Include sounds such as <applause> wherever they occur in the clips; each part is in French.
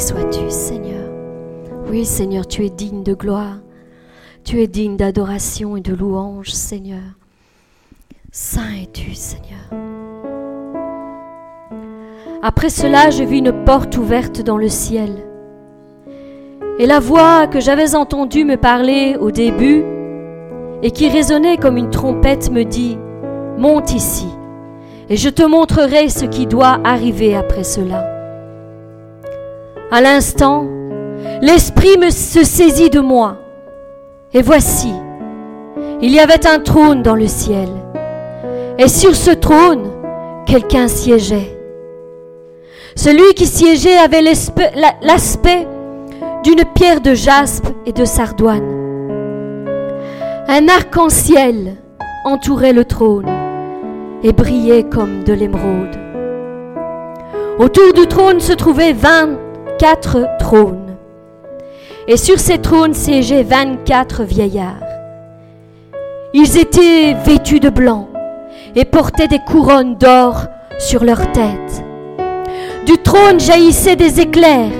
sois-tu, Seigneur. Oui, Seigneur, tu es digne de gloire. Tu es digne d'adoration et de louange, Seigneur. Saint es-tu, Seigneur. Après cela, je vis une porte ouverte dans le ciel. Et la voix que j'avais entendue me parler au début et qui résonnait comme une trompette me dit, Monte ici, et je te montrerai ce qui doit arriver après cela. À l'instant, l'Esprit me se saisit de moi, et voici, il y avait un trône dans le ciel, et sur ce trône, quelqu'un siégeait. Celui qui siégeait avait l'aspect d'une pierre de jaspe et de sardoine. Un arc-en-ciel entourait le trône et brillait comme de l'émeraude. Autour du trône se trouvaient vingt-quatre trônes. Et sur ces trônes siégeaient vingt-quatre vieillards. Ils étaient vêtus de blanc et portaient des couronnes d'or sur leurs têtes. Du trône jaillissaient des éclairs,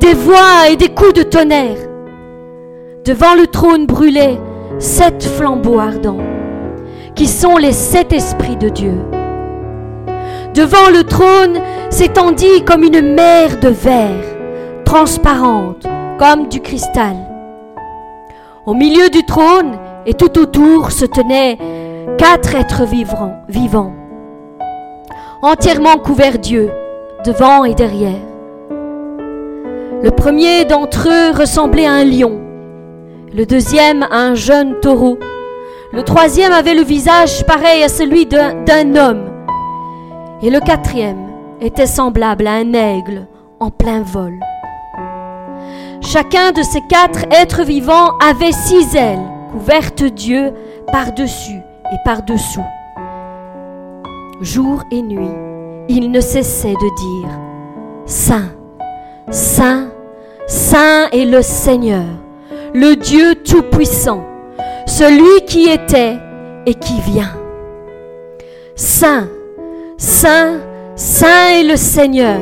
des voix et des coups de tonnerre. Devant le trône brûlaient sept flambeaux ardents, qui sont les sept esprits de Dieu. Devant le trône s'étendit comme une mer de verre, transparente comme du cristal. Au milieu du trône et tout autour se tenaient quatre êtres vivants, entièrement couverts d'yeux, devant et derrière. Le premier d'entre eux ressemblait à un lion, le deuxième à un jeune taureau, le troisième avait le visage pareil à celui d'un homme, et le quatrième était semblable à un aigle en plein vol. Chacun de ces quatre êtres vivants avait six ailes couvertes d'yeux par-dessus et par-dessous. Jour et nuit, il ne cessait de dire, Saint, Saint, Saint est le Seigneur, le Dieu Tout-Puissant, celui qui était et qui vient. Saint, Saint, Saint est le Seigneur,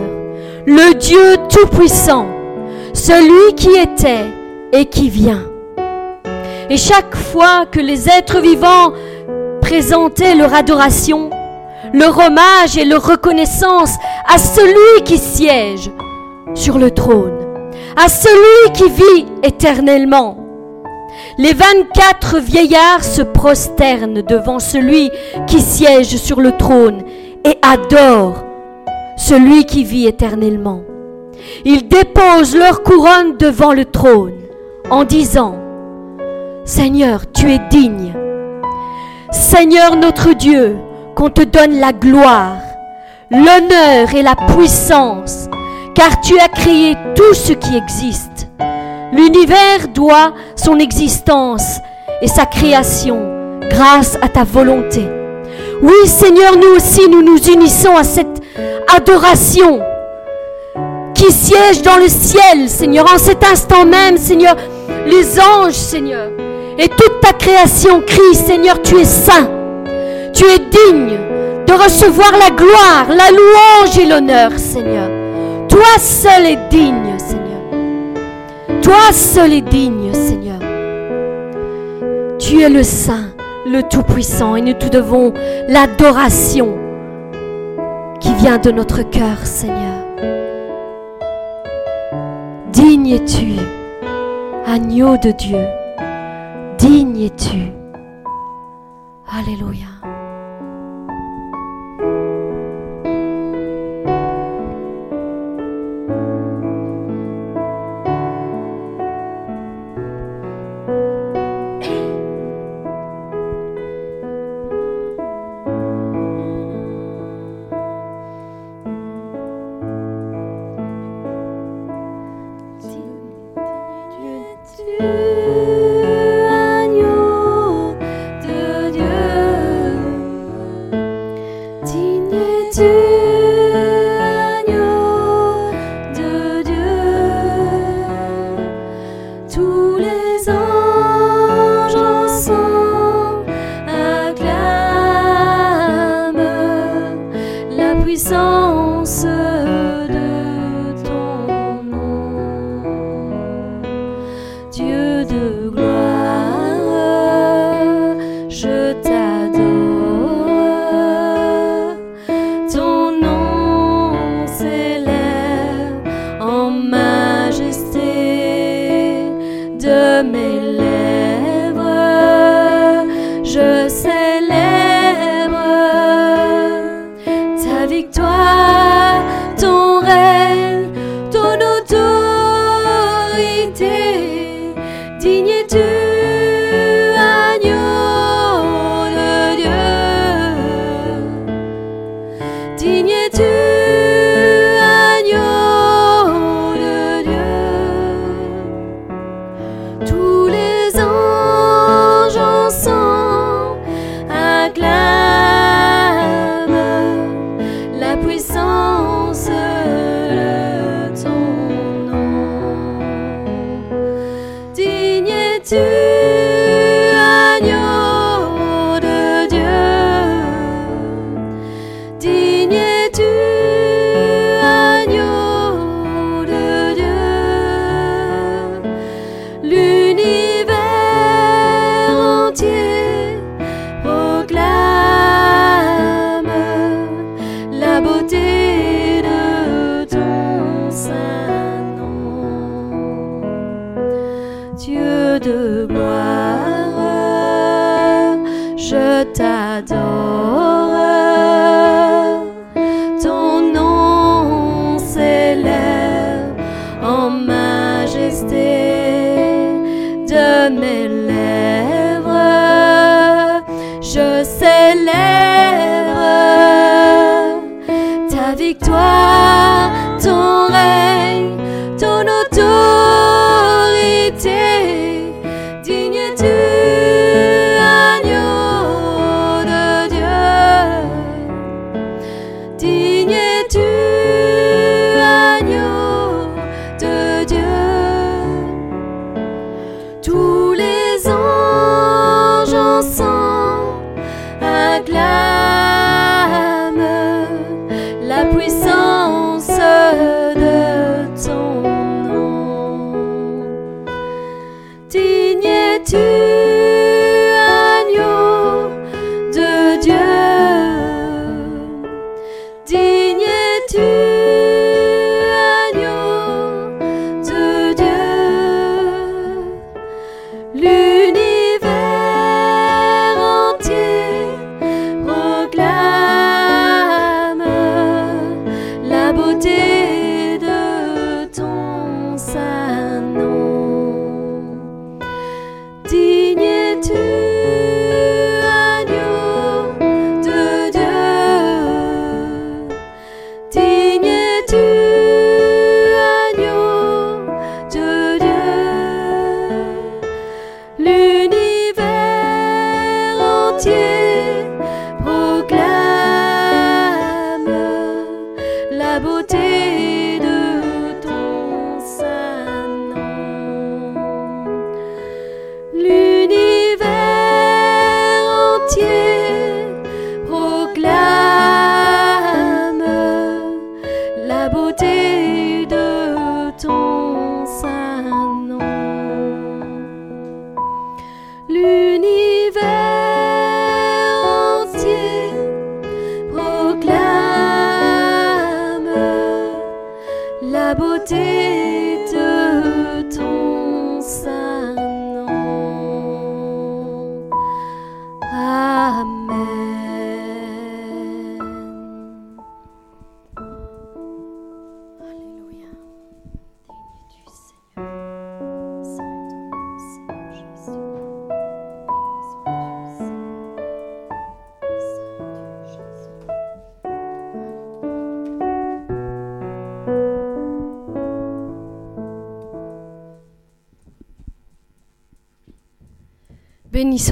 le Dieu Tout-Puissant, celui qui était et qui vient. Et chaque fois que les êtres vivants présentaient leur adoration, leur hommage et leur reconnaissance à celui qui siège sur le trône, à celui qui vit éternellement. Les vingt-quatre vieillards se prosternent devant celui qui siège sur le trône et adorent celui qui vit éternellement. Ils déposent leur couronne devant le trône en disant, Seigneur, tu es digne. Seigneur notre Dieu, qu'on te donne la gloire, l'honneur et la puissance, car tu as créé tout ce qui existe. L'univers doit son existence et sa création grâce à ta volonté. Oui Seigneur, nous aussi, nous nous unissons à cette adoration qui siège dans le ciel, Seigneur, en cet instant même, Seigneur, les anges, Seigneur, et toute ta création crie, Seigneur, tu es saint. Tu es digne de recevoir la gloire, la louange et l'honneur, Seigneur. Toi seul es digne, Seigneur. Toi seul es digne, Seigneur. Tu es le Saint, le Tout-Puissant, et nous te devons l'adoration qui vient de notre cœur, Seigneur. Digne es-tu, agneau de Dieu. Digne es-tu. Alléluia.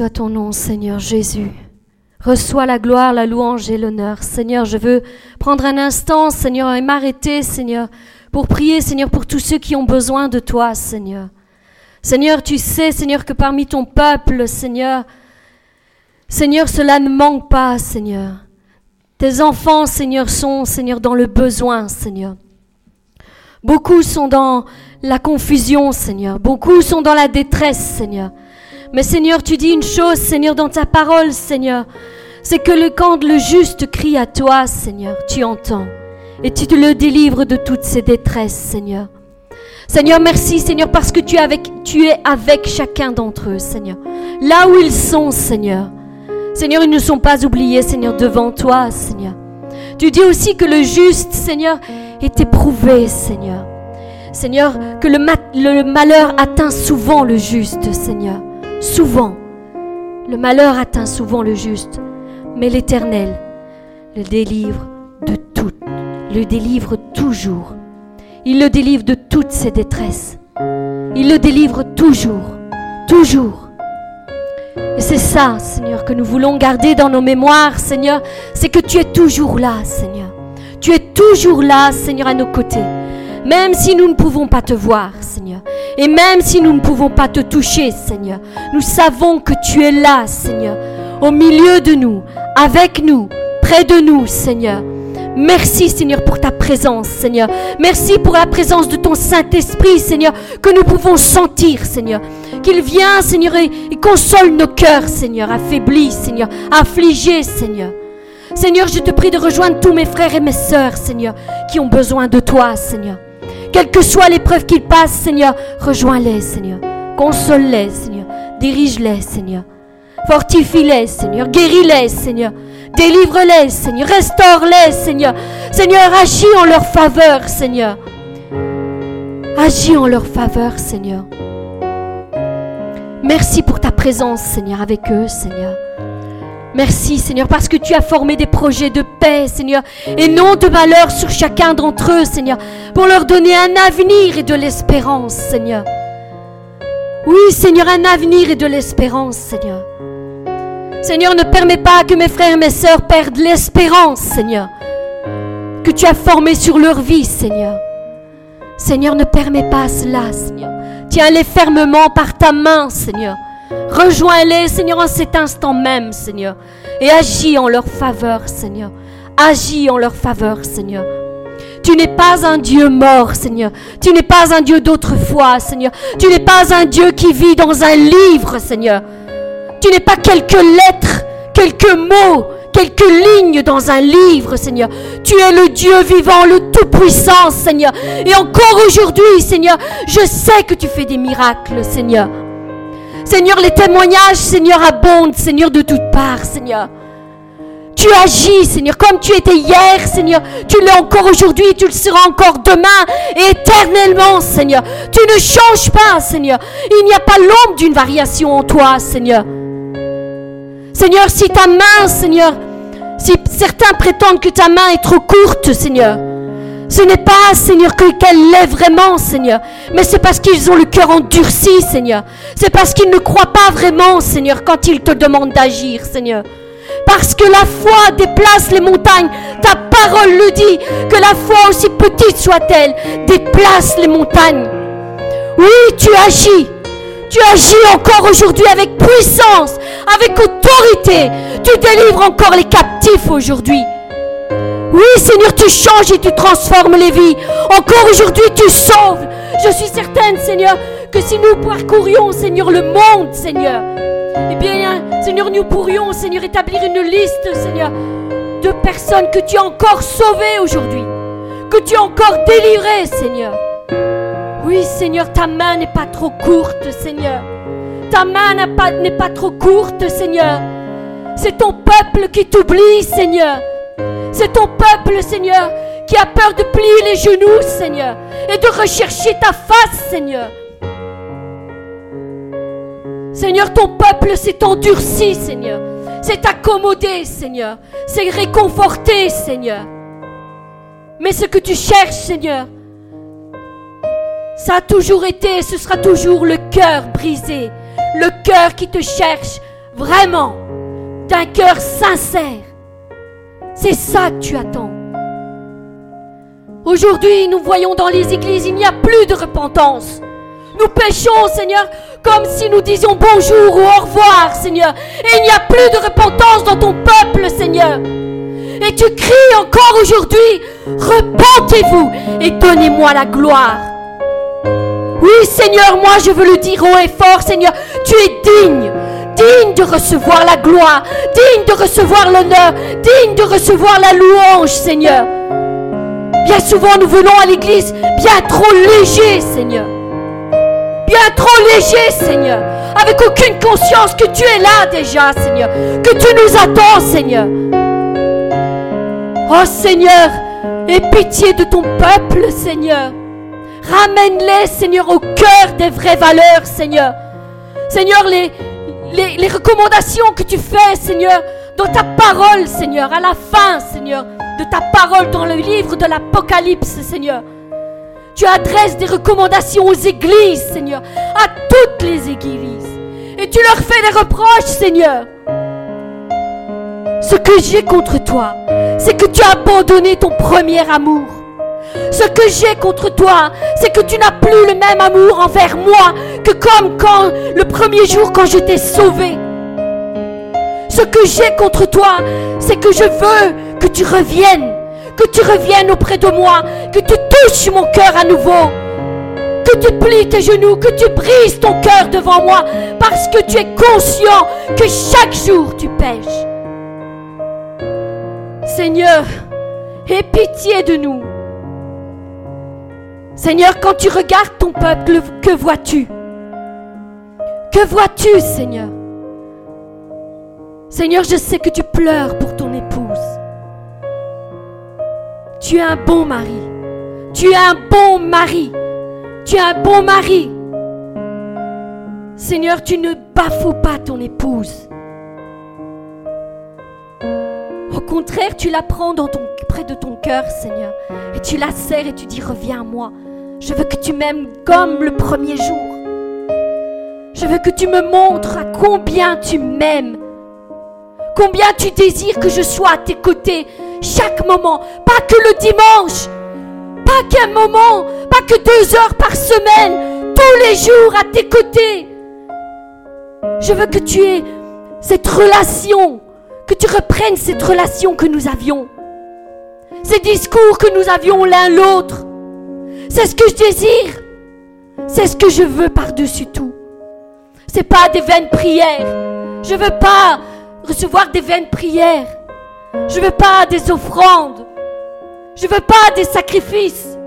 Soit ton nom, Seigneur Jésus. Reçois la gloire, la louange et l'honneur. Seigneur, je veux prendre un instant, Seigneur, et m'arrêter, Seigneur, pour prier, Seigneur, pour tous ceux qui ont besoin de toi, Seigneur. Seigneur, tu sais, Seigneur, que parmi ton peuple, Seigneur, Seigneur, cela ne manque pas, Seigneur. Tes enfants, Seigneur, sont, Seigneur, dans le besoin, Seigneur. Beaucoup sont dans la confusion, Seigneur. Beaucoup sont dans la détresse, Seigneur. Mais Seigneur, tu dis une chose, Seigneur, dans ta parole, Seigneur. C'est que le, quand le juste crie à toi, Seigneur, tu entends. Et tu te le délivres de toutes ses détresses, Seigneur. Seigneur, merci, Seigneur, parce que tu es avec, tu es avec chacun d'entre eux, Seigneur. Là où ils sont, Seigneur. Seigneur, ils ne sont pas oubliés, Seigneur, devant toi, Seigneur. Tu dis aussi que le juste, Seigneur, est éprouvé, Seigneur. Seigneur, que le malheur atteint souvent le juste, Seigneur. Souvent. Le malheur atteint souvent le juste. Mais l'Éternel le délivre de tout. Le délivre toujours. Il le délivre de toutes ses détresses. Il le délivre toujours. Toujours. Et c'est ça, Seigneur, que nous voulons garder dans nos mémoires, Seigneur. C'est que tu es toujours là, Seigneur. Tu es toujours là, Seigneur, à nos côtés. Même si nous ne pouvons pas te voir, Seigneur. Et même si nous ne pouvons pas te toucher, Seigneur. Nous savons que tu es là, Seigneur. Au milieu de nous, avec nous, près de nous, Seigneur. Merci Seigneur pour ta présence Seigneur. Merci pour la présence de ton Saint-Esprit Seigneur que nous pouvons sentir Seigneur. Qu'il vient Seigneur et, console nos cœurs Seigneur, affaiblis Seigneur, affligés Seigneur. Seigneur, je te prie de rejoindre tous mes frères et mes sœurs Seigneur qui ont besoin de toi Seigneur. Quelle que soit l'épreuve qu'ils passent Seigneur, rejoins-les Seigneur. Console-les Seigneur. Dirige-les Seigneur. Fortifie-les Seigneur. Guéris-les Seigneur. Délivre-les, Seigneur. Restaure-les, Seigneur. Seigneur, agis en leur faveur, Seigneur. Agis en leur faveur, Seigneur. Merci pour ta présence, Seigneur, avec eux, Seigneur. Merci, Seigneur, parce que tu as formé des projets de paix, Seigneur, et non de malheur sur chacun d'entre eux, Seigneur, pour leur donner un avenir et de l'espérance, Seigneur. Oui, Seigneur, un avenir et de l'espérance, Seigneur. Seigneur, ne permets pas que mes frères et mes sœurs perdent l'espérance, Seigneur, que tu as formé sur leur vie, Seigneur. Seigneur, ne permets pas cela, Seigneur. Tiens-les fermement par ta main, Seigneur. Rejoins-les, Seigneur, en cet instant même, Seigneur. Et agis en leur faveur, Seigneur. Agis en leur faveur, Seigneur. Tu n'es pas un Dieu mort, Seigneur. Tu n'es pas un Dieu d'autrefois, Seigneur. Tu n'es pas un Dieu qui vit dans un livre, Seigneur. Tu n'es pas quelques lettres, quelques mots, quelques lignes dans un livre, Seigneur. Tu es le Dieu vivant, le Tout-Puissant, Seigneur. Et encore aujourd'hui, Seigneur, je sais que tu fais des miracles, Seigneur. Seigneur, les témoignages, Seigneur, abondent, Seigneur, de toutes parts, Seigneur. Tu agis, Seigneur, comme tu étais hier, Seigneur. Tu l'es encore aujourd'hui, tu le seras encore demain et éternellement, Seigneur. Tu ne changes pas, Seigneur. Il n'y a pas l'ombre d'une variation en toi, Seigneur. Seigneur, si ta main, Seigneur, si certains prétendent que ta main est trop courte, Seigneur, ce n'est pas, Seigneur, qu'elle l'est vraiment, Seigneur, mais c'est parce qu'ils ont le cœur endurci, Seigneur. C'est parce qu'ils ne croient pas vraiment, Seigneur, quand ils te demandent d'agir, Seigneur. Parce que la foi déplace les montagnes. Ta parole le dit, que la foi, aussi petite soit-elle, déplace les montagnes. Oui, tu agis. Tu agis encore aujourd'hui avec puissance, avec autorité. Tu délivres encore les captifs aujourd'hui. Oui, Seigneur, tu changes et tu transformes les vies. Encore aujourd'hui, tu sauves. Je suis certaine, Seigneur, que si nous parcourions, Seigneur, le monde, Seigneur, eh bien, Seigneur, nous pourrions, Seigneur, établir une liste, Seigneur, de personnes que tu as encore sauvées aujourd'hui, que tu as encore délivrées, Seigneur. Oui, Seigneur, ta main n'est pas trop courte, Seigneur. Ta main n'est pas, trop courte, Seigneur. C'est ton peuple qui t'oublie, Seigneur. C'est ton peuple, Seigneur, qui a peur de plier les genoux, Seigneur, et de rechercher ta face, Seigneur. Seigneur, ton peuple s'est endurci, Seigneur. C'est accommodé, Seigneur. C'est réconforté, Seigneur. Mais ce que tu cherches, Seigneur, ça a toujours été et ce sera toujours le cœur brisé. Le cœur qui te cherche vraiment. D'un cœur sincère. C'est ça que tu attends. Aujourd'hui, nous voyons dans les églises, il n'y a plus de repentance. Nous péchons, Seigneur, comme si nous disions bonjour ou au revoir, Seigneur. Et il n'y a plus de repentance dans ton peuple, Seigneur. Et tu cries encore aujourd'hui, repentez-vous et donnez-moi la gloire. Oui, Seigneur, moi je veux le dire haut et fort, Seigneur, tu es digne, digne de recevoir la gloire, digne de recevoir l'honneur, digne de recevoir la louange, Seigneur. Bien souvent, nous venons à l'église bien trop léger, Seigneur. Bien trop léger, Seigneur. Avec aucune conscience que tu es là déjà, Seigneur. Que tu nous attends, Seigneur. Oh Seigneur, aie pitié de ton peuple, Seigneur. Ramène-les, Seigneur, au cœur des vraies valeurs, Seigneur. Seigneur, les, les, recommandations que tu fais, Seigneur, dans ta parole, Seigneur, à la fin, Seigneur, de ta parole dans le livre de l'Apocalypse, Seigneur. Tu adresses des recommandations aux églises, Seigneur, à toutes les églises. Et tu leur fais des reproches, Seigneur. Ce que j'ai contre toi, c'est que tu as abandonné ton premier amour. Ce que j'ai contre toi, c'est que tu n'as plus le même amour envers moi que comme quand le premier jour quand je t'ai sauvé. Ce que j'ai contre toi, c'est que je veux que tu reviennes, que tu reviennes auprès de moi, que tu touches mon cœur à nouveau, que tu plies tes genoux, que tu brises ton cœur devant moi, parce que tu es conscient que chaque jour tu pêches. Seigneur, aie pitié de nous. Seigneur, quand tu regardes ton peuple, que vois-tu? Que vois-tu, Seigneur? Seigneur, je sais que tu pleures pour ton épouse. Tu es un bon mari. Tu es un bon mari. Tu es un bon mari. Seigneur, tu ne bafoues pas ton épouse. Au contraire, tu la prends près de ton cœur, Seigneur. Et tu la serres et tu dis, reviens à moi. Je veux que tu m'aimes comme le premier jour. Je veux que tu me montres à combien tu m'aimes. Combien tu désires que je sois à tes côtés chaque moment, pas que le dimanche, pas qu'un moment, pas que deux heures par semaine, tous les jours à tes côtés. Je veux que tu aies cette relation, que tu reprennes cette relation que nous avions, ces discours que nous avions l'un l'autre. C'est ce que je désire, c'est ce que je veux par-dessus tout. C'est pas des vaines prières. Je veux pas recevoir des vaines prières. Je veux pas des offrandes. Je veux pas des sacrifices.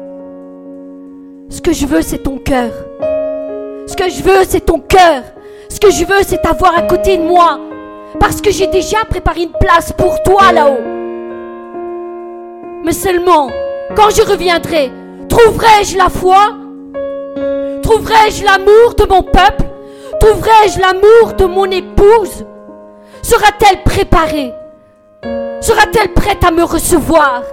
Ce que je veux, c'est ton cœur. Ce que je veux, c'est ton cœur. Ce que je veux, c'est t'avoir à côté de moi. Parce que j'ai déjà préparé une place pour toi là-haut. Mais seulement, quand je reviendrai, trouverai-je la foi? Trouverai-je l'amour de mon peuple? Trouverai-je l'amour de mon épouse? Sera-t-elle préparée? Sera-t-elle prête à me recevoir?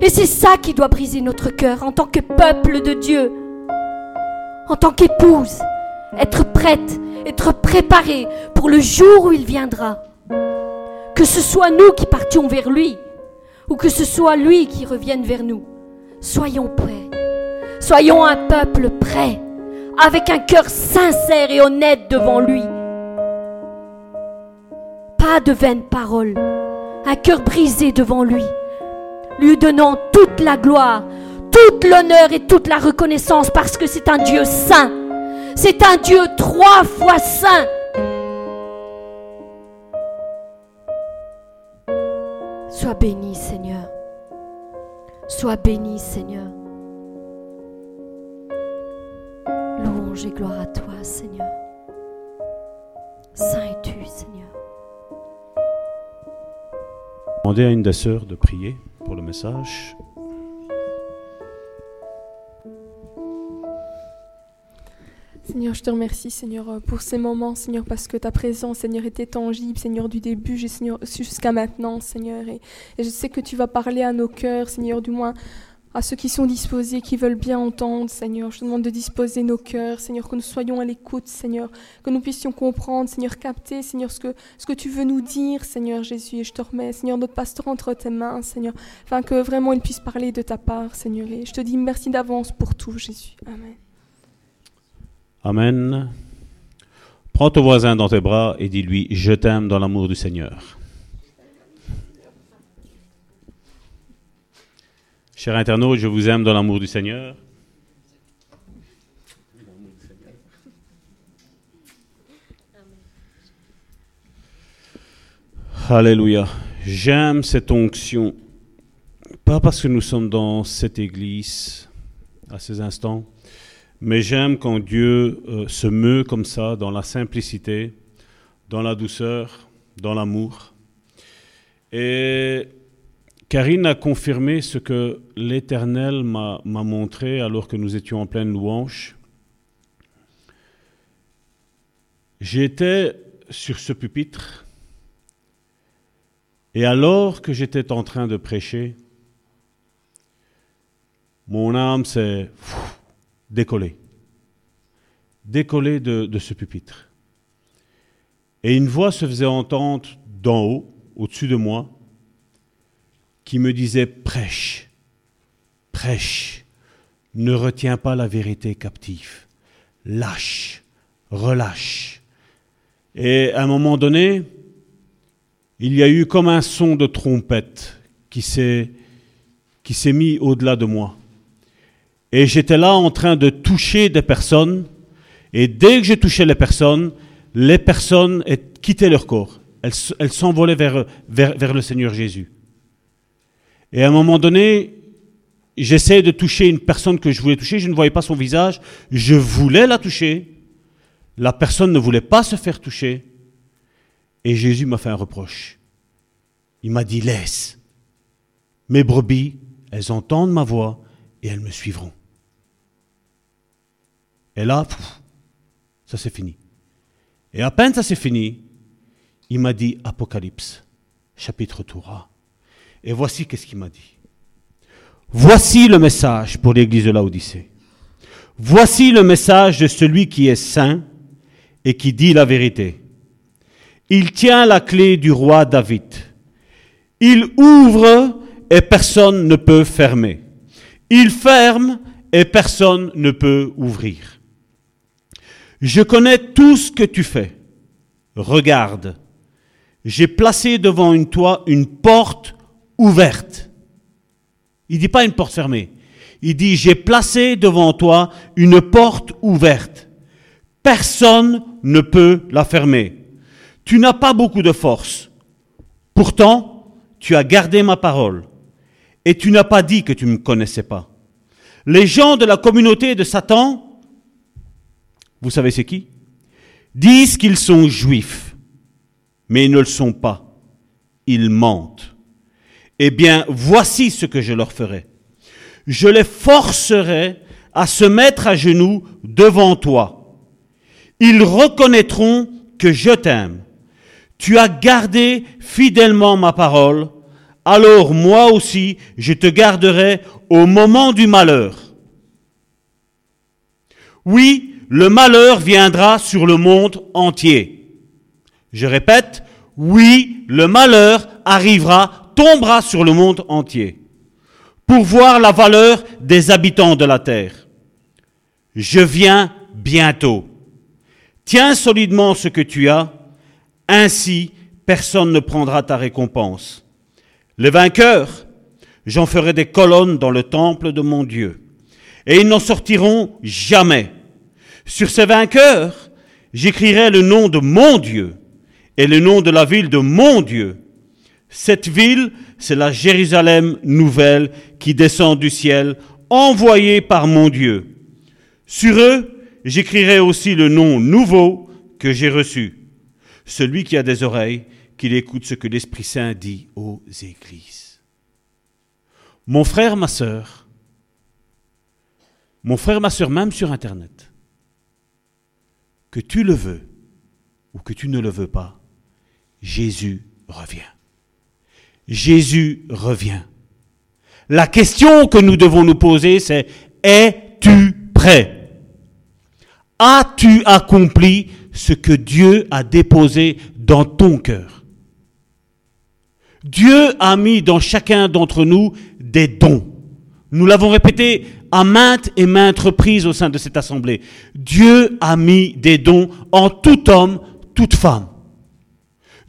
Et c'est ça qui doit briser notre cœur en tant que peuple de Dieu, en tant qu'épouse, être prête, être préparée pour le jour où il viendra. Que ce soit nous qui partions vers lui ou que ce soit lui qui revienne vers nous. Soyons prêts. Soyons un peuple prêt, avec un cœur sincère et honnête devant lui pas de vaines paroles, un cœur brisé devant lui, lui donnant toute la gloire, toute l'honneur et toute la reconnaissance parce que c'est un Dieu saint. C'est un Dieu trois fois saint. Sois béni, Seigneur. Sois béni, Seigneur. Louange et gloire à toi, Seigneur. Saint es-tu, Seigneur. Demandez à une des sœurs de prier pour le message. Seigneur, je te remercie, Seigneur, pour ces moments, Seigneur, parce que ta présence, Seigneur, était tangible, Seigneur, du début jusqu'à maintenant, Seigneur. Et, et, je sais que tu vas parler à nos cœurs, Seigneur, du moins à ceux qui sont disposés, qui veulent bien entendre, Seigneur. Je te demande de disposer nos cœurs, Seigneur, que nous soyons à l'écoute, Seigneur, que nous puissions comprendre, Seigneur, capter, Seigneur, ce que, ce que tu veux nous dire, Seigneur Jésus. Et je te remets, Seigneur, notre pasteur entre tes mains, Seigneur, afin que vraiment il puisse parler de ta part, Seigneur. Et je te dis merci d'avance pour tout, Jésus. Amen. Amen. Prends ton voisin dans tes bras et dis-lui, je t'aime dans l'amour du Seigneur. Chers internautes, je vous aime dans l'amour du Seigneur. Alléluia. J'aime cette onction, pas parce que nous sommes dans cette église à ces instants, mais j'aime quand Dieu euh, se meut comme ça, dans la simplicité, dans la douceur, dans l'amour. Et Karine a confirmé ce que l'Éternel m'a montré alors que nous étions en pleine louange. J'étais sur ce pupitre et alors que j'étais en train de prêcher, mon âme s'est décollée, décollée de, de ce pupitre. Et une voix se faisait entendre d'en haut, au-dessus de moi, qui me disait prêche, prêche, ne retiens pas la vérité captive, lâche, relâche. Et à un moment donné, il y a eu comme un son de trompette qui s'est qui s'est mis au-delà de moi. Et j'étais là en train de toucher des personnes, et dès que je touchais les personnes, les personnes quittaient leur corps. Elles s'envolaient vers, vers, vers le Seigneur Jésus. Et à un moment donné, j'essayais de toucher une personne que je voulais toucher, je ne voyais pas son visage, je voulais la toucher, la personne ne voulait pas se faire toucher, et Jésus m'a fait un reproche. Il m'a dit, laisse, mes brebis, elles entendent ma voix et elles me suivront. Et là, ça c'est fini. Et à peine ça c'est fini, il m'a dit Apocalypse, chapitre 3. Et voici qu'est-ce qu'il m'a dit. Voici le message pour l'église de Laodicée. Voici le message de celui qui est saint et qui dit la vérité. Il tient la clé du roi David. Il ouvre et personne ne peut fermer. Il ferme et personne ne peut ouvrir. Je connais tout ce que tu fais. Regarde, j'ai placé devant toi une porte ouverte. Il dit pas une porte fermée. Il dit j'ai placé devant toi une porte ouverte. Personne ne peut la fermer. Tu n'as pas beaucoup de force. Pourtant, tu as gardé ma parole et tu n'as pas dit que tu ne me connaissais pas. Les gens de la communauté de Satan, vous savez c'est qui? Disent qu'ils sont juifs, mais ils ne le sont pas. Ils mentent. Eh bien, voici ce que je leur ferai. Je les forcerai à se mettre à genoux devant toi. Ils reconnaîtront que je t'aime. Tu as gardé fidèlement ma parole, alors moi aussi je te garderai au moment du malheur. Oui, le malheur viendra sur le monde entier. Je répète, oui, le malheur arrivera, tombera sur le monde entier, pour voir la valeur des habitants de la terre. Je viens bientôt. Tiens solidement ce que tu as, ainsi personne ne prendra ta récompense. Les vainqueurs, j'en ferai des colonnes dans le temple de mon Dieu, et ils n'en sortiront jamais. Sur ces vainqueurs, j'écrirai le nom de mon Dieu et le nom de la ville de mon Dieu. Cette ville, c'est la Jérusalem nouvelle qui descend du ciel, envoyée par mon Dieu. Sur eux, j'écrirai aussi le nom nouveau que j'ai reçu. Celui qui a des oreilles, qu'il écoute ce que l'Esprit Saint dit aux églises. Mon frère, ma sœur, mon frère, ma sœur, même sur Internet, que tu le veux ou que tu ne le veux pas, Jésus revient. Jésus revient. La question que nous devons nous poser, c'est es-tu prêt? As-tu accompli ce que Dieu a déposé dans ton cœur? Dieu a mis dans chacun d'entre nous des dons. Nous l'avons répété à maintes et maintes reprises au sein de cette assemblée. Dieu a mis des dons en tout homme, toute femme.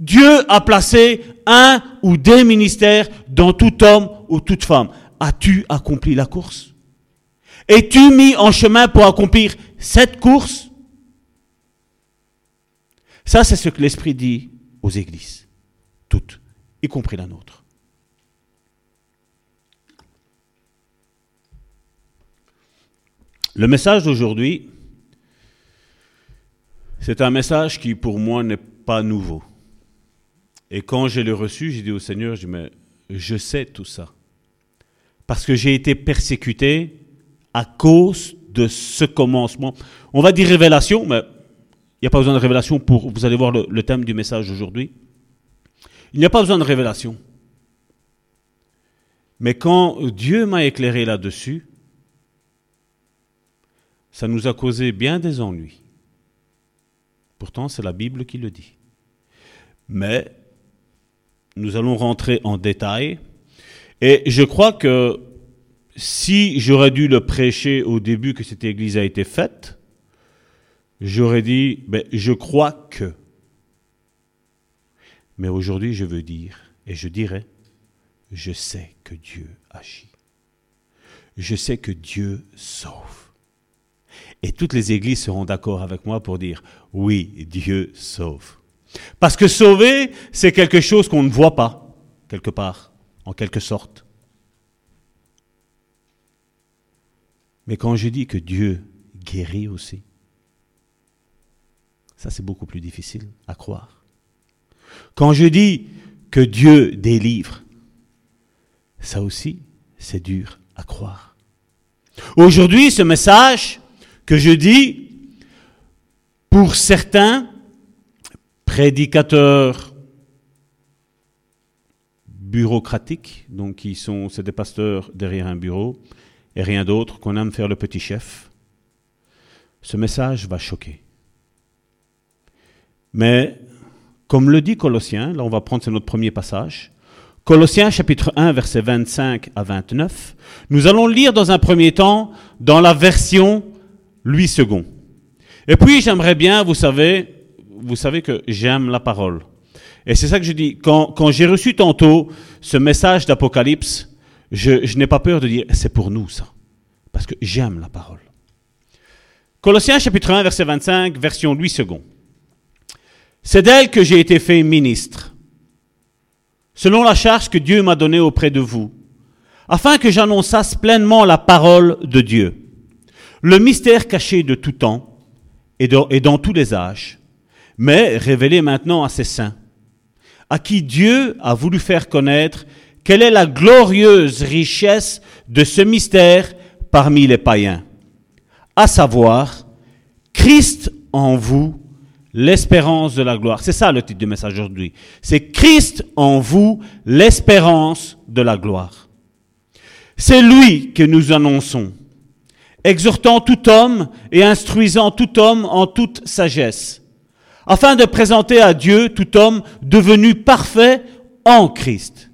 Dieu a placé un ou des ministères dans tout homme ou toute femme. As-tu accompli la course? Es-tu mis en chemin pour accomplir cette course? Ça, c'est ce que l'Esprit dit aux églises, toutes, y compris la nôtre. Le message d'aujourd'hui, c'est un message qui pour moi n'est pas nouveau. Et quand je l'ai reçu, j'ai dit au Seigneur, je mais je sais tout ça. Parce que j'ai été persécuté à cause de ce commencement. On va dire révélation, mais il n'y a pas besoin de révélation pour, vous allez voir le, le thème du message aujourd'hui. Il n'y a pas besoin de révélation. Mais quand Dieu m'a éclairé là-dessus, ça nous a causé bien des ennuis. Pourtant, c'est la Bible qui le dit. Mais nous allons rentrer en détail. Et je crois que si j'aurais dû le prêcher au début que cette église a été faite, j'aurais dit, ben, je crois que. Mais aujourd'hui, je veux dire, et je dirais, je sais que Dieu agit. Je sais que Dieu sauve. Et toutes les églises seront d'accord avec moi pour dire, oui, Dieu sauve. Parce que sauver, c'est quelque chose qu'on ne voit pas, quelque part, en quelque sorte. Mais quand je dis que Dieu guérit aussi, ça c'est beaucoup plus difficile à croire. Quand je dis que Dieu délivre, ça aussi c'est dur à croire. Aujourd'hui, ce message que je dis, pour certains prédicateurs bureaucratiques, donc qui sont, c'est des pasteurs derrière un bureau, et rien d'autre, qu'on aime faire le petit chef, ce message va choquer. Mais, comme le dit Colossiens, là on va prendre, c'est notre premier passage, Colossiens chapitre 1, versets 25 à 29, nous allons lire dans un premier temps dans la version Louis II. Et puis j'aimerais bien, vous savez, vous savez que j'aime la parole. Et c'est ça que je dis. Quand, j'ai reçu tantôt ce message d'Apocalypse, je, n'ai pas peur de dire c'est pour nous ça. Parce que j'aime la parole. Colossiens chapitre 1, verset 25, version Louis II. C'est d'elle que j'ai été fait ministre, selon la charge que Dieu m'a donnée auprès de vous, afin que j'annonçasse pleinement la parole de Dieu, le mystère caché de tout temps et dans tous les âges, mais révélé maintenant à ses saints, à qui Dieu a voulu faire connaître quelle est la glorieuse richesse de ce mystère parmi les païens, à savoir Christ en vous, l'espérance de la gloire. C'est ça le titre du message aujourd'hui. C'est Christ en vous, l'espérance de la gloire. C'est lui que nous annonçons, exhortant tout homme et instruisant tout homme en toute sagesse, afin de présenter à Dieu tout homme devenu parfait en Christ.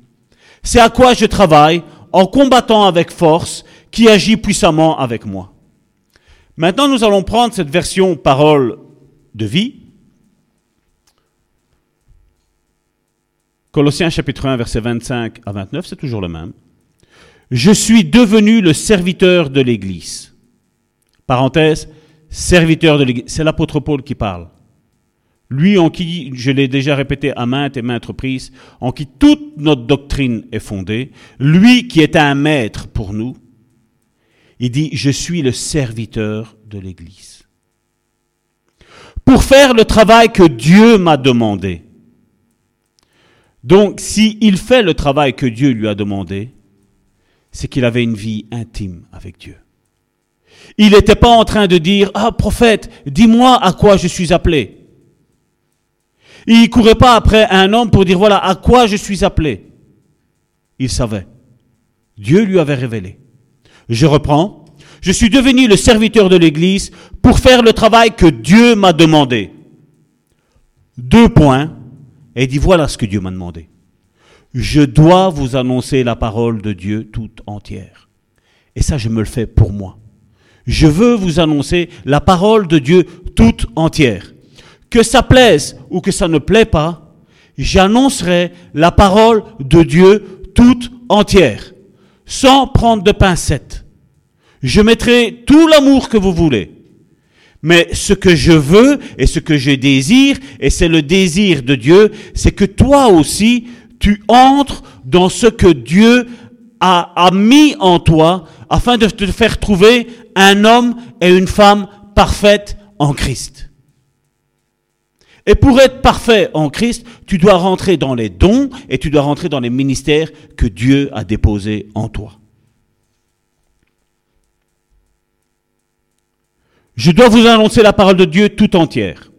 C'est à quoi je travaille en combattant avec force qui agit puissamment avec moi. Maintenant, nous allons prendre cette version parole de vie Colossiens chapitre 1, verset 25 à 29, c'est toujours le même. Je suis devenu le serviteur de l'Église. Parenthèse, serviteur de l'Église. C'est l'apôtre Paul qui parle. Lui en qui, je l'ai déjà répété à maintes et maintes reprises, en qui toute notre doctrine est fondée, lui qui est un maître pour nous, il dit, je suis le serviteur de l'Église. Pour faire le travail que Dieu m'a demandé. Donc, s'il fait le travail que Dieu lui a demandé, c'est qu'il avait une vie intime avec Dieu. Il n'était pas en train de dire, ah prophète, dis-moi à quoi je suis appelé. Il ne courait pas après un homme pour dire, voilà, à quoi je suis appelé. Il savait. Dieu lui avait révélé. Je reprends. Je suis devenu le serviteur de l'Église pour faire le travail que Dieu m'a demandé. Deux points et dit voilà ce que Dieu m'a demandé. Je dois vous annoncer la parole de Dieu toute entière. Et ça, je me le fais pour moi. Je veux vous annoncer la parole de Dieu toute entière. Que ça plaise ou que ça ne plaît pas, j'annoncerai la parole de Dieu toute entière, sans prendre de pincettes. Je mettrai tout l'amour que vous voulez. Mais ce que je veux et ce que je désire, et c'est le désir de Dieu, c'est que toi aussi, tu entres dans ce que Dieu a, mis en toi afin de te faire trouver un homme et une femme parfaite en Christ. Et pour être parfait en Christ, tu dois rentrer dans les dons et tu dois rentrer dans les ministères que Dieu a déposés en toi. Je dois vous annoncer la parole de Dieu tout entière.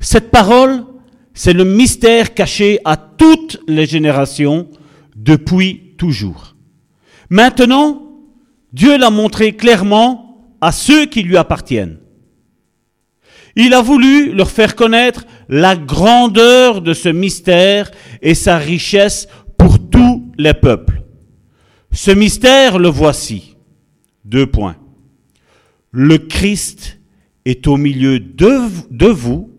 Cette parole, c'est le mystère caché à toutes les générations depuis toujours. Maintenant, Dieu l'a montré clairement à ceux qui lui appartiennent. Il a voulu leur faire connaître la grandeur de ce mystère et sa richesse pour tous les peuples. Ce mystère, le voici. Deux points. Le Christ est au milieu de, vous.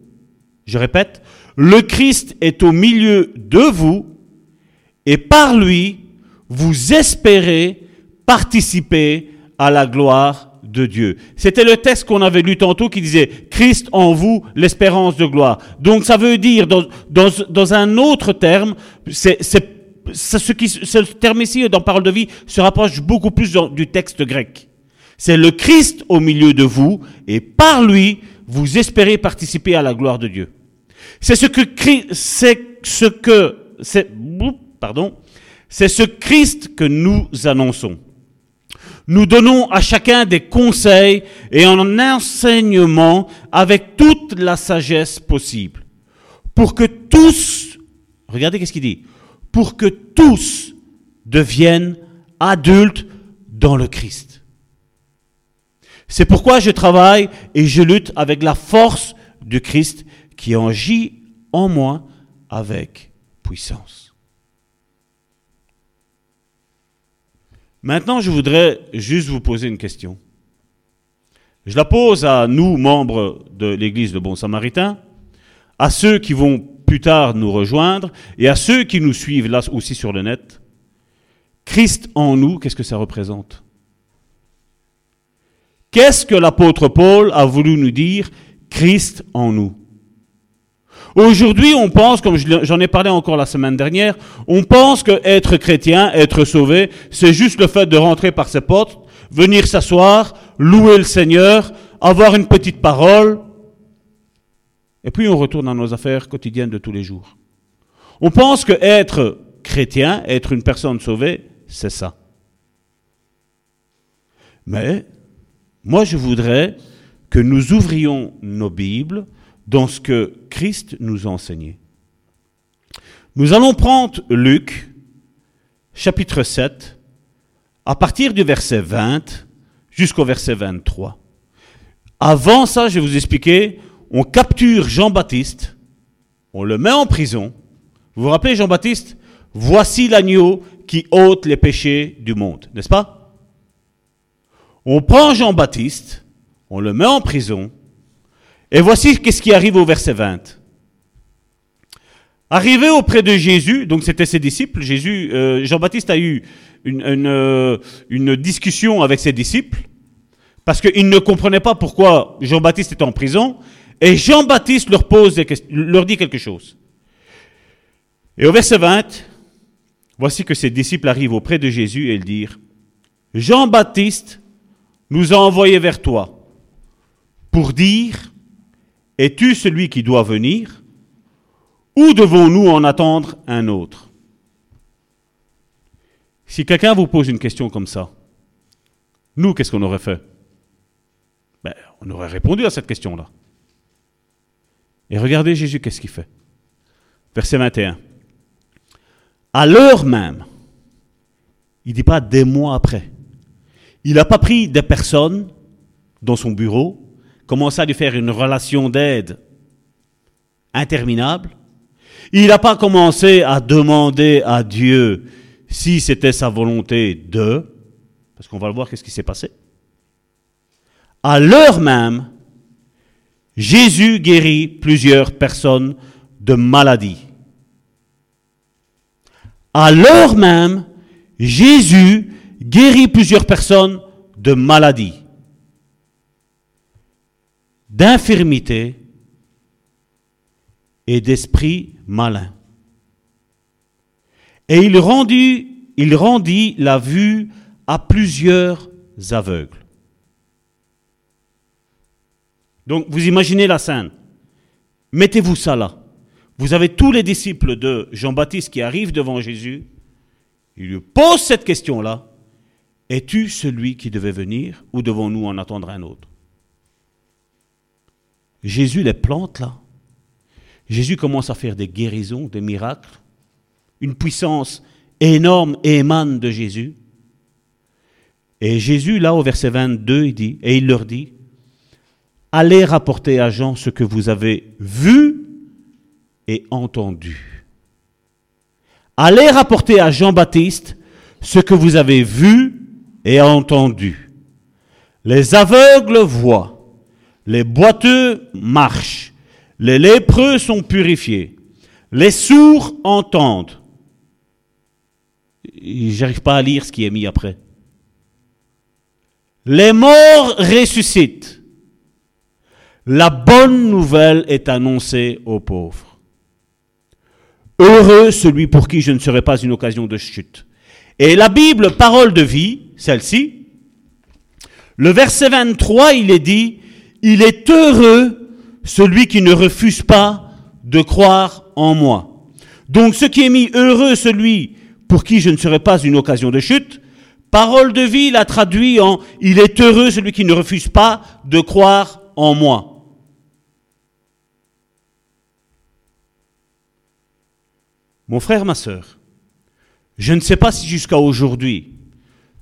Je répète, le Christ est au milieu de vous et par lui, vous espérez participer à la gloire de Dieu. C'était le texte qu'on avait lu tantôt qui disait Christ en vous, l'espérance de gloire. Donc ça veut dire, dans, un autre terme, ce, qui, terme ici dans Parole de vie se rapproche beaucoup plus du texte grec. C'est le Christ au milieu de vous et par lui, vous espérez participer à la gloire de Dieu. C'est ce que, c'est ce que, c'est, pardon, c'est ce Christ que nous annonçons. Nous donnons à chacun des conseils et un enseignement avec toute la sagesse possible. Pour que tous, regardez qu'est-ce qu'il dit, pour que tous deviennent adultes dans le Christ. C'est pourquoi je travaille et je lutte avec la force du Christ qui agit en moi avec puissance. Maintenant, je voudrais juste vous poser une question. Je la pose à nous, membres de l'Église de Bon Samaritain, à ceux qui vont plus tard nous rejoindre et à ceux qui nous suivent là aussi sur le net. Christ en nous, qu'est-ce que ça représente? Qu'est-ce que l'apôtre Paul a voulu nous dire? Christ en nous Aujourd'hui, on pense, comme j'en ai parlé encore la semaine dernière, on pense que être chrétien, être sauvé, c'est juste le fait de rentrer par ses portes, venir s'asseoir, louer le Seigneur, avoir une petite parole, et puis on retourne à nos affaires quotidiennes de tous les jours. On pense que être chrétien, être une personne sauvée, c'est ça. Mais moi, je voudrais que nous ouvrions nos Bibles dans ce que Christ nous a enseigné. Nous allons prendre Luc, chapitre 7, à partir du verset 20 jusqu'au verset 23. Avant ça, je vais vous expliquer, on capture Jean-Baptiste, on le met en prison. Vous vous rappelez Jean-Baptiste Voici l'agneau qui ôte les péchés du monde, n'est-ce pas? On prend Jean-Baptiste, on le met en prison, et voici qu'est-ce qui arrive au verset 20. Arrivé auprès de Jésus, donc c'était ses disciples, Jésus, euh, Jean-Baptiste a eu une, euh, une, discussion avec ses disciples, parce qu'il ne comprenait pas pourquoi Jean-Baptiste était en prison, et Jean-Baptiste leur, pose leur dit quelque chose. Et au verset 20, voici que ses disciples arrivent auprès de Jésus et ils dirent, Jean-Baptiste nous a envoyés vers toi pour dire, es-tu celui qui doit venir Ou devons-nous en attendre un autre? Si quelqu'un vous pose une question comme ça, nous, qu'est-ce qu'on aurait fait? Ben, On aurait répondu à cette question-là. Et regardez Jésus, qu'est-ce qu'il fait? Verset 21. À l'heure même, il ne dit pas des mois après, il n'a pas pris des personnes dans son bureau commencer à lui faire une relation d'aide interminable. Il n'a pas commencé à demander à Dieu si c'était sa volonté de, parce qu'on va le voir qu'est-ce qui s'est passé? À l'heure même, Jésus guérit plusieurs personnes de maladies. À l'heure même, Jésus guérit plusieurs personnes de maladies d'infirmité et d'esprit malin. Et il rendit, la vue à plusieurs aveugles. Donc vous imaginez la scène. Mettez-vous ça là. Vous avez tous les disciples de Jean-Baptiste qui arrivent devant Jésus. Il lui pose cette question-là. Es-tu celui qui devait venir ou devons-nous en attendre un autre? Jésus les plante là. Jésus commence à faire des guérisons, des miracles. Une puissance énorme émane de Jésus. Et Jésus, là, au verset 22, il dit, et il leur dit, allez rapporter à Jean ce que vous avez vu et entendu. Allez rapporter à Jean-Baptiste ce que vous avez vu et entendu. Les aveugles voient, les boiteux marchent, les lépreux sont purifiés, les sourds entendent. J'arrive pas à lire ce qui est mis après. Les morts ressuscitent. La bonne nouvelle est annoncée aux pauvres. Heureux celui pour qui je ne serai pas une occasion de chute. Et la Bible, parole de vie, celle-ci, le verset 23, il est dit, il est heureux celui qui ne refuse pas de croire en moi. Donc ce qui est mis heureux celui pour qui je ne serai pas une occasion de chute, parole de vie l'a traduit en il est heureux celui qui ne refuse pas de croire en moi. Mon frère, ma sœur, je ne sais pas si jusqu'à aujourd'hui,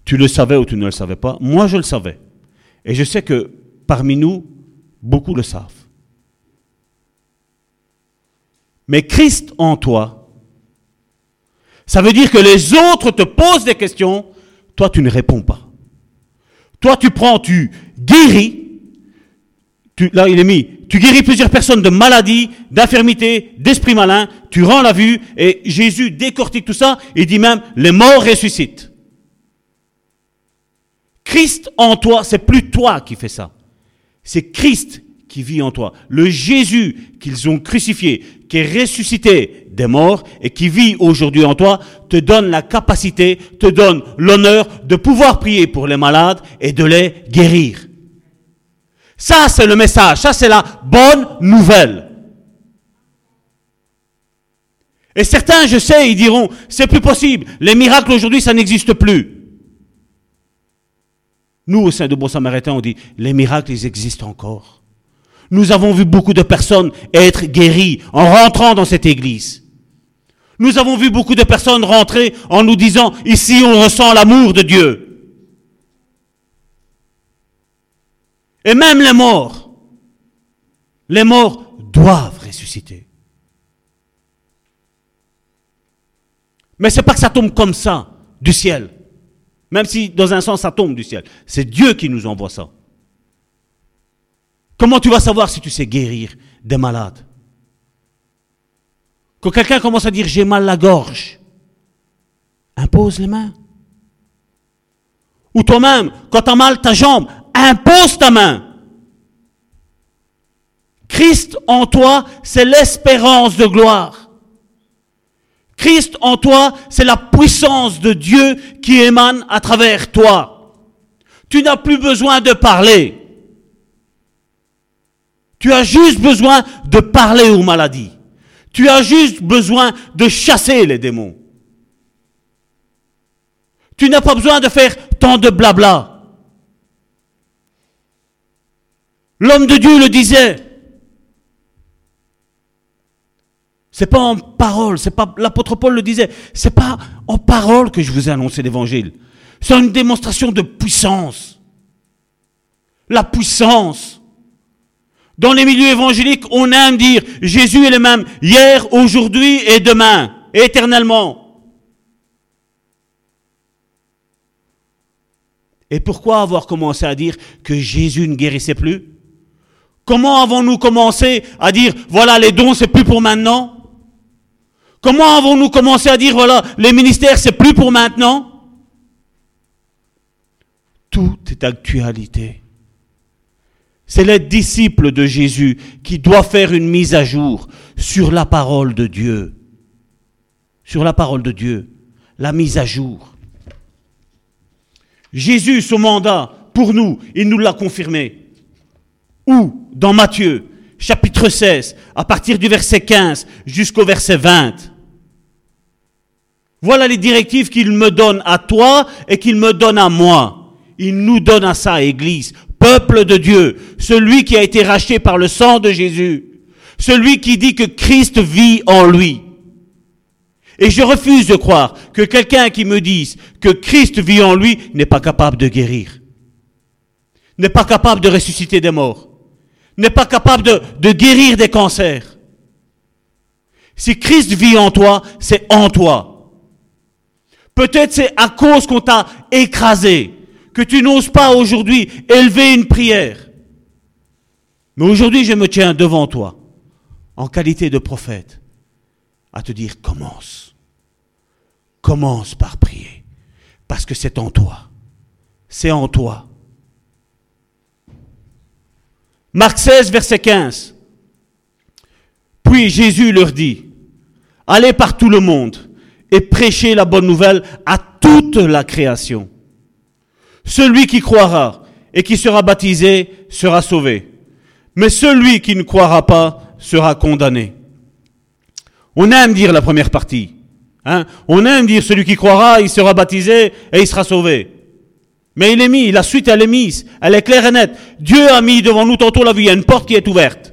tu le savais ou tu ne le savais pas. Moi, je le savais. Et je sais que parmi nous, beaucoup le savent. Mais Christ en toi, ça veut dire que les autres te posent des questions, toi tu ne réponds pas. Toi tu prends, tu guéris, là il est mis, tu guéris plusieurs personnes de maladies, d'infirmités, d'esprits malins, tu rends la vue, et Jésus décortique tout ça, et dit même, les morts ressuscitent. Christ en toi, c'est plus toi qui fais ça. C'est Christ qui vit en toi. Le Jésus qu'ils ont crucifié, qui est ressuscité des morts et qui vit aujourd'hui en toi, te donne la capacité, te donne l'honneur de pouvoir prier pour les malades et de les guérir. Ça, c'est le message. Ça, c'est la bonne nouvelle. Et certains, je sais, ils diront, c'est plus possible. Les miracles aujourd'hui, ça n'existe plus. Nous, au sein de Bon Samaritain, on dit, les miracles, ils existent encore. Nous avons vu beaucoup de personnes être guéries en rentrant dans cette église. Nous avons vu beaucoup de personnes rentrer en nous disant, ici, on ressent l'amour de Dieu. Et même les morts, les morts doivent ressusciter. Mais c'est pas que ça tombe comme ça du ciel. Même si dans un sens ça tombe du ciel. C'est Dieu qui nous envoie ça. Comment tu vas savoir si tu sais guérir des malades? Quand quelqu'un commence à dire j'ai mal la gorge, impose les mains. Ou toi-même, quand tu as mal ta jambe, impose ta main. Christ en toi, c'est l'espérance de gloire. Christ en toi, c'est la puissance de Dieu qui émane à travers toi. Tu n'as plus besoin de parler. Tu as juste besoin de parler aux maladies. Tu as juste besoin de chasser les démons. Tu n'as pas besoin de faire tant de blabla. L'homme de Dieu le disait. C'est pas en parole, c'est pas l'apôtre Paul le disait, c'est pas en parole que je vous ai annoncé l'évangile. C'est une démonstration de puissance. La puissance. Dans les milieux évangéliques, on aime dire Jésus est le même hier, aujourd'hui et demain, éternellement. Et pourquoi avoir commencé à dire que Jésus ne guérissait plus? Comment avons-nous commencé à dire, voilà, les dons, c'est plus pour maintenant? Comment avons-nous commencé à dire, voilà, les ministères, c'est plus pour maintenant? Tout est actualité. C'est les disciples de Jésus qui doivent faire une mise à jour sur la parole de Dieu. Sur la parole de Dieu. La mise à jour. Jésus, son mandat, pour nous, il nous l'a confirmé. Où? Dans Matthieu, chapitre 16, à partir du verset 15 jusqu'au verset 20. Voilà les directives qu'il me donne à toi et qu'il me donne à moi. Il nous donne à ça, Église, peuple de Dieu, celui qui a été racheté par le sang de Jésus, celui qui dit que Christ vit en lui. Et je refuse de croire que quelqu'un qui me dise que Christ vit en lui n'est pas capable de guérir, n'est pas capable de ressusciter des morts, n'est pas capable de, guérir des cancers. Si Christ vit en toi, c'est en toi. Peut-être c'est à cause qu'on t'a écrasé, que tu n'oses pas aujourd'hui élever une prière. Mais aujourd'hui, je me tiens devant toi, en qualité de prophète, à te dire commence. Commence par prier, parce que c'est en toi. C'est en toi. Marc 16, verset 15. Puis Jésus leur dit, allez par tout le monde et prêchez la bonne nouvelle à toute la création. Celui qui croira et qui sera baptisé sera sauvé. Mais celui qui ne croira pas sera condamné. On aime dire la première partie. Hein? On aime dire celui qui croira, il sera baptisé et il sera sauvé. Mais il est mis, la suite elle est mise, elle est claire et nette. Dieu a mis devant nous tantôt la vie, il y a une porte qui est ouverte.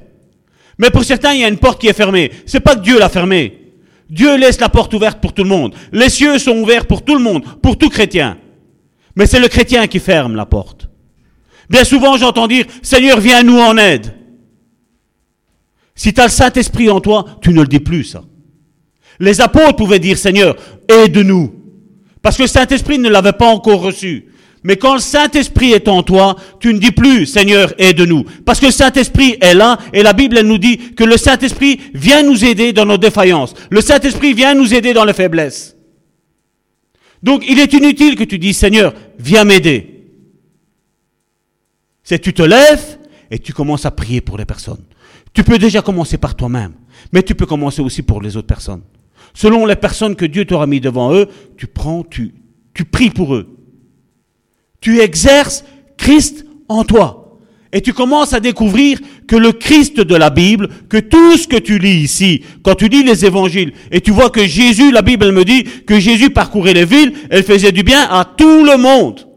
Mais pour certains, il y a une porte qui est fermée. C'est pas que Dieu l'a fermée. Dieu laisse la porte ouverte pour tout le monde. Les cieux sont ouverts pour tout le monde, pour tout chrétien. Mais c'est le chrétien qui ferme la porte. Bien souvent, j'entends dire, Seigneur, viens nous en aide. Si tu as le Saint-Esprit en toi, tu ne le dis plus, ça. Les apôtres pouvaient dire, Seigneur, aide-nous. Parce que le Saint-Esprit ne l'avait pas encore reçu. Mais quand le Saint-Esprit est en toi, tu ne dis plus, Seigneur, aide-nous. Parce que le Saint-Esprit est là, et la Bible nous dit que le Saint-Esprit vient nous aider dans nos défaillances. Le Saint-Esprit vient nous aider dans les faiblesses. Donc il est inutile que tu dises, Seigneur, viens m'aider. C'est tu te lèves et tu commences à prier pour les personnes. Tu peux déjà commencer par toi-même, mais tu peux commencer aussi pour les autres personnes. Selon les personnes que Dieu t'aura mis devant eux, tu prends, tu, tu pries pour eux. Tu exerces Christ en toi. Et tu commences à découvrir que le Christ de la Bible, que tout ce que tu lis ici, quand tu lis les évangiles, et tu vois que Jésus, la Bible me dit que Jésus parcourait les villes, elle faisait du bien à tout le monde.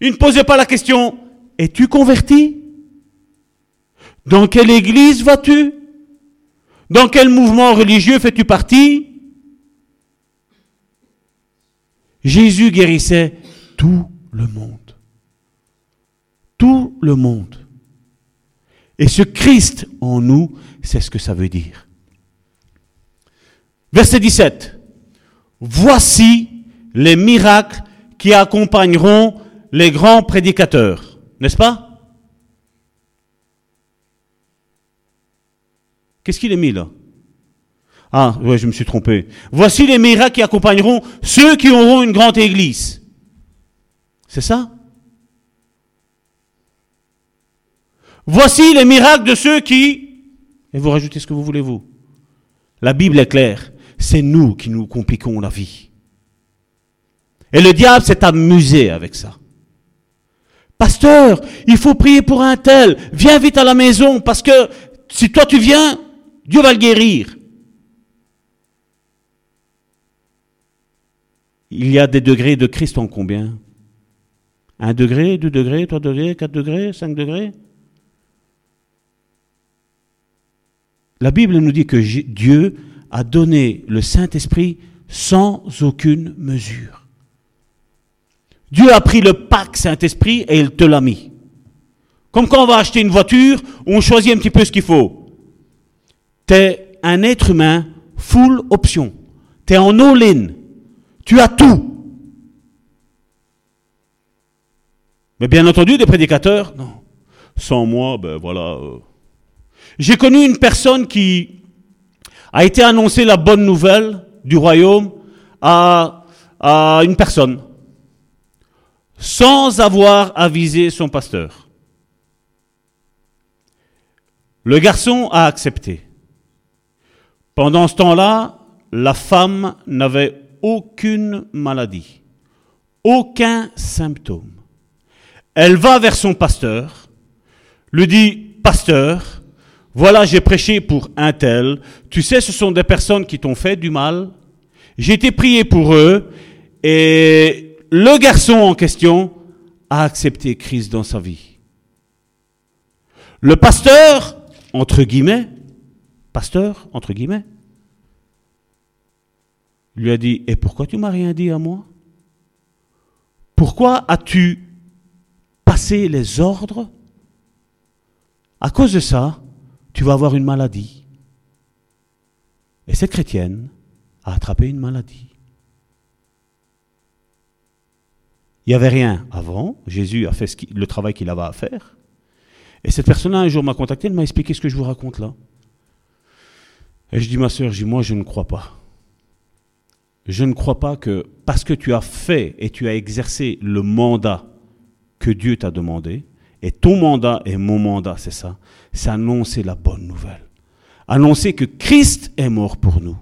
Il ne posait pas la question, es-tu converti? Dans quelle église vas-tu? Dans quel mouvement religieux fais-tu partie? Jésus guérissait tout le monde. Tout le monde. Et ce Christ en nous, c'est ce que ça veut dire. Verset 17. Voici les miracles qui accompagneront les grands prédicateurs. N'est-ce pas? Qu'est-ce qu'il est mis là? Ah, ouais, je me suis trompé. Voici les miracles qui accompagneront ceux qui auront une grande église. C'est ça? Voici les miracles de ceux qui... Et vous rajoutez ce que vous voulez, vous. La Bible est claire. C'est nous qui nous compliquons la vie. Et le diable s'est amusé avec ça. Pasteur, il faut prier pour un tel. Viens vite à la maison parce que si toi tu viens, Dieu va le guérir. Il y a des degrés de Christ en combien? 1 degré, 2 degrés, 3 degrés, 4 degrés, 5 degrés La Bible nous dit que Dieu a donné le Saint-Esprit sans aucune mesure. Dieu a pris le pack Saint-Esprit et il te l'a mis. Comme quand on va acheter une voiture, on choisit un petit peu ce qu'il faut. Tu es un être humain full option. Tu es en all-in. Tu as tout. Mais bien entendu, des prédicateurs, non. Sans moi, ben voilà. Euh. J'ai connu une personne qui a été annoncée la bonne nouvelle du royaume à, à une personne, sans avoir avisé son pasteur. Le garçon a accepté. Pendant ce temps-là, la femme n'avait aucune maladie, aucun symptôme. Elle va vers son pasteur, lui dit, pasteur, voilà, j'ai prêché pour un tel. Tu sais, ce sont des personnes qui t'ont fait du mal. J'ai été prié pour eux. Et le garçon en question a accepté Christ dans sa vie. Le pasteur, entre guillemets, pasteur, entre guillemets, lui a dit, et pourquoi tu m'as rien dit à moi? Pourquoi as-tu passé les ordres À cause de ça, tu vas avoir une maladie. Et cette chrétienne a attrapé une maladie. Il n'y avait rien avant. Jésus a fait le travail qu'il avait à faire. Et cette personne-là, un jour, m'a contacté, elle m'a expliqué ce que je vous raconte là. Et je dis, ma soeur, je dis, moi, je ne crois pas. Je ne crois pas que parce que tu as fait et tu as exercé le mandat que Dieu t'a demandé, et ton mandat et mon mandat, c'est ça, c'est annoncer la bonne nouvelle. Annoncer que Christ est mort pour nous,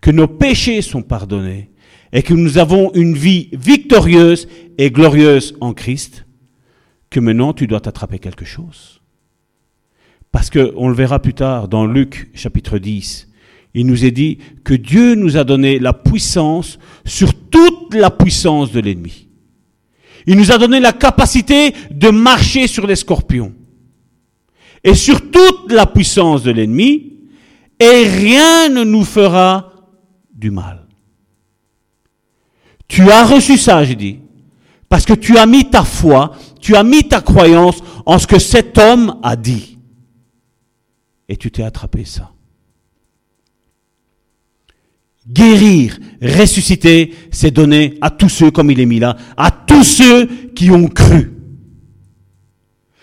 que nos péchés sont pardonnés et que nous avons une vie victorieuse et glorieuse en Christ, que maintenant tu dois t'attraper quelque chose. Parce que, on le verra plus tard dans Luc chapitre 10, il nous est dit que Dieu nous a donné la puissance sur toute la puissance de l'ennemi. Il nous a donné la capacité de marcher sur les scorpions et sur toute la puissance de l'ennemi, et rien ne nous fera du mal. Tu as reçu ça, je dis, parce que tu as mis ta foi, tu as mis ta croyance en ce que cet homme a dit. Et tu t'es attrapé ça. Guérir, ressusciter, c'est donné à tous ceux, comme il est mis là, à tous ceux qui ont cru.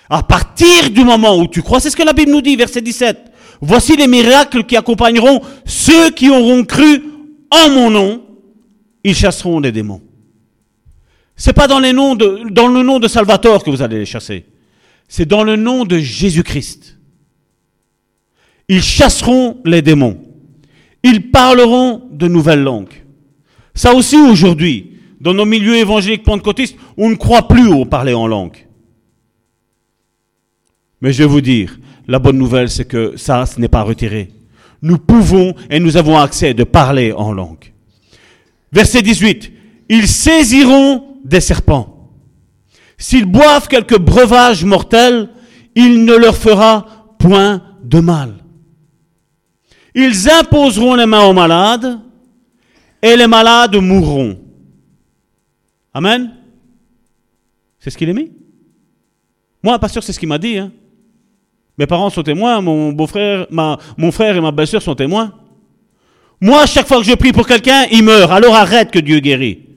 À partir du moment où tu crois, c'est ce que la Bible nous dit, verset 17. Voici les miracles qui accompagneront ceux qui auront cru en mon nom. Ils chasseront des démons. C'est pas dans, les dans le nom de Salvatore que vous allez les chasser. C'est dans le nom de Jésus-Christ. Ils chasseront les démons. Ils parleront de nouvelles langues. Ça aussi aujourd'hui, dans nos milieux évangéliques pentecôtistes, on ne croit plus au parler en langue. Mais je vais vous dire, la bonne nouvelle, c'est que ça, ce n'est pas retiré. Nous pouvons et nous avons accès de parler en langue. Verset 18. Ils saisiront des serpents. S'ils boivent quelques breuvages mortels, il ne leur fera point de mal. Ils imposeront les mains aux malades et les malades mourront. Amen. C'est ce qu'il est mis. Moi, pas sûr, c'est ce qu'il m'a dit. Hein. Mes parents sont témoins, mon beau-frère, mon frère et ma belle-sœur sont témoins. Moi, chaque fois que je prie pour quelqu'un, il meurt. Alors arrête que Dieu guérit.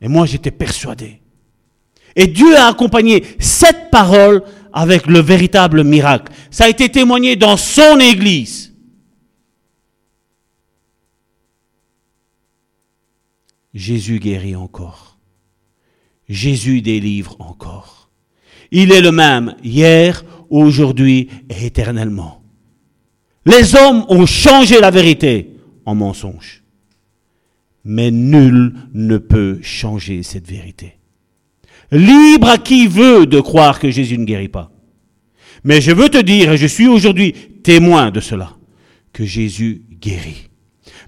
Et moi, j'étais persuadé. Et Dieu a accompagné cette parole avec le véritable miracle. Ça a été témoigné dans son Église. Jésus guérit encore. Jésus délivre encore. Il est le même hier, aujourd'hui et éternellement. Les hommes ont changé la vérité en mensonge. Mais nul ne peut changer cette vérité. Libre à qui veut de croire que Jésus ne guérit pas. Mais je veux te dire, et je suis aujourd'hui témoin de cela, que Jésus guérit.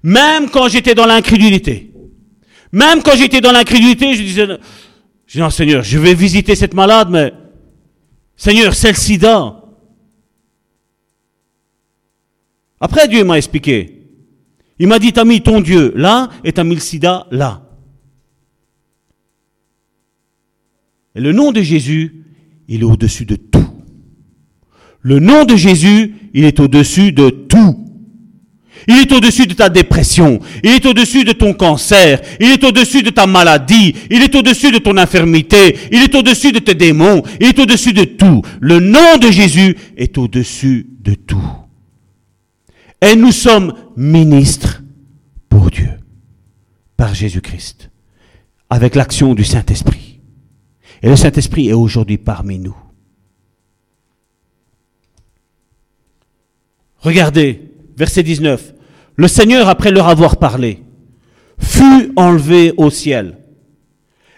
Même quand j'étais dans l'incrédulité, même quand j'étais dans l'incrédulité, je disais, je non, Seigneur, je vais visiter cette malade, mais Seigneur, c'est le sida. Après, Dieu m'a expliqué. Il m'a dit, t'as mis ton Dieu là et t'as mis le sida là. Et le nom de Jésus, il est au-dessus de tout. Le nom de Jésus, il est au-dessus de tout. Il est au-dessus de ta dépression. Il est au-dessus de ton cancer. Il est au-dessus de ta maladie. Il est au-dessus de ton infirmité. Il est au-dessus de tes démons. Il est au-dessus de tout. Le nom de Jésus est au-dessus de tout. Et nous sommes ministres pour Dieu, par Jésus-Christ, avec l'action du Saint-Esprit. Et le Saint-Esprit est aujourd'hui parmi nous. Regardez, verset 19. Le Seigneur, après leur avoir parlé, fut enlevé au ciel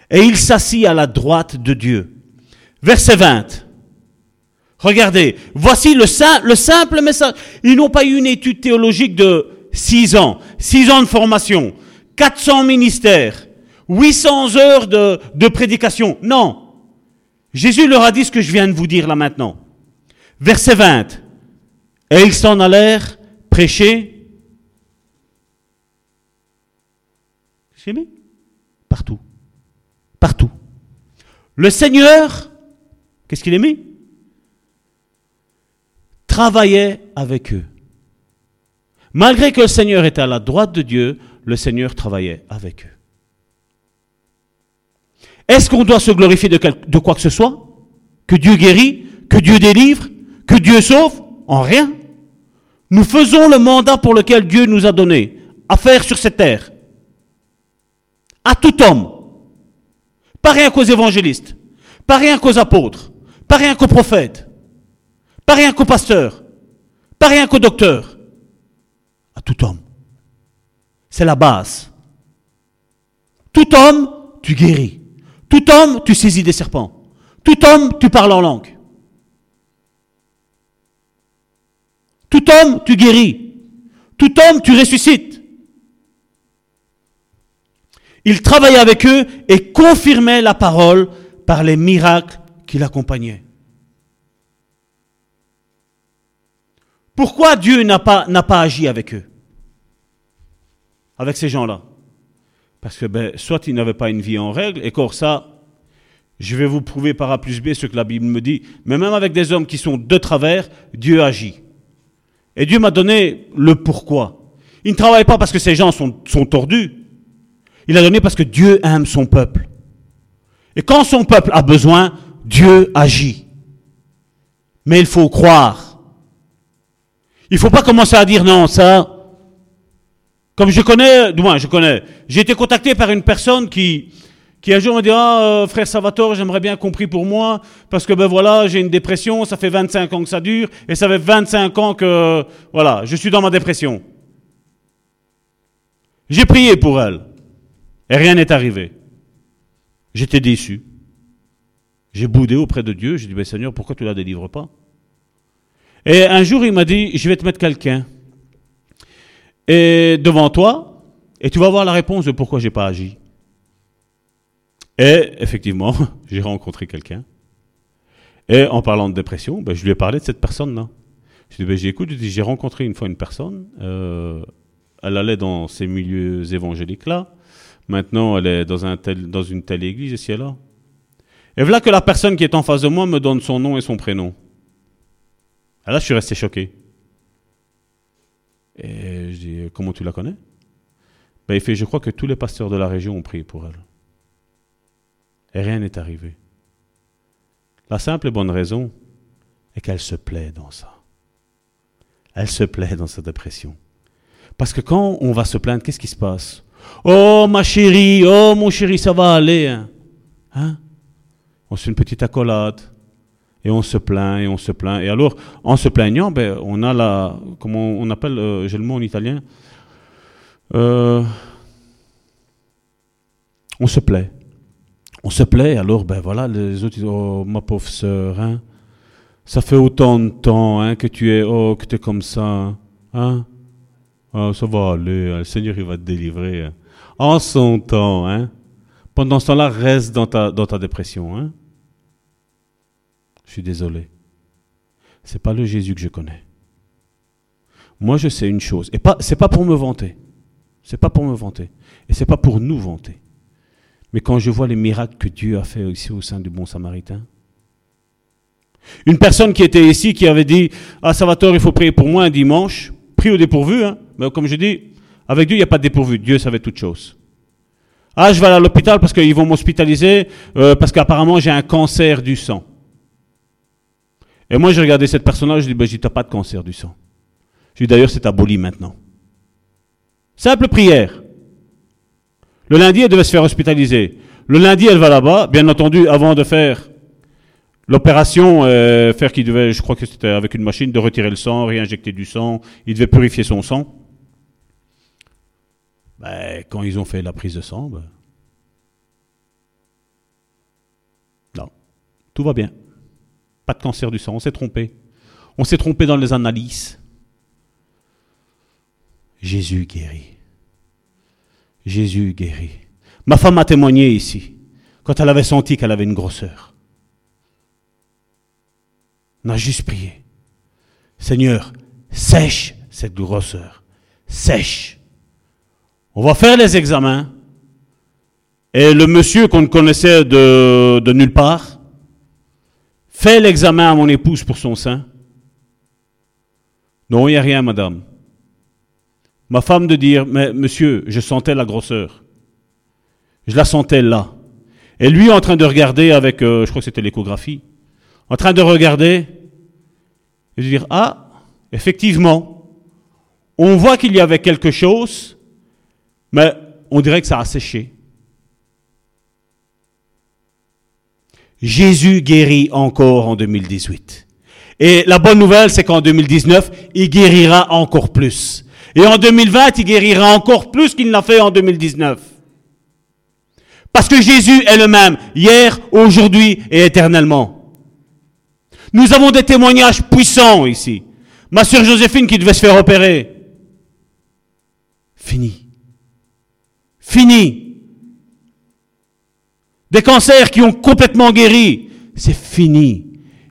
et il s'assit à la droite de Dieu. Verset 20. Regardez, voici le, simple message. Ils n'ont pas eu une étude théologique de 6 ans, 6 ans de formation, 400 ministères, 800 heures de, prédication. Non. Jésus leur a dit ce que je viens de vous dire là maintenant. Verset 20. Et ils s'en allèrent prêcher. J'ai mis Partout. Partout. Le Seigneur, qu'est-ce qu'il a mis Travaillait avec eux. Malgré que le Seigneur était à la droite de Dieu, le Seigneur travaillait avec eux. Est-ce qu'on doit se glorifier de, de, quoi que ce soit? Que Dieu guérit Que Dieu délivre Que Dieu sauve? En rien. Nous faisons le mandat pour lequel Dieu nous a donné à faire sur cette terre. À tout homme. Pas rien qu'aux évangélistes. Pas rien qu'aux apôtres. Pas rien qu'aux prophètes. Pas rien qu'aux pasteurs. Pas rien qu'aux docteurs. À tout homme. C'est la base. Tout homme, tu guéris. Tout homme, tu saisis des serpents. Tout homme, tu parles en langue. Tout homme, tu guéris. Tout homme, tu ressuscites. Il travaillait avec eux et confirmait la parole par les miracles qui l'accompagnaient. Pourquoi Dieu n'a pas, pas agi avec eux Avec ces gens-là? Parce que ben, soit ils n'avaient pas une vie en règle, et encore ça, je vais vous prouver par A plus B ce que la Bible me dit. Mais même avec des hommes qui sont de travers, Dieu agit. Et Dieu m'a donné le pourquoi. Il ne travaille pas parce que ces gens sont, sont tordus. Il a donné parce que Dieu aime son peuple. Et quand son peuple a besoin, Dieu agit. Mais il faut croire. Il ne faut pas commencer à dire non, ça, comme je connais, du moins je connais, j'ai été contacté par une personne qui, qui un jour me dit Ah, euh, frère Salvatore, j'aimerais bien compris pour moi, parce que ben voilà, j'ai une dépression, ça fait 25 ans que ça dure, et ça fait 25 ans que, voilà, je suis dans ma dépression. J'ai prié pour elle, et rien n'est arrivé. J'étais déçu. J'ai boudé auprès de Dieu, j'ai dit ben Seigneur, pourquoi tu la délivres pas? Et un jour, il m'a dit Je vais te mettre quelqu'un et devant toi, et tu vas voir la réponse de pourquoi j'ai pas agi. Et effectivement, <laughs> j'ai rencontré quelqu'un. Et en parlant de dépression, ben, je lui ai parlé de cette personne-là. Je lui ai dit, ben, écoute, j'ai rencontré une fois une personne, euh, elle allait dans ces milieux évangéliques-là. Maintenant, elle est dans, un tel, dans une telle église ici et là. Et voilà que la personne qui est en face de moi me donne son nom et son prénom. Et là, je suis resté choqué. Et je dis, comment tu la connais? Ben, Il fait, je crois que tous les pasteurs de la région ont prié pour elle. Et rien n'est arrivé. La simple et bonne raison est qu'elle se plaît dans ça. Elle se plaît dans sa dépression. Parce que quand on va se plaindre, qu'est-ce qui se passe? Oh ma chérie, oh mon chéri, ça va aller. Hein, hein? On se fait une petite accolade et on se plaint et on se plaint. Et alors, en se plaignant, ben, on a la, comment on appelle, euh, j'ai le mot en italien, euh, on se plaît. On se plaît, alors, ben voilà, les autres disent, oh, ma pauvre sœur, hein, ça fait autant de temps hein, que tu es, oh, que tu es comme ça, hein, oh, ça va aller, hein, le Seigneur, il va te délivrer. Hein. En son temps, hein. Pendant ce temps-là, reste dans ta, dans ta dépression, hein. Je suis désolé. C'est pas le Jésus que je connais. Moi, je sais une chose. Et pas, c'est pas pour me vanter. C'est pas pour me vanter. Et c'est pas pour nous vanter. Mais quand je vois les miracles que Dieu a fait ici au sein du Bon Samaritain, une personne qui était ici, qui avait dit Ah, Salvatore, il faut prier pour moi un dimanche, prie au dépourvu. Hein. Mais comme je dis, avec Dieu, il n'y a pas de dépourvu. Dieu savait toutes choses. Ah, je vais aller à l'hôpital parce qu'ils vont m'hospitaliser, euh, parce qu'apparemment j'ai un cancer du sang. Et moi, j'ai regardé cette personne-là, je dis, ben, tu n'as pas de cancer du sang. Je dis, d'ailleurs, c'est aboli maintenant. Simple prière. Le lundi, elle devait se faire hospitaliser. Le lundi, elle va là-bas. Bien entendu, avant de faire l'opération, euh, faire qu'il devait, je crois que c'était avec une machine, de retirer le sang, réinjecter du sang. Il devait purifier son sang. Ben, quand ils ont fait la prise de sang, ben, Tout va bien. Pas de cancer du sang. On s'est trompé. On s'est trompé dans les analyses. Jésus guérit. Jésus guérit. Ma femme a témoigné ici, quand elle avait senti qu'elle avait une grosseur. On a juste prié. Seigneur, sèche cette grosseur. Sèche. On va faire les examens. Et le monsieur qu'on connaissait de, de nulle part fait l'examen à mon épouse pour son sein. Non, il n'y a rien, madame. Ma femme de dire, mais monsieur, je sentais la grosseur. Je la sentais là. Et lui en train de regarder avec, euh, je crois que c'était l'échographie, en train de regarder et de dire, ah, effectivement, on voit qu'il y avait quelque chose, mais on dirait que ça a séché. Jésus guérit encore en 2018. Et la bonne nouvelle, c'est qu'en 2019, il guérira encore plus. Et en 2020, il guérira encore plus qu'il n'a fait en 2019. Parce que Jésus est le même, hier, aujourd'hui et éternellement. Nous avons des témoignages puissants ici. Ma sœur Joséphine qui devait se faire opérer. Fini. Fini. Des cancers qui ont complètement guéri. C'est fini.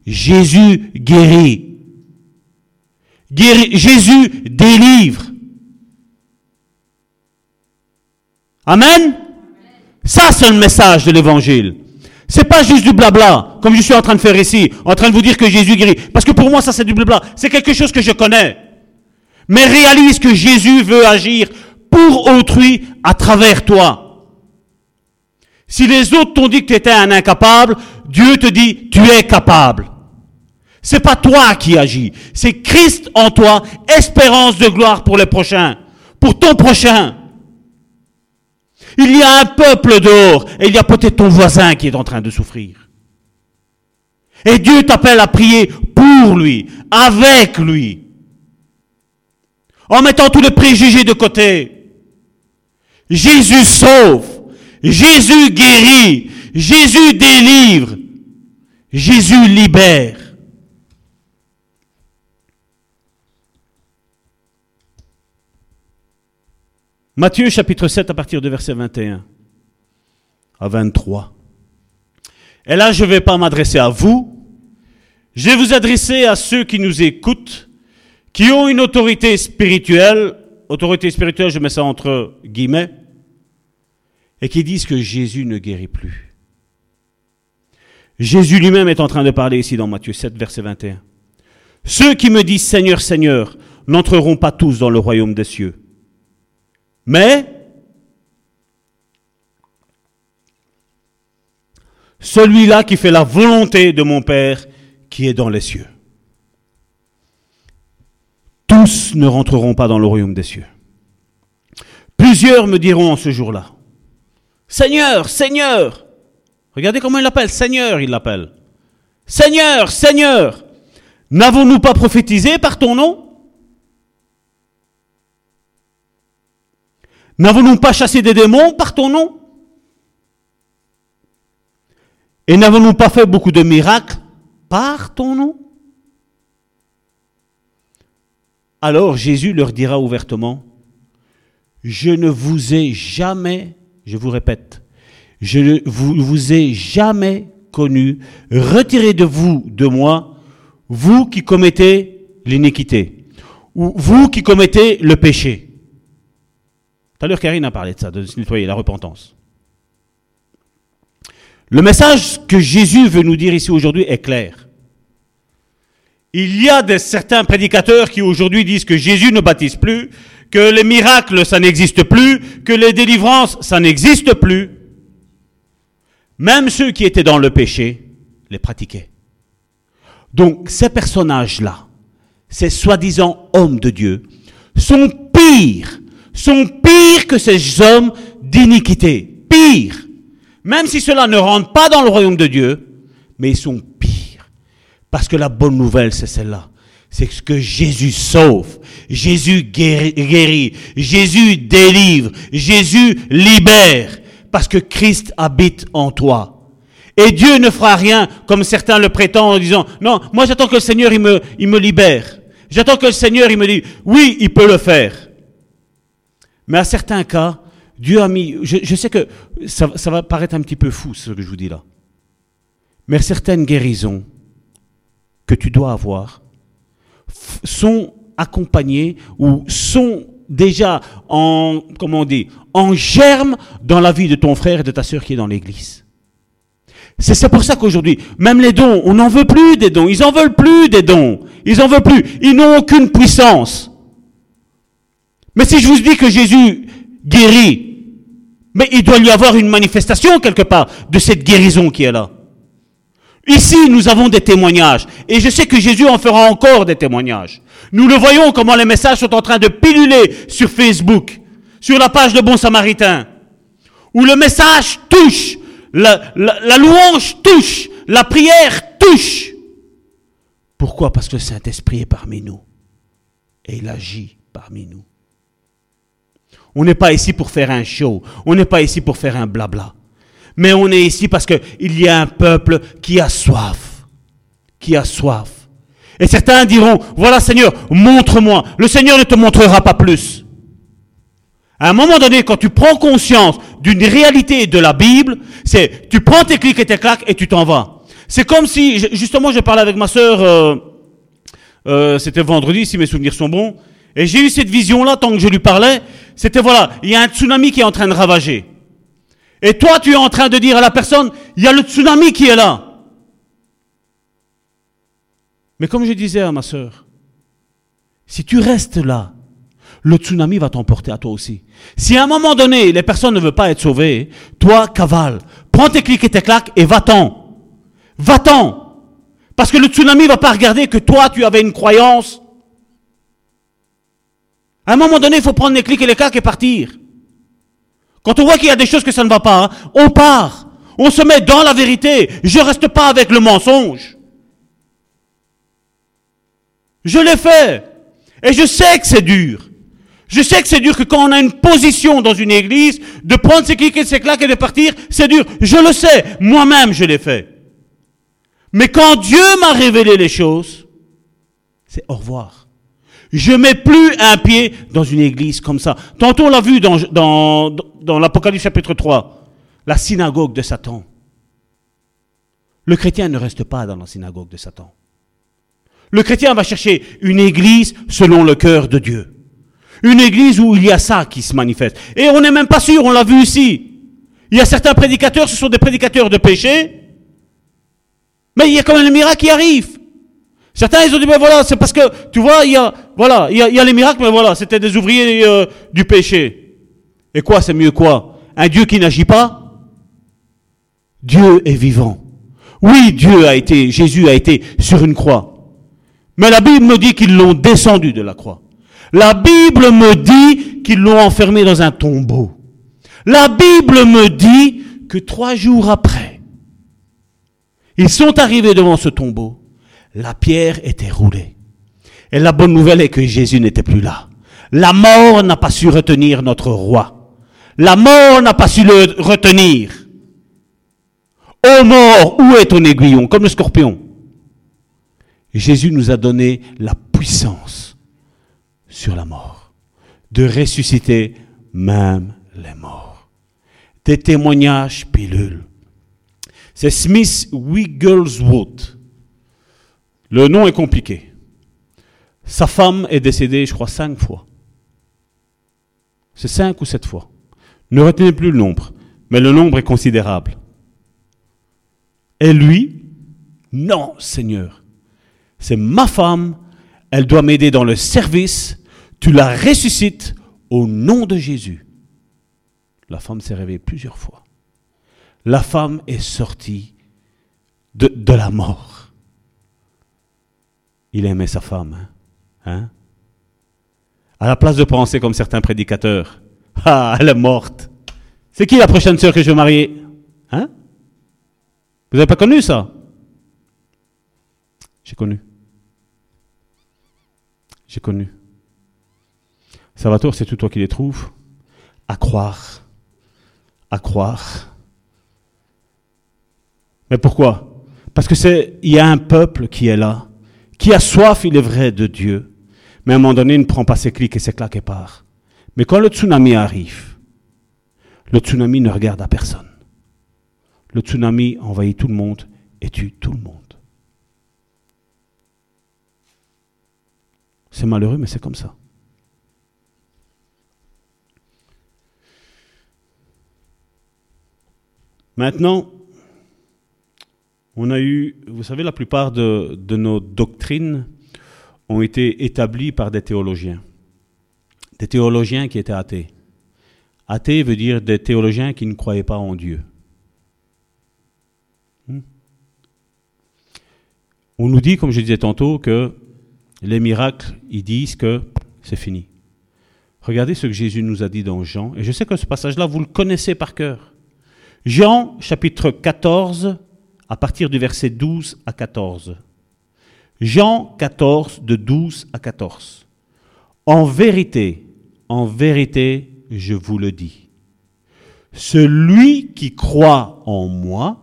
Jésus guérit. guérit. Jésus délivre. Amen? Ça, c'est le message de l'évangile. C'est pas juste du blabla, comme je suis en train de faire ici, en train de vous dire que Jésus guérit. Parce que pour moi, ça, c'est du blabla. C'est quelque chose que je connais. Mais réalise que Jésus veut agir pour autrui à travers toi. Si les autres t'ont dit que tu étais un incapable, Dieu te dit, tu es capable. C'est pas toi qui agis, c'est Christ en toi, espérance de gloire pour les prochains, pour ton prochain. Il y a un peuple dehors et il y a peut-être ton voisin qui est en train de souffrir. Et Dieu t'appelle à prier pour lui, avec lui, en mettant tous les préjugés de côté. Jésus sauve, Jésus guérit, Jésus délivre, Jésus libère. Matthieu chapitre 7 à partir de verset 21 à 23. Et là, je ne vais pas m'adresser à vous, je vais vous adresser à ceux qui nous écoutent, qui ont une autorité spirituelle, autorité spirituelle, je mets ça entre guillemets, et qui disent que Jésus ne guérit plus. Jésus lui-même est en train de parler ici dans Matthieu 7, verset 21. Ceux qui me disent Seigneur, Seigneur, n'entreront pas tous dans le royaume des cieux mais celui-là qui fait la volonté de mon Père qui est dans les cieux. Tous ne rentreront pas dans le royaume des cieux. Plusieurs me diront en ce jour-là, Seigneur, Seigneur, regardez comment il l'appelle, Seigneur, il l'appelle. Seigneur, Seigneur, n'avons-nous pas prophétisé par ton nom? N'avons-nous pas chassé des démons par ton nom? Et n'avons-nous pas fait beaucoup de miracles par ton nom? Alors Jésus leur dira ouvertement, je ne vous ai jamais, je vous répète, je ne vous, ai jamais connu, retirez de vous, de moi, vous qui commettez l'iniquité, ou vous qui commettez le péché. Tout à l'heure, Karine a parlé de ça, de se nettoyer, la repentance. Le message que Jésus veut nous dire ici aujourd'hui est clair. Il y a certains prédicateurs qui aujourd'hui disent que Jésus ne baptise plus, que les miracles, ça n'existe plus, que les délivrances, ça n'existe plus. Même ceux qui étaient dans le péché les pratiquaient. Donc ces personnages-là, ces soi-disant hommes de Dieu, sont pires sont pires que ces hommes d'iniquité. Pire. Même si cela ne rentre pas dans le royaume de Dieu, mais ils sont pires. Parce que la bonne nouvelle, c'est celle-là. C'est que Jésus sauve, Jésus guérit, Jésus délivre, Jésus libère, parce que Christ habite en toi. Et Dieu ne fera rien comme certains le prétendent en disant, non, moi j'attends que le Seigneur il me, il me libère. J'attends que le Seigneur il me dise, oui, il peut le faire. Mais à certains cas, Dieu a mis, je, sais que ça, ça va paraître un petit peu fou ce que je vous dis là. Mais certaines guérisons que tu dois avoir sont accompagnées ou sont déjà en, comment on dit, en germe dans la vie de ton frère et de ta sœur qui est dans l'église. C'est pour ça qu'aujourd'hui, même les dons, on n'en veut plus des dons. Ils en veulent plus des dons. Ils en veulent plus. Ils n'ont aucune puissance. Mais si je vous dis que Jésus guérit, mais il doit y avoir une manifestation quelque part de cette guérison qui est là. Ici, nous avons des témoignages. Et je sais que Jésus en fera encore des témoignages. Nous le voyons comment les messages sont en train de piluler sur Facebook, sur la page de Bon Samaritain, où le message touche, la, la louange touche, la prière touche. Pourquoi? Parce que le Saint-Esprit est parmi nous. Et il agit parmi nous. On n'est pas ici pour faire un show. On n'est pas ici pour faire un blabla. Mais on est ici parce qu'il y a un peuple qui a soif. Qui a soif. Et certains diront, voilà Seigneur, montre-moi. Le Seigneur ne te montrera pas plus. À un moment donné, quand tu prends conscience d'une réalité de la Bible, c'est tu prends tes clics et tes claques et tu t'en vas. C'est comme si, justement, je parlais avec ma sœur, euh, euh, c'était vendredi, si mes souvenirs sont bons, et j'ai eu cette vision-là, tant que je lui parlais, c'était voilà, il y a un tsunami qui est en train de ravager. Et toi, tu es en train de dire à la personne, il y a le tsunami qui est là. Mais comme je disais à ma sœur, si tu restes là, le tsunami va t'emporter à toi aussi. Si à un moment donné, les personnes ne veulent pas être sauvées, toi, cavale, prends tes clics et tes claques et va-t'en. Va-t'en. Parce que le tsunami va pas regarder que toi, tu avais une croyance. À un moment donné, il faut prendre les clics et les claques et partir. Quand on voit qu'il y a des choses que ça ne va pas, hein, on part. On se met dans la vérité. Je ne reste pas avec le mensonge. Je l'ai fait. Et je sais que c'est dur. Je sais que c'est dur que quand on a une position dans une église, de prendre ses clics et ses claques et de partir, c'est dur. Je le sais. Moi-même, je l'ai fait. Mais quand Dieu m'a révélé les choses, c'est au revoir. Je mets plus un pied dans une église comme ça. Tantôt on l'a vu dans, dans, l'Apocalypse chapitre 3, la synagogue de Satan. Le chrétien ne reste pas dans la synagogue de Satan. Le chrétien va chercher une église selon le cœur de Dieu. Une église où il y a ça qui se manifeste. Et on n'est même pas sûr, on l'a vu ici. Il y a certains prédicateurs, ce sont des prédicateurs de péché. Mais il y a quand même le miracle qui arrive. Certains, ils ont dit, mais voilà, c'est parce que, tu vois, il y a, voilà, il y a, les miracles, mais voilà, c'était des ouvriers euh, du péché. Et quoi, c'est mieux quoi? Un Dieu qui n'agit pas? Dieu est vivant. Oui, Dieu a été, Jésus a été sur une croix. Mais la Bible me dit qu'ils l'ont descendu de la croix. La Bible me dit qu'ils l'ont enfermé dans un tombeau. La Bible me dit que trois jours après, ils sont arrivés devant ce tombeau la pierre était roulée. Et la bonne nouvelle est que Jésus n'était plus là. La mort n'a pas su retenir notre roi. La mort n'a pas su le retenir. Ô mort, où est ton aiguillon Comme le scorpion? Jésus nous a donné la puissance sur la mort, de ressusciter même les morts. Des témoignages pilules. C'est Smith Wigglesworth le nom est compliqué. Sa femme est décédée, je crois, cinq fois. C'est cinq ou sept fois. Ne retenez plus le nombre, mais le nombre est considérable. Et lui, non, Seigneur, c'est ma femme, elle doit m'aider dans le service, tu la ressuscites au nom de Jésus. La femme s'est réveillée plusieurs fois. La femme est sortie de, de la mort il aimait sa femme. Hein? À la place de penser comme certains prédicateurs, <laughs> ah, elle est morte. C'est qui la prochaine sœur que je vais marier Hein? Vous n'avez pas connu ça? J'ai connu. J'ai connu. Salvatore, c'est tout toi qui les trouves. À croire. À croire. Mais pourquoi? Parce que c'est, y a un peuple qui est là, qui a soif, il est vrai, de Dieu, mais à un moment donné, il ne prend pas ses clics et ses claques et part. Mais quand le tsunami arrive, le tsunami ne regarde à personne. Le tsunami envahit tout le monde et tue tout le monde. C'est malheureux, mais c'est comme ça. Maintenant, on a eu, vous savez, la plupart de, nos doctrines ont été établies par des théologiens. Des théologiens qui étaient athées. Athées veut dire des théologiens qui ne croyaient pas en Dieu. Hmm? On nous dit, comme je disais tantôt, que les miracles, ils disent que c'est fini. Regardez ce que Jésus nous a dit dans Jean, et je sais que ce passage-là, vous le connaissez par cœur. Jean chapitre 14, à partir du verset 12 à 14. Jean 14, de 12 à 14. En vérité, en vérité, je vous le dis, celui qui croit en moi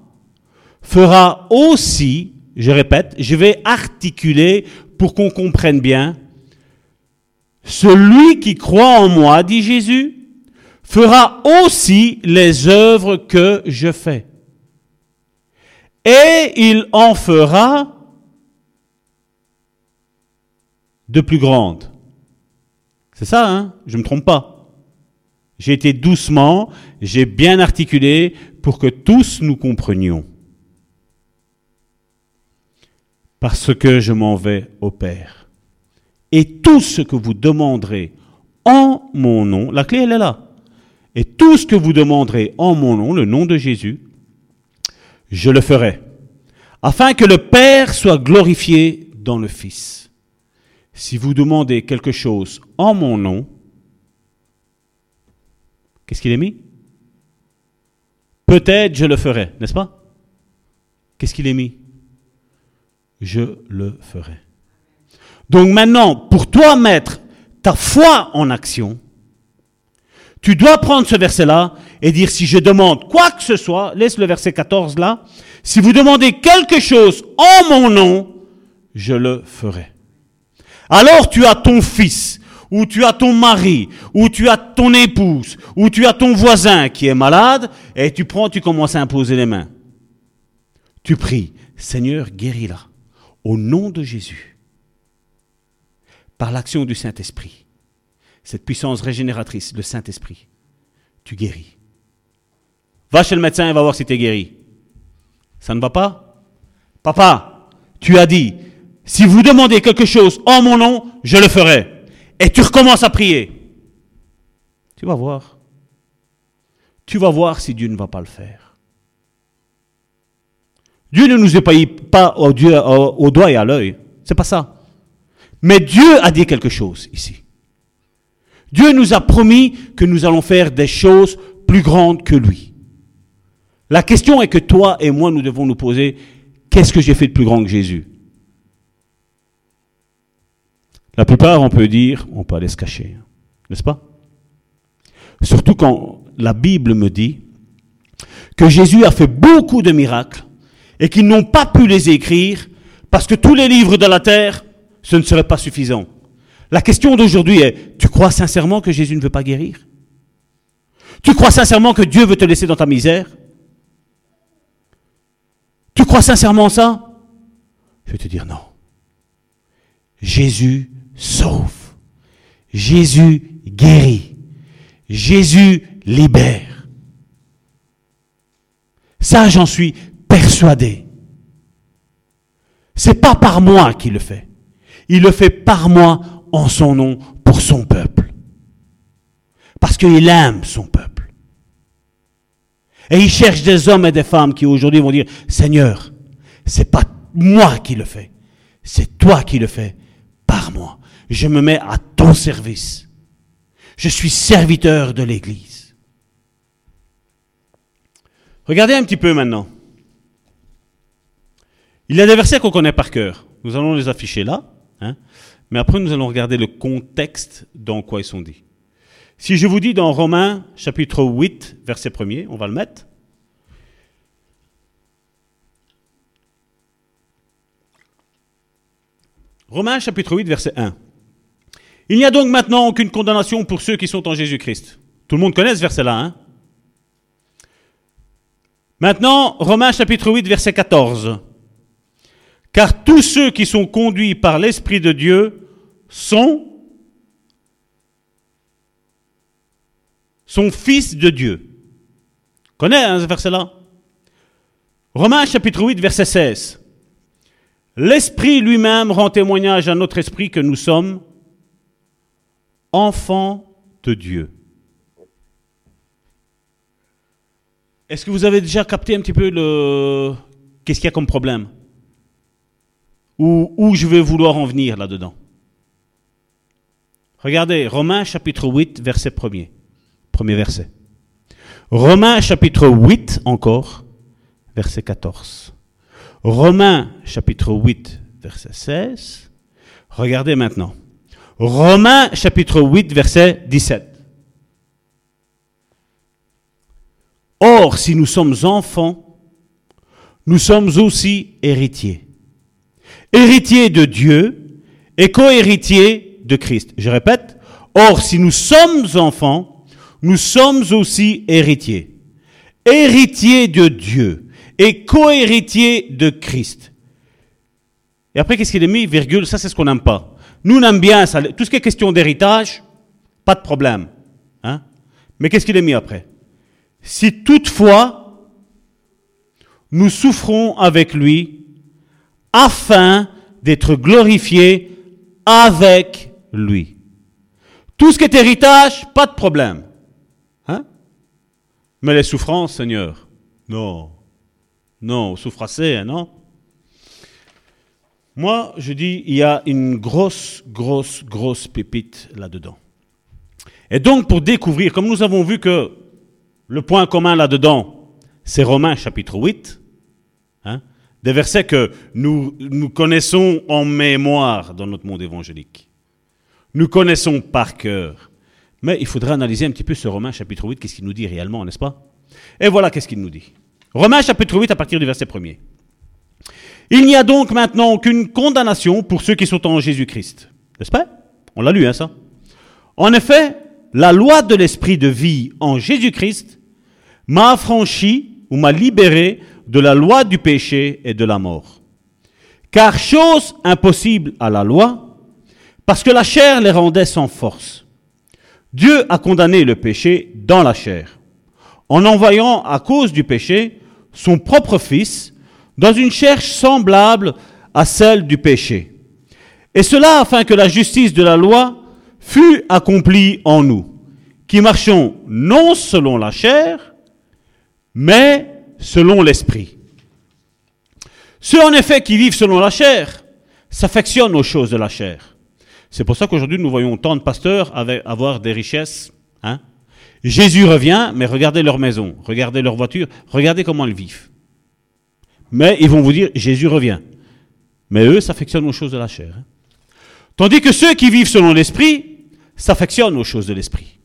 fera aussi, je répète, je vais articuler pour qu'on comprenne bien, celui qui croit en moi, dit Jésus, fera aussi les œuvres que je fais. Et il en fera de plus grandes. C'est ça, hein? Je ne me trompe pas. J'ai été doucement, j'ai bien articulé pour que tous nous comprenions. Parce que je m'en vais au Père. Et tout ce que vous demanderez en mon nom, la clé elle est là. Et tout ce que vous demanderez en mon nom, le nom de Jésus, je le ferai, afin que le Père soit glorifié dans le Fils. Si vous demandez quelque chose en mon nom, qu'est-ce qu'il est mis? Peut-être je le ferai, n'est-ce pas? Qu'est-ce qu'il est mis? Je le ferai. Donc maintenant, pour toi mettre ta foi en action, tu dois prendre ce verset-là et dire si je demande quoi que ce soit, laisse le verset 14 là, si vous demandez quelque chose en mon nom, je le ferai. Alors tu as ton fils, ou tu as ton mari, ou tu as ton épouse, ou tu as ton voisin qui est malade, et tu prends, tu commences à imposer les mains. Tu pries, Seigneur, guéris-la, au nom de Jésus, par l'action du Saint-Esprit cette puissance régénératrice, le Saint-Esprit. Tu guéris. Va chez le médecin et va voir si tu es guéri. Ça ne va pas? Papa, tu as dit, si vous demandez quelque chose en mon nom, je le ferai. Et tu recommences à prier. Tu vas voir. Tu vas voir si Dieu ne va pas le faire. Dieu ne nous épaille pas au, au doigt et à l'œil. C'est pas ça. Mais Dieu a dit quelque chose ici. Dieu nous a promis que nous allons faire des choses plus grandes que lui. La question est que toi et moi, nous devons nous poser, qu'est-ce que j'ai fait de plus grand que Jésus? La plupart, on peut dire, on peut aller se cacher, n'est-ce pas? Surtout quand la Bible me dit que Jésus a fait beaucoup de miracles et qu'ils n'ont pas pu les écrire parce que tous les livres de la terre, ce ne serait pas suffisant. La question d'aujourd'hui est, tu crois sincèrement que Jésus ne veut pas guérir? Tu crois sincèrement que Dieu veut te laisser dans ta misère? Tu crois sincèrement ça? Je vais te dire non. Jésus sauve. Jésus guérit. Jésus libère. Ça, j'en suis persuadé. C'est pas par moi qu'il le fait. Il le fait par moi en son nom pour son peuple. Parce qu'il aime son peuple. Et il cherche des hommes et des femmes qui aujourd'hui vont dire, Seigneur, c'est pas moi qui le fais, c'est toi qui le fais par moi. Je me mets à ton service. Je suis serviteur de l'Église. Regardez un petit peu maintenant. Il y a des versets qu'on connaît par cœur. Nous allons les afficher là. Hein. Mais après, nous allons regarder le contexte dans quoi ils sont dits. Si je vous dis dans Romains chapitre 8, verset 1, on va le mettre. Romains chapitre 8, verset 1. Il n'y a donc maintenant aucune condamnation pour ceux qui sont en Jésus-Christ. Tout le monde connaît ce verset-là. Hein maintenant, Romains chapitre 8, verset 14. Car tous ceux qui sont conduits par l'Esprit de Dieu sont, sont fils de Dieu. Connais hein, ce verset-là? Romains chapitre 8, verset 16. L'Esprit lui-même rend témoignage à notre esprit que nous sommes enfants de Dieu. Est-ce que vous avez déjà capté un petit peu le qu'est-ce qu'il y a comme problème? Ou où je vais vouloir en venir là-dedans Regardez, Romains chapitre 8, verset 1er. Premier verset. Romains chapitre 8 encore, verset 14. Romains chapitre 8, verset 16. Regardez maintenant. Romains chapitre 8, verset 17. Or, si nous sommes enfants, nous sommes aussi héritiers. Héritiers de Dieu et co-héritiers de Christ. Je répète, or, si nous sommes enfants, nous sommes aussi héritiers. Héritiers de Dieu et co-héritier de Christ. Et après, qu'est-ce qu'il est mis? Virgule, ça c'est ce qu'on n'aime pas. Nous, on bien ça. Tout ce qui est question d'héritage, pas de problème. Hein? Mais qu'est-ce qu'il est mis après? Si toutefois, nous souffrons avec lui, afin d'être glorifiés avec lui. Tout ce qui est héritage, pas de problème. Hein? Mais les souffrances, Seigneur, non. Non, souffre assez, hein, non? Moi, je dis, il y a une grosse, grosse, grosse pépite là-dedans. Et donc, pour découvrir, comme nous avons vu que le point commun là-dedans, c'est Romains chapitre 8, hein, des versets que nous, connaissons en mémoire dans notre monde évangélique. Nous connaissons par cœur. Mais il faudrait analyser un petit peu ce Romains chapitre 8, qu'est-ce qu'il nous dit réellement, n'est-ce pas? Et voilà qu'est-ce qu'il nous dit. Romains chapitre 8 à partir du verset 1er. Il n'y a donc maintenant aucune condamnation pour ceux qui sont en Jésus-Christ. N'est-ce pas? On l'a lu, hein, ça En effet, la loi de l'esprit de vie en Jésus-Christ m'a affranchi ou m'a libéré de la loi du péché et de la mort. Car chose impossible à la loi, parce que la chair les rendait sans force. Dieu a condamné le péché dans la chair, en envoyant à cause du péché son propre Fils dans une chair semblable à celle du péché. Et cela afin que la justice de la loi fût accomplie en nous, qui marchons non selon la chair, mais selon l'esprit. Ceux en effet qui vivent selon la chair s'affectionnent aux choses de la chair. C'est pour ça qu'aujourd'hui nous voyons tant de pasteurs avoir des richesses. Hein Jésus revient, mais regardez leur maison, regardez leur voiture, regardez comment ils vivent. Mais ils vont vous dire, Jésus revient. Mais eux s'affectionnent aux choses de la chair. Hein. Tandis que ceux qui vivent selon l'esprit s'affectionnent aux choses de l'esprit.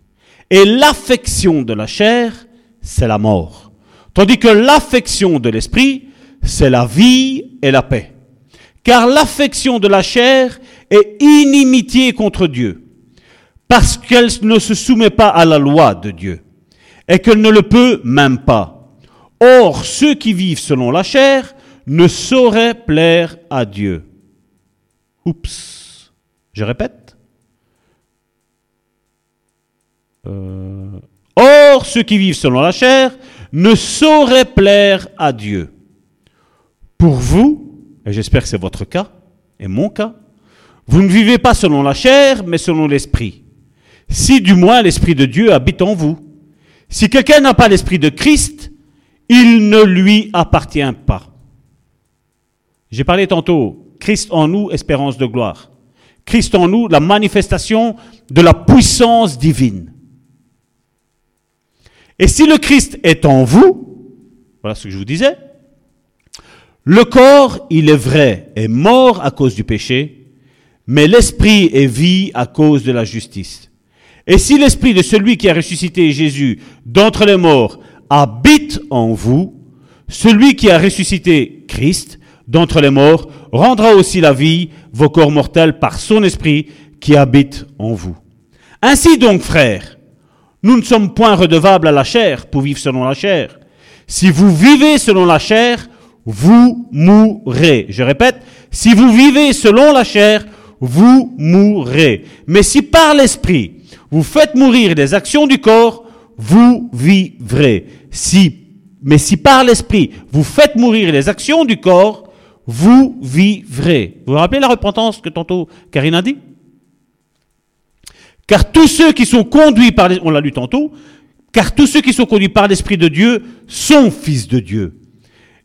Et l'affection de la chair, c'est la mort. Tandis que l'affection de l'esprit, c'est la vie et la paix. Car l'affection de la chair est inimitié contre Dieu parce qu'elle ne se soumet pas à la loi de Dieu et qu'elle ne le peut même pas. Or, ceux qui vivent selon la chair ne sauraient plaire à Dieu. Oups. Je répète. Euh, or, ceux qui vivent selon la chair ne sauraient plaire à Dieu. Pour vous, et j'espère que c'est votre cas, et mon cas, vous ne vivez pas selon la chair, mais selon l'esprit si du moins l'Esprit de Dieu habite en vous. Si quelqu'un n'a pas l'Esprit de Christ, il ne lui appartient pas. J'ai parlé tantôt, Christ en nous, espérance de gloire. Christ en nous, la manifestation de la puissance divine. Et si le Christ est en vous, voilà ce que je vous disais, le corps, il est vrai, est mort à cause du péché, mais l'esprit est vie à cause de la justice. Et si l'esprit de celui qui a ressuscité Jésus d'entre les morts habite en vous, celui qui a ressuscité Christ d'entre les morts, rendra aussi la vie vos corps mortels par son esprit qui habite en vous. Ainsi donc, frères, nous ne sommes point redevables à la chair pour vivre selon la chair. Si vous vivez selon la chair, vous mourrez. Je répète, si vous vivez selon la chair, vous mourrez. Mais si par l'esprit, vous faites mourir les actions du corps, vous vivrez. Si, mais si par l'esprit, vous faites mourir les actions du corps, vous vivrez. Vous vous rappelez la repentance que tantôt Karine a dit? Car tous ceux qui sont conduits par, on l'a lu tantôt, car tous ceux qui sont conduits par l'Esprit de Dieu sont fils de Dieu.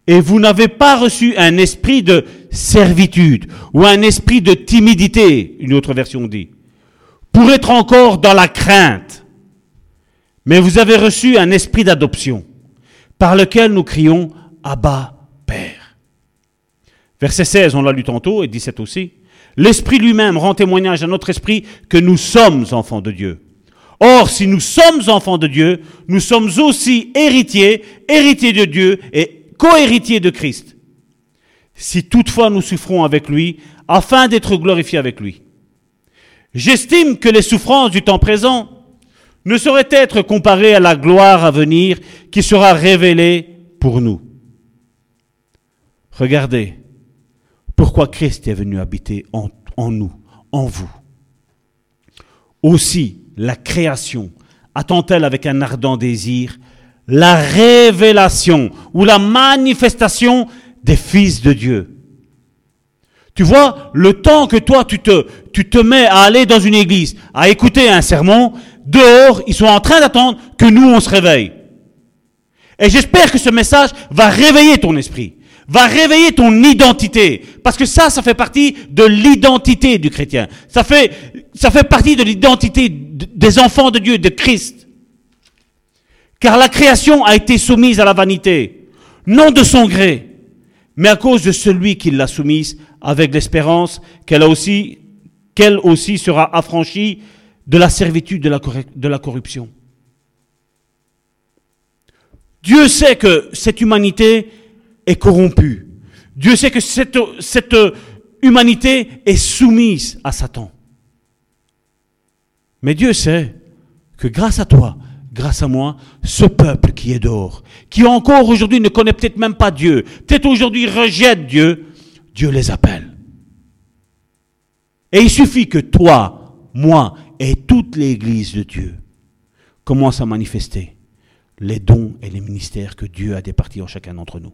Et vous n'avez pas reçu un esprit de servitude ou un esprit de timidité, une autre version dit, pour être encore dans la crainte. Mais vous avez reçu un esprit d'adoption, par lequel nous crions Abba, Père. Verset 16, on l'a lu tantôt, et 17 aussi. L'Esprit lui-même rend témoignage à notre esprit que nous sommes enfants de Dieu. Or, si nous sommes enfants de Dieu, nous sommes aussi héritiers, héritiers de Dieu et co-héritiers de Christ. Si toutefois nous souffrons avec lui, afin d'être glorifiés avec lui. J'estime que les souffrances du temps présent ne sauraient être comparées à la gloire à venir qui sera révélée pour nous. Regardez pourquoi Christ est venu habiter en, nous, en vous? Aussi, la création attend-elle avec un ardent désir la révélation ou la manifestation des fils de Dieu. Tu vois, le temps que toi tu te, tu te mets à aller dans une église, à écouter un sermon, dehors, ils sont en train d'attendre que nous on se réveille. Et j'espère que ce message va réveiller ton esprit, va réveiller ton identité, parce que ça, ça fait partie de l'identité du chrétien. Ça fait, ça fait partie de l'identité des enfants de Dieu, de Christ. Car la création a été soumise à la vanité, non de son gré, mais à cause de celui qui l'a soumise, avec l'espérance qu'elle aussi, qu'elle aussi sera affranchie de la servitude de la, de la corruption. Dieu sait que cette humanité est corrompue. Dieu sait que cette, cette humanité est soumise à Satan. Mais Dieu sait que grâce à toi, grâce à moi, ce peuple qui est dehors, qui encore aujourd'hui ne connaît peut-être même pas Dieu, peut-être aujourd'hui rejette Dieu, Dieu les appelle. Et il suffit que toi, moi et toute l'Église de Dieu commencent à manifester les dons et les ministères que Dieu a départis en chacun d'entre nous.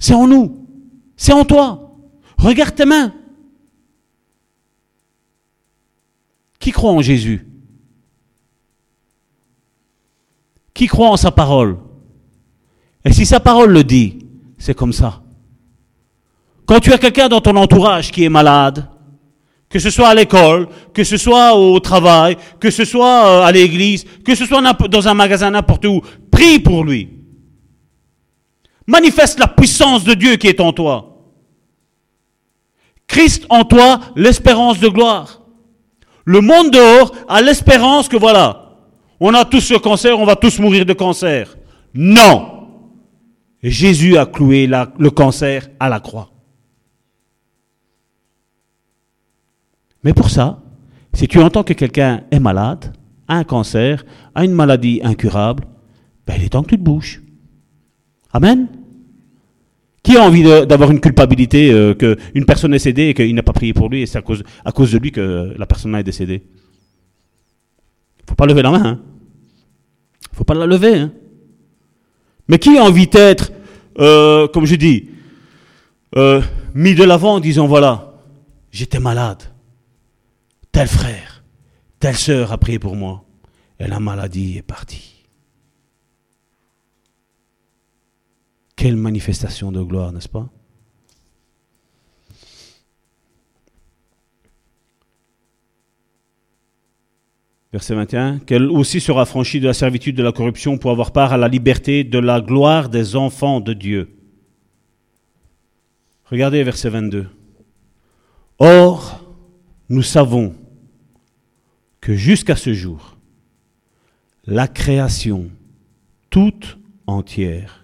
C'est en nous, c'est en toi. Regarde tes mains. Qui croit en Jésus? Qui croit en sa parole? Et si sa parole le dit, c'est comme ça. Quand tu as quelqu'un dans ton entourage qui est malade, que ce soit à l'école, que ce soit au travail, que ce soit euh, à l'église, que ce soit dans un magasin n'importe où, prie pour lui. Manifeste la puissance de Dieu qui est en toi. Christ en toi, l'espérance de gloire. Le monde dehors a l'espérance que voilà, on a tous le cancer, on va tous mourir de cancer. Non. Jésus a cloué le cancer à la croix. Mais pour ça, si tu entends que quelqu'un est malade, a un cancer, a une maladie incurable, ben il est temps que tu te bouges. Amen. Qui a envie d'avoir une culpabilité euh, qu'une personne est décédée et qu'il n'a pas prié pour lui et c'est à cause, à cause de lui que la personne est décédée? Faut pas lever la main. Hein. faut pas la lever. Hein. Mais qui a envie d'être, euh, comme je dis, euh, mis de l'avant en disant voilà, j'étais malade. Tel frère, telle sœur a prié pour moi. Et la maladie est partie. Quelle manifestation de gloire, n'est-ce pas? Verset 21, qu'elle aussi sera franchie de la servitude de la corruption pour avoir part à la liberté de la gloire des enfants de Dieu. Regardez verset 22. Or, nous savons que jusqu'à ce jour, la création toute entière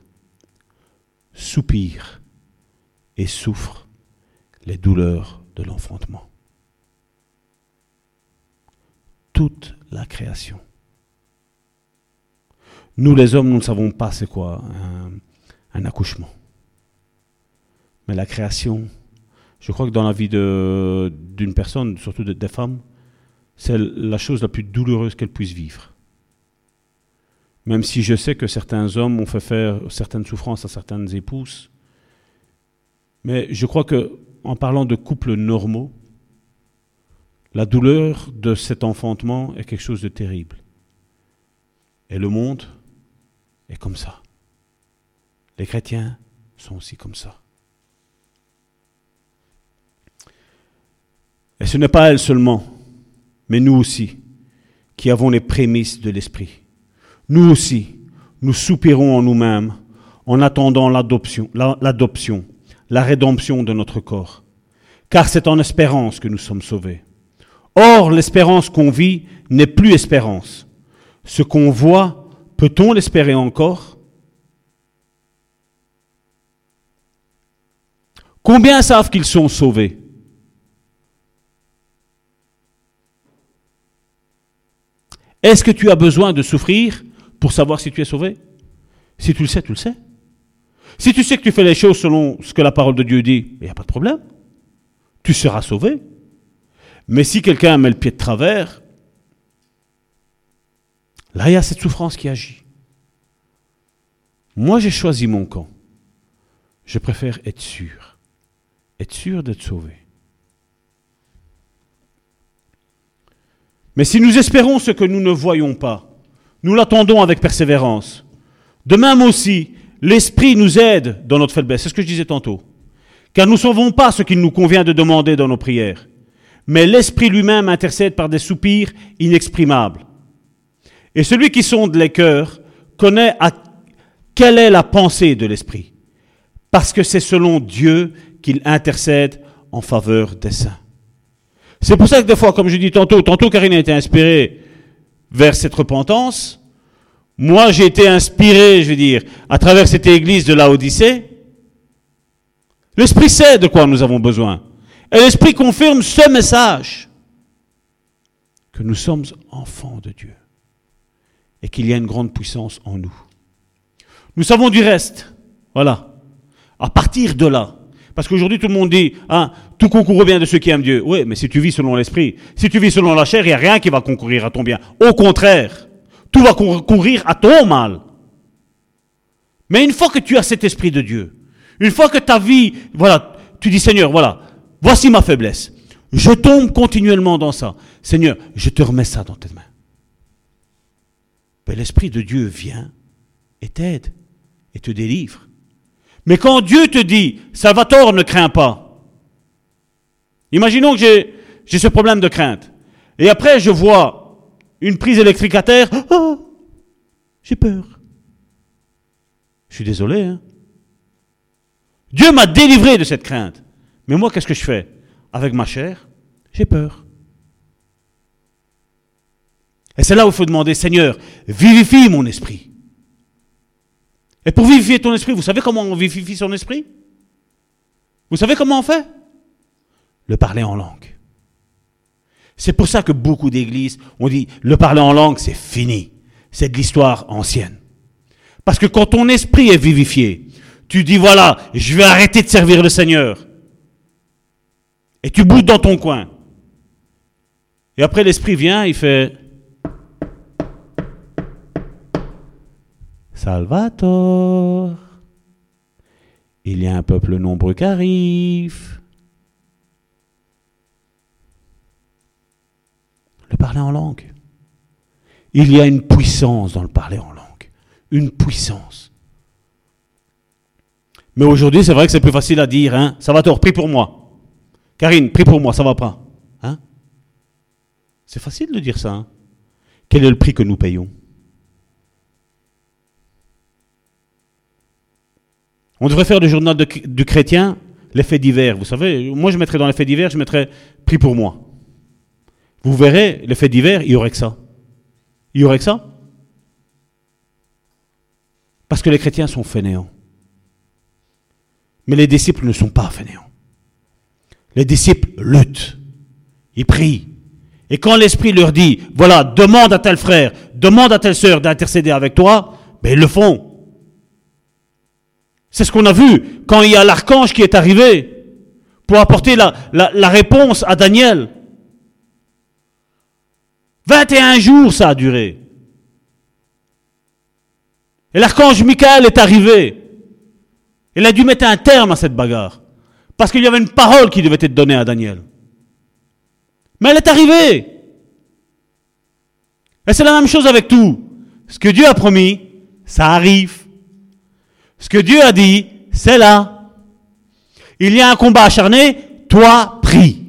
soupire et souffre les douleurs de l'enfantement. Toute la création. Nous les hommes, nous ne savons pas c'est quoi un, accouchement. Mais la création, je crois que dans la vie d'une personne, surtout des femmes, c'est la chose la plus douloureuse qu'elle puisse vivre. Même si je sais que certains hommes ont fait faire certaines souffrances à certaines épouses, mais je crois que en parlant de couples normaux, la douleur de cet enfantement est quelque chose de terrible. Et le monde est comme ça. Les chrétiens sont aussi comme ça. Et ce n'est pas elle seulement, mais nous aussi, qui avons les prémices de l'Esprit. Nous aussi, nous soupirons en nous-mêmes en attendant l'adoption, la rédemption de notre corps. Car c'est en espérance que nous sommes sauvés. Or, l'espérance qu'on vit n'est plus espérance. Ce qu'on voit, peut-on l'espérer encore? Combien savent qu'ils sont sauvés? Est-ce que tu as besoin de souffrir? Pour savoir si tu es sauvé Si tu le sais, tu le sais. Si tu sais que tu fais les choses selon ce que la parole de Dieu dit, il n'y a pas de problème. Tu seras sauvé. Mais si quelqu'un met le pied de travers, là, il y a cette souffrance qui agit. Moi, j'ai choisi mon camp. Je préfère être sûr. Être sûr d'être sauvé. Mais si nous espérons ce que nous ne voyons pas, nous l'attendons avec persévérance. De même aussi, l'Esprit nous aide dans notre faiblesse. C'est ce que je disais tantôt. Car nous ne savons pas ce qu'il nous convient de demander dans nos prières. Mais l'Esprit lui-même intercède par des soupirs inexprimables. Et celui qui sonde les cœurs connaît quelle est la pensée de l'Esprit. Parce que c'est selon Dieu qu'il intercède en faveur des saints. C'est pour ça que des fois, comme je dis tantôt, tantôt Karine a été inspirée vers cette repentance. Moi, j'ai été inspiré, je veux dire, à travers cette église de la Odyssée. L'Esprit sait de quoi nous avons besoin. Et l'Esprit confirme ce message, que nous sommes enfants de Dieu et qu'il y a une grande puissance en nous. Nous savons du reste. Voilà. À partir de là, parce qu'aujourd'hui, tout le monde dit, hein, tout concourt bien de ceux qui aiment Dieu. Oui, mais si tu vis selon l'esprit, si tu vis selon la chair, il n'y a rien qui va concourir à ton bien. Au contraire, tout va concourir à ton mal. Mais une fois que tu as cet esprit de Dieu, une fois que ta vie, voilà, tu dis Seigneur, voilà, voici ma faiblesse. Je tombe continuellement dans ça. Seigneur, je te remets ça dans tes mains. Mais l'esprit de Dieu vient et t'aide et te délivre. Mais quand Dieu te dit, Salvatore, ne crains pas. Imaginons que j'ai, ce problème de crainte. Et après, je vois une prise électrique à terre. Oh, j'ai peur. Je suis désolé. Hein. Dieu m'a délivré de cette crainte. Mais moi, qu'est-ce que je fais? Avec ma chair, j'ai peur. Et c'est là où il faut demander, Seigneur, vivifie mon esprit. Et pour vivifier ton esprit, vous savez comment on vivifie son esprit? Vous savez comment on fait? Le parler en langue. C'est pour ça que beaucoup d'églises ont dit le parler en langue, c'est fini. C'est de l'histoire ancienne. Parce que quand ton esprit est vivifié, tu dis voilà, je vais arrêter de servir le Seigneur. Et tu boudes dans ton coin. Et après l'esprit vient, il fait Salvatore. Il y a un peuple nombreux qui arrive. Le parler en langue. Il y a une puissance dans le parler en langue. Une puissance. Mais aujourd'hui, c'est vrai que c'est plus facile à dire. Hein? Salvatore, prie pour moi. Karine, prie pour moi, ça va pas. Hein? C'est facile de dire ça. Hein? Quel est le prix que nous payons? On devrait faire du journal du chrétien les faits divers. Vous savez, moi je mettrais dans les faits divers, je mettrais pris pour moi. Vous verrez, les faits divers, il y aurait que ça. Il y aurait que ça. Parce que les chrétiens sont fainéants. Mais les disciples ne sont pas fainéants. Les disciples luttent. Ils prient. Et quand l'Esprit leur dit, voilà, demande à tel frère, demande à telle sœur d'intercéder avec toi, ben ils le font. C'est ce qu'on a vu quand il y a l'archange qui est arrivé pour apporter la, réponse à Daniel. 21 jours ça a duré. Et l'archange Michael est arrivé. Il a dû mettre un terme à cette bagarre. Parce qu'il y avait une parole qui devait être donnée à Daniel. Mais elle est arrivée. Et c'est la même chose avec tout. Ce que Dieu a promis, ça arrive. Ce que Dieu a dit, c'est là. Il y a un combat acharné, toi, prie.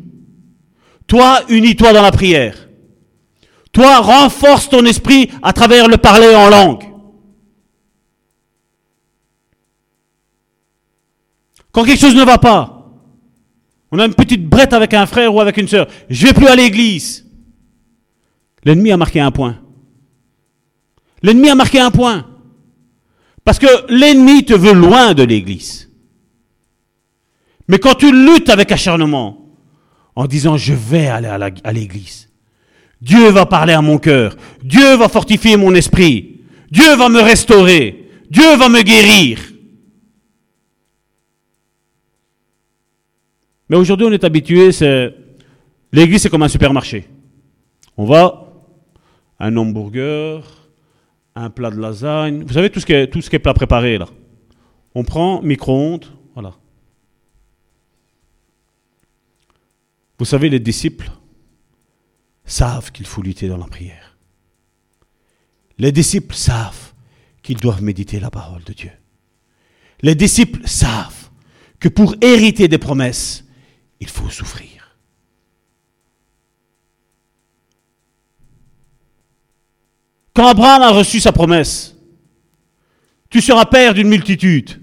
Toi, unis-toi dans la prière. Toi, renforce ton esprit à travers le parler en langue. Quand quelque chose ne va pas, on a une petite brette avec un frère ou avec une sœur, je vais plus à l'église. L'ennemi a marqué un point. L'ennemi a marqué un point. Parce que l'ennemi te veut loin de l'église. Mais quand tu luttes avec acharnement, en disant je vais aller à l'église, Dieu va parler à mon cœur, Dieu va fortifier mon esprit, Dieu va me restaurer, Dieu va me guérir. Mais aujourd'hui, on est habitué, l'église, c'est comme un supermarché. On va, un hamburger, un plat de lasagne, vous savez tout ce qui est, ce qui est plat préparé là. On prend micro-ondes, voilà. Vous savez, les disciples savent qu'il faut lutter dans la prière. Les disciples savent qu'ils doivent méditer la parole de Dieu. Les disciples savent que pour hériter des promesses, il faut souffrir. Quand Abraham a reçu sa promesse, tu seras père d'une multitude.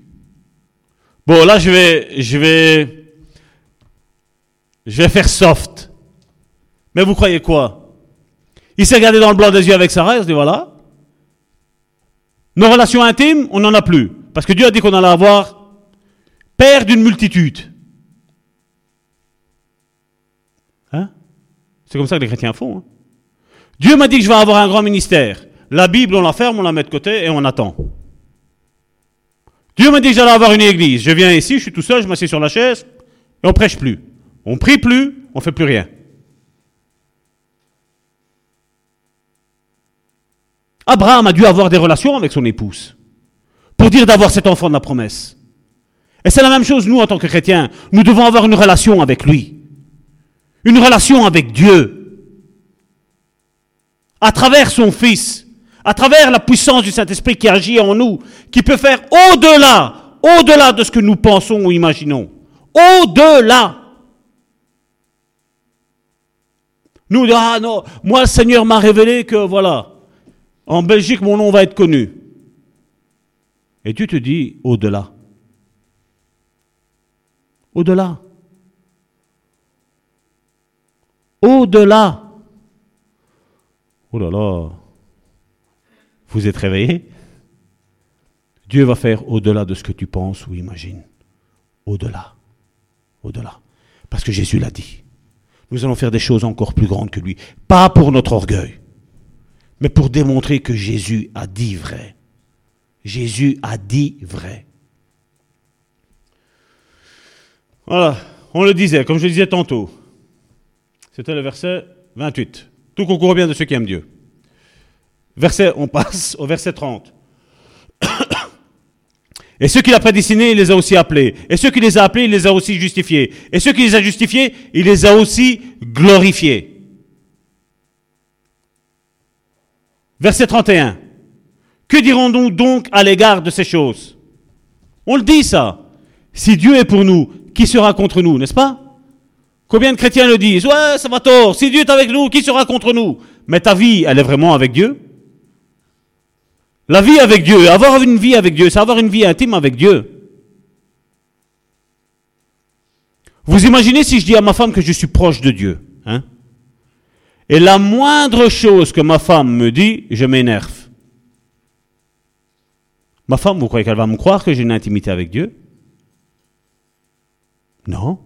Bon, là, je vais, je vais, je vais faire soft. Mais vous croyez quoi? Il s'est regardé dans le blanc des yeux avec Sarah, il se dit voilà. Nos relations intimes, on n'en a plus. Parce que Dieu a dit qu'on allait avoir père d'une multitude. C'est comme ça que les chrétiens font. Hein. Dieu m'a dit que je vais avoir un grand ministère. La Bible, on la ferme, on la met de côté et on attend. Dieu m'a dit que j'allais avoir une église. Je viens ici, je suis tout seul, je m'assieds sur la chaise et on prêche plus. On prie plus, on fait plus rien. Abraham a dû avoir des relations avec son épouse pour dire d'avoir cet enfant de la promesse. Et c'est la même chose, nous, en tant que chrétiens. Nous devons avoir une relation avec lui une relation avec Dieu à travers son Fils, à travers la puissance du Saint-Esprit qui agit en nous, qui peut faire au-delà, au-delà de ce que nous pensons ou imaginons. Au-delà. Nous, ah non, moi le Seigneur m'a révélé que voilà, en Belgique mon nom va être connu. Et tu te dis au-delà. Au-delà. au-delà. Oh là là, vous êtes réveillés Dieu va faire au-delà de ce que tu penses ou imagines. Au-delà. Au-delà. Parce que Jésus l'a dit. Nous allons faire des choses encore plus grandes que lui. Pas pour notre orgueil, mais pour démontrer que Jésus a dit vrai. Jésus a dit vrai. Voilà, on le disait, comme je le disais tantôt. C'était le verset 28. Tout concourt bien de ceux qui aiment Dieu. Verset, on passe au verset 30. <coughs> Et ceux qu'il a prédestinés, il les a aussi appelés. Et ceux qui les a appelés, il les a aussi justifiés. Et ceux qui les a justifiés, il les a aussi glorifiés. Verset 31. Que dirons-nous donc à l'égard de ces choses? On le dit ça. Si Dieu est pour nous, qui sera contre nous, n'est-ce pas? Combien de chrétiens le disent? Ouais, ça va tort. Si Dieu est avec nous, qui sera contre nous? Mais ta vie, elle est vraiment avec Dieu? La vie avec Dieu, avoir une vie avec Dieu, c'est avoir une vie intime avec Dieu. Vous imaginez si je dis à ma femme que je suis proche de Dieu hein? Et la moindre chose que ma femme me dit, je m'énerve. Ma femme, vous croyez qu'elle va me croire que j'ai une intimité avec Dieu? Non.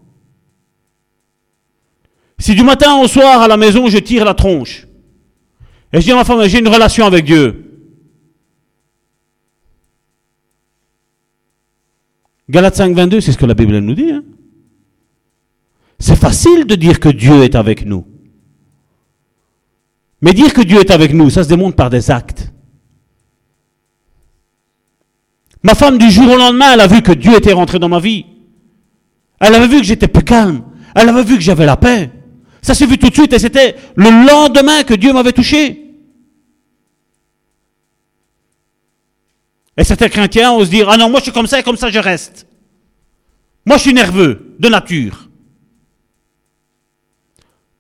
Si du matin au soir à la maison, je tire la tronche, et je dis à ma femme, j'ai une relation avec Dieu, Galates 5, 22, c'est ce que la Bible nous dit. Hein. C'est facile de dire que Dieu est avec nous. Mais dire que Dieu est avec nous, ça se démontre par des actes. Ma femme, du jour au lendemain, elle a vu que Dieu était rentré dans ma vie. Elle avait vu que j'étais plus calme. Elle avait vu que j'avais la paix. Ça s'est vu tout de suite et c'était le lendemain que Dieu m'avait touché. Et certains chrétiens osent dire, ah non, moi je suis comme ça et comme ça je reste. Moi je suis nerveux, de nature.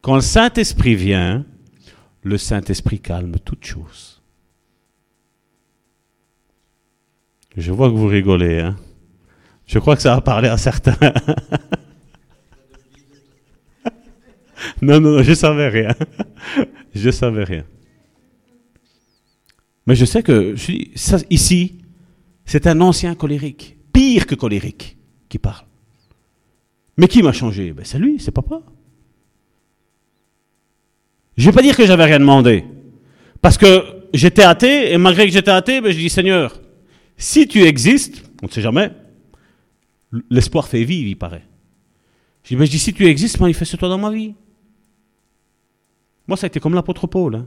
Quand le Saint-Esprit vient, le Saint-Esprit calme toute chose. Je vois que vous rigolez. Hein. Je crois que ça va parler à certains. <laughs> non, non, non, je savais rien. <laughs> je savais rien. Mais je sais que je ça, ici, c'est un ancien colérique, pire que colérique, qui parle. Mais qui m'a changé? Ben, C'est lui, c'est papa. Je ne vais pas dire que j'avais rien demandé. Parce que j'étais athée, et malgré que j'étais athée, ben, je dis Seigneur, si tu existes, on ne sait jamais, l'espoir fait vivre, il paraît. Je dis, ben, je dis si tu existes, manifeste-toi dans ma vie. Moi, ça a été comme l'apôtre Paul. Hein.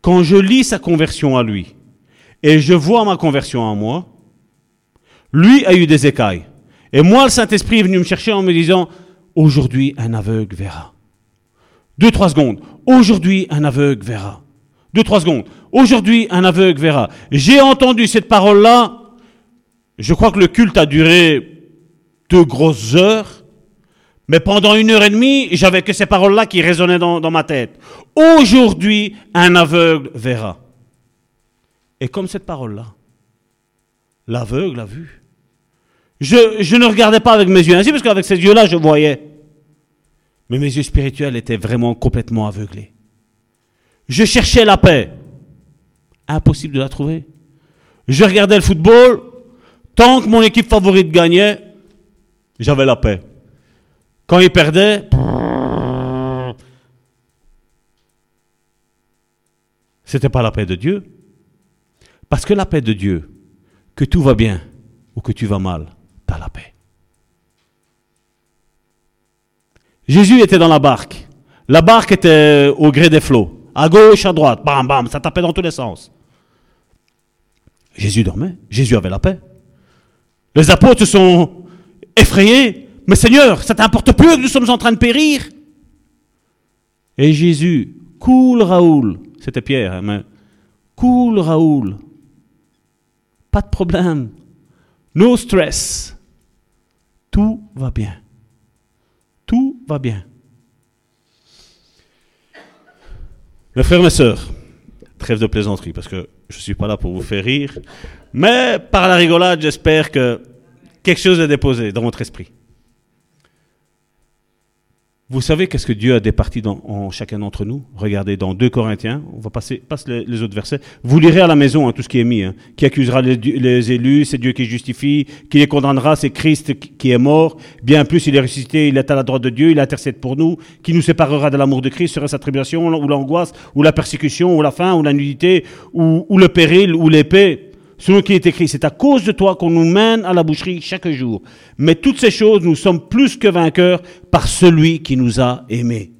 Quand je lis sa conversion à lui, et je vois ma conversion à moi, lui a eu des écailles. Et moi, le Saint-Esprit est venu me chercher en me disant, aujourd'hui, un aveugle verra. Deux, trois secondes. Aujourd'hui, un aveugle verra. Deux, trois secondes. Aujourd'hui, un aveugle verra. J'ai entendu cette parole-là. Je crois que le culte a duré deux grosses heures. Mais pendant une heure et demie, j'avais que ces paroles-là qui résonnaient dans, ma tête. Aujourd'hui, un aveugle verra. Et comme cette parole-là, l'aveugle a vu. Je, je, ne regardais pas avec mes yeux ainsi, parce qu'avec ces yeux-là, je voyais. Mais mes yeux spirituels étaient vraiment complètement aveuglés. Je cherchais la paix. Impossible de la trouver. Je regardais le football. Tant que mon équipe favorite gagnait, j'avais la paix. Quand il perdait, c'était pas la paix de Dieu. Parce que la paix de Dieu, que tout va bien ou que tu vas mal, tu as la paix. Jésus était dans la barque. La barque était au gré des flots. À gauche, à droite, bam, bam, ça tapait dans tous les sens. Jésus dormait. Jésus avait la paix. Les apôtres sont effrayés. Mais Seigneur, ça t'importe plus que nous sommes en train de périr. Et Jésus, cool Raoul, c'était Pierre, hein, mais cool Raoul, pas de problème, no stress, tout va bien. Tout va bien. Mes frères, mes sœurs, trêve de plaisanterie, parce que je ne suis pas là pour vous faire rire, mais par la rigolade, j'espère que quelque chose est déposé dans votre esprit. Vous savez qu'est-ce que Dieu a départi dans, en chacun d'entre nous? Regardez dans 2 Corinthiens, on va passer passe les, autres versets. Vous lirez à la maison hein, tout ce qui est mis. Hein. Qui accusera les, élus C'est Dieu qui justifie. Qui les condamnera C'est Christ qui est mort. Bien plus, il est ressuscité, il est à la droite de Dieu, il intercède pour nous. Qui nous séparera de l'amour de Christ Sera sa tribulation, ou l'angoisse, ou la persécution, ou la faim, ou la nudité, ou, ou le péril, ou l'épée Selon qui est écrit, c'est à cause de toi qu'on nous mène à la boucherie chaque jour. Mais toutes ces choses, nous sommes plus que vainqueurs par celui qui nous a aimés.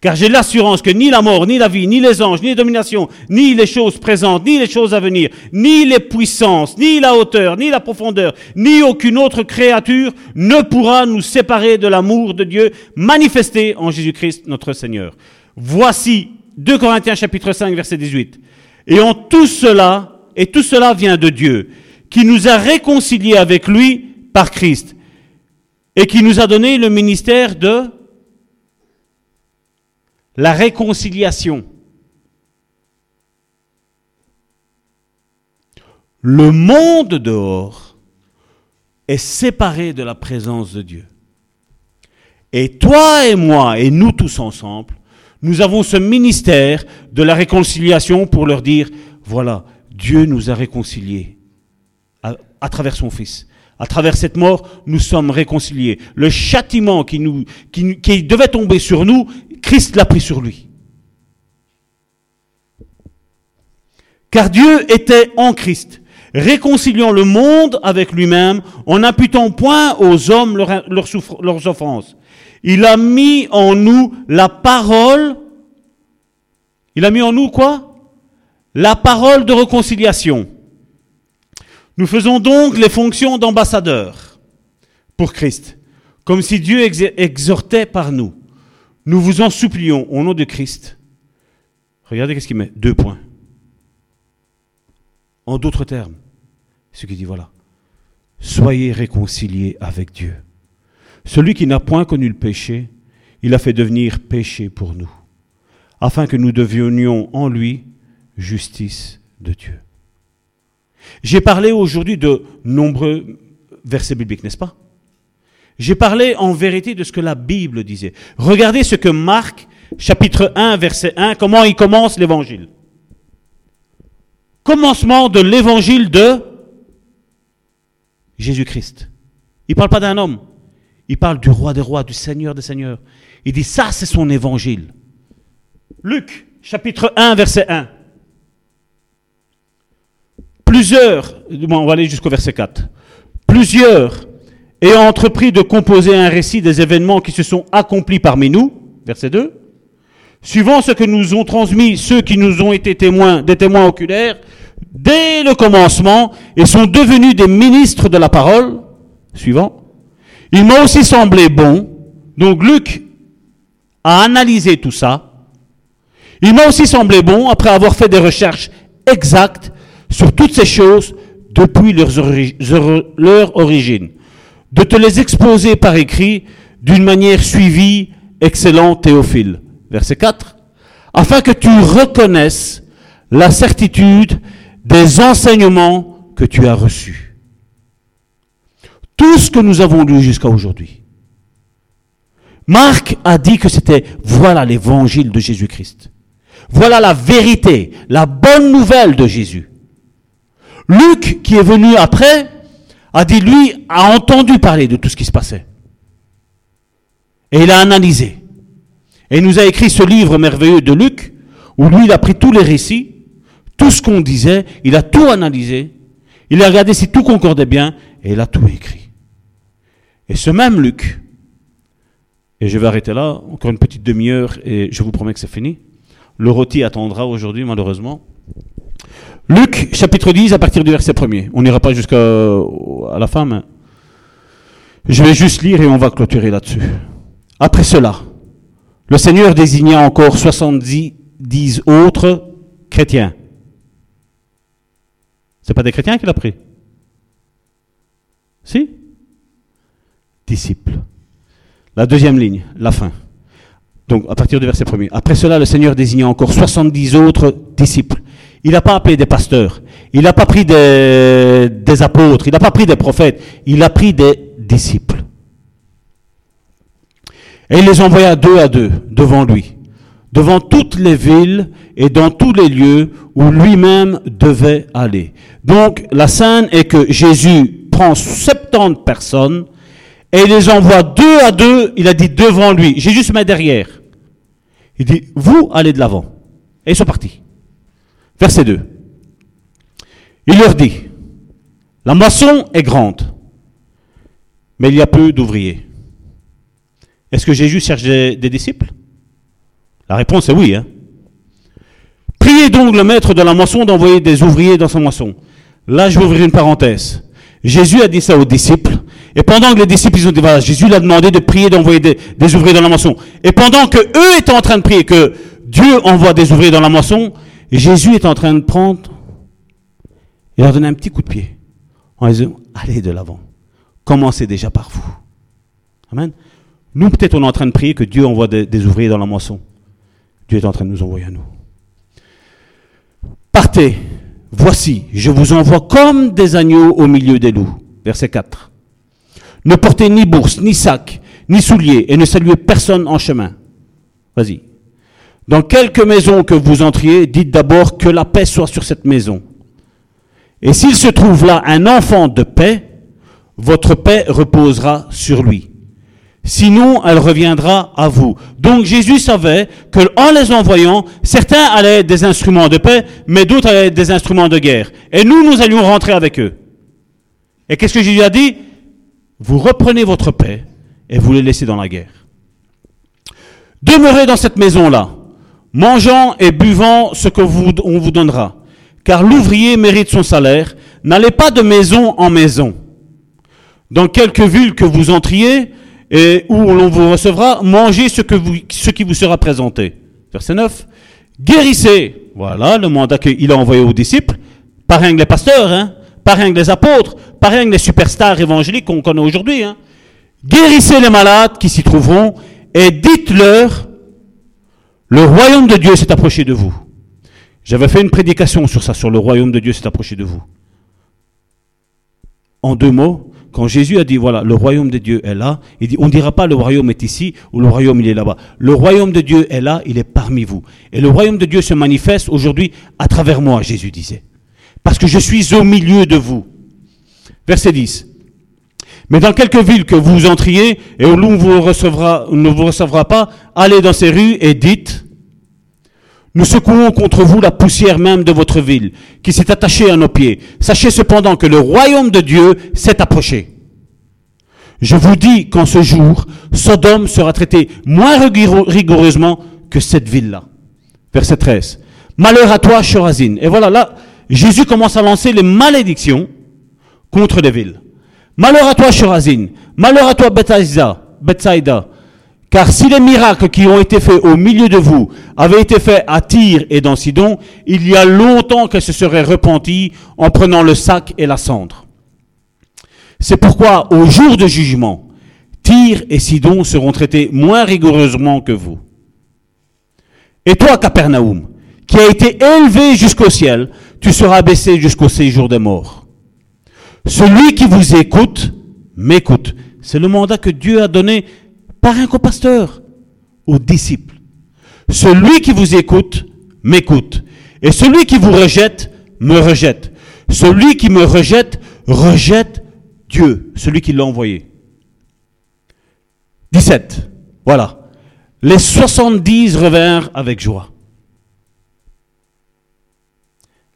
Car j'ai l'assurance que ni la mort, ni la vie, ni les anges, ni les dominations, ni les choses présentes, ni les choses à venir, ni les puissances, ni la hauteur, ni la profondeur, ni aucune autre créature ne pourra nous séparer de l'amour de Dieu manifesté en Jésus-Christ notre Seigneur. Voici 2 Corinthiens chapitre 5 verset 18. Et en tout cela, et tout cela vient de Dieu, qui nous a réconciliés avec lui par Christ et qui nous a donné le ministère de la réconciliation. Le monde dehors est séparé de la présence de Dieu. Et toi et moi, et nous tous ensemble, nous avons ce ministère de la réconciliation pour leur dire, voilà, Dieu nous a réconciliés à, travers son Fils. À travers cette mort, nous sommes réconciliés. Le châtiment qui, devait tomber sur nous, Christ l'a pris sur lui. Car Dieu était en Christ, réconciliant le monde avec lui-même, en n'imputant point aux hommes leurs offenses. Il a mis en nous la parole. Il a mis en nous quoi? La parole de réconciliation. Nous faisons donc les fonctions d'ambassadeurs pour Christ, comme si Dieu ex- exhortait par nous. Nous vous en supplions au nom de Christ. Regardez qu'est-ce qu'il met. Deux points. En d'autres termes, ce qui dit voilà. Soyez réconciliés avec Dieu. Celui qui n'a point connu le péché, il a fait devenir péché pour nous, afin que nous devenions en lui justice de Dieu. J'ai parlé aujourd'hui de nombreux versets bibliques, n'est-ce pas? J'ai parlé en vérité de ce que la Bible disait. Regardez ce que Marc, chapitre 1, verset 1, comment il commence l'évangile. Commencement de l'évangile de Jésus-Christ. Il ne parle pas d'un homme. Il parle du roi des rois, du seigneur des seigneurs. Il dit ça, c'est son évangile. Luc, chapitre 1, verset 1. Plusieurs, bon, on va aller jusqu'au verset 4. Plusieurs ayant entrepris de composer un récit des événements qui se sont accomplis parmi nous, verset 2, suivant ce que nous ont transmis ceux qui nous ont été témoins, des témoins oculaires, dès le commencement, et sont devenus des ministres de la parole, suivant, il m'a aussi semblé bon, donc Luc a analysé tout ça, il m'a aussi semblé bon, après avoir fait des recherches exactes sur toutes ces choses depuis leur origine, de te les exposer par écrit d'une manière suivie, excellent Théophile. Verset 4. Afin que tu reconnaisses la certitude des enseignements que tu as reçus. Tout ce que nous avons lu jusqu'à aujourd'hui. Marc a dit que c'était voilà l'évangile de Jésus-Christ. Voilà la vérité, la bonne nouvelle de Jésus. Luc, qui est venu après, a dit, lui, a entendu parler de tout ce qui se passait. Et il a analysé. Et il nous a écrit ce livre merveilleux de Luc, où lui, il a pris tous les récits, tout ce qu'on disait, il a tout analysé, il a regardé si tout concordait bien, et il a tout écrit. Et ce même Luc, et je vais arrêter là, encore une petite demi-heure, et je vous promets que c'est fini. Le rôti attendra aujourd'hui, malheureusement. Luc, chapitre 10, à partir du verset 1er. On n'ira pas jusqu'à à la fin, mais je vais juste lire et on va clôturer là-dessus. Après cela, le Seigneur désigna encore 70 dix autres chrétiens. C'est pas des chrétiens qu'il a pris? Si? Disciples. La deuxième ligne, la fin. Donc, à partir du verset 1er. Après cela, le Seigneur désigna encore 70 autres disciples. Il n'a pas appelé des pasteurs. Il n'a pas pris des, apôtres. Il n'a pas pris des prophètes. Il a pris des disciples. Et il les envoya deux à deux devant lui, devant toutes les villes et dans tous les lieux où lui-même devait aller. Donc, la scène est que Jésus prend 70 personnes et il les envoie deux à deux, il a dit devant lui. Jésus se met derrière. Il dit, vous allez de l'avant. Et ils sont partis. Verset 2. Il leur dit, la moisson est grande, mais il y a peu d'ouvriers. Est-ce que Jésus cherche des, disciples? La réponse est oui. Hein? Priez donc le maître de la moisson d'envoyer des ouvriers dans sa moisson. Là, je vais ouvrir une parenthèse. Jésus a dit ça aux disciples. Et pendant que les disciples, ils ont dit, voilà, Jésus leur a demandé de prier, d'envoyer des, des, ouvriers dans la moisson. Et pendant que eux étaient en train de prier, que Dieu envoie des ouvriers dans la moisson, Jésus est en train de prendre et leur donner un petit coup de pied. En disant, allez de l'avant. Commencez déjà par vous. Amen. Nous, peut-être, on est en train de prier que Dieu envoie des, ouvriers dans la moisson. Dieu est en train de nous envoyer à nous. Partez. Voici, je vous envoie comme des agneaux au milieu des loups. Verset 4. Ne portez ni bourse, ni sac, ni souliers, et ne saluez personne en chemin. Vas-y. Dans quelque maison que vous entriez, dites d'abord que la paix soit sur cette maison. Et s'il se trouve là un enfant de paix, votre paix reposera sur lui. Sinon, elle reviendra à vous. Donc Jésus savait que en les envoyant, certains allaient des instruments de paix, mais d'autres allaient des instruments de guerre. Et nous, nous allions rentrer avec eux. Et qu'est-ce que Jésus a dit? Vous reprenez votre paix et vous les laissez dans la guerre. Demeurez dans cette maison-là, mangeant et buvant ce que vous, on vous donnera, car l'ouvrier mérite son salaire. N'allez pas de maison en maison. Dans quelque ville que vous entriez, et où l'on vous recevra, mangez ce, qui vous sera présenté. Verset 9. Guérissez. Voilà le mandat qu'il a envoyé aux disciples. Pas rien que les pasteurs, hein. Pas les apôtres. Pas les superstars évangéliques qu'on connaît aujourd'hui, hein. Guérissez les malades qui s'y trouveront et dites-leur, le royaume de Dieu s'est approché de vous. J'avais fait une prédication sur ça, sur le royaume de Dieu s'est approché de vous. En deux mots, quand Jésus a dit, voilà, le royaume de Dieu est là, il dit, on ne dira pas le royaume est ici ou le royaume il est là-bas. Le royaume de Dieu est là, il est parmi vous. Et le royaume de Dieu se manifeste aujourd'hui à travers moi, Jésus disait. Parce que je suis au milieu de vous. Verset 10. Mais dans quelques villes que vous entriez et où l'on vous recevra, ne vous recevra pas, allez dans ces rues et dites, nous secouons contre vous la poussière même de votre ville, qui s'est attachée à nos pieds. Sachez cependant que le royaume de Dieu s'est approché. Je vous dis qu'en ce jour, Sodome sera traité moins rigoureusement que cette ville-là. Verset 13. Malheur à toi, Chorazine. Et voilà, là, Jésus commence à lancer les malédictions contre les villes. Malheur à toi, Chorazine. Malheur à toi, Bethsaida. Bethsaida. Car si les miracles qui ont été faits au milieu de vous avaient été faits à Tyr et dans Sidon, il y a longtemps qu'elle se serait repentie en prenant le sac et la cendre. C'est pourquoi, au jour de jugement, Tyr et Sidon seront traités moins rigoureusement que vous. Et toi, Capernaum, qui a été élevé jusqu'au ciel, tu seras baissé jusqu'au séjour des morts. Celui qui vous écoute, m'écoute. C'est le mandat que Dieu a donné par un copasteur aux disciples. Celui qui vous écoute, m'écoute. Et celui qui vous rejette, me rejette. Celui qui me rejette, rejette Dieu, celui qui l'a envoyé. 17. Voilà. Les 70 revinrent avec joie.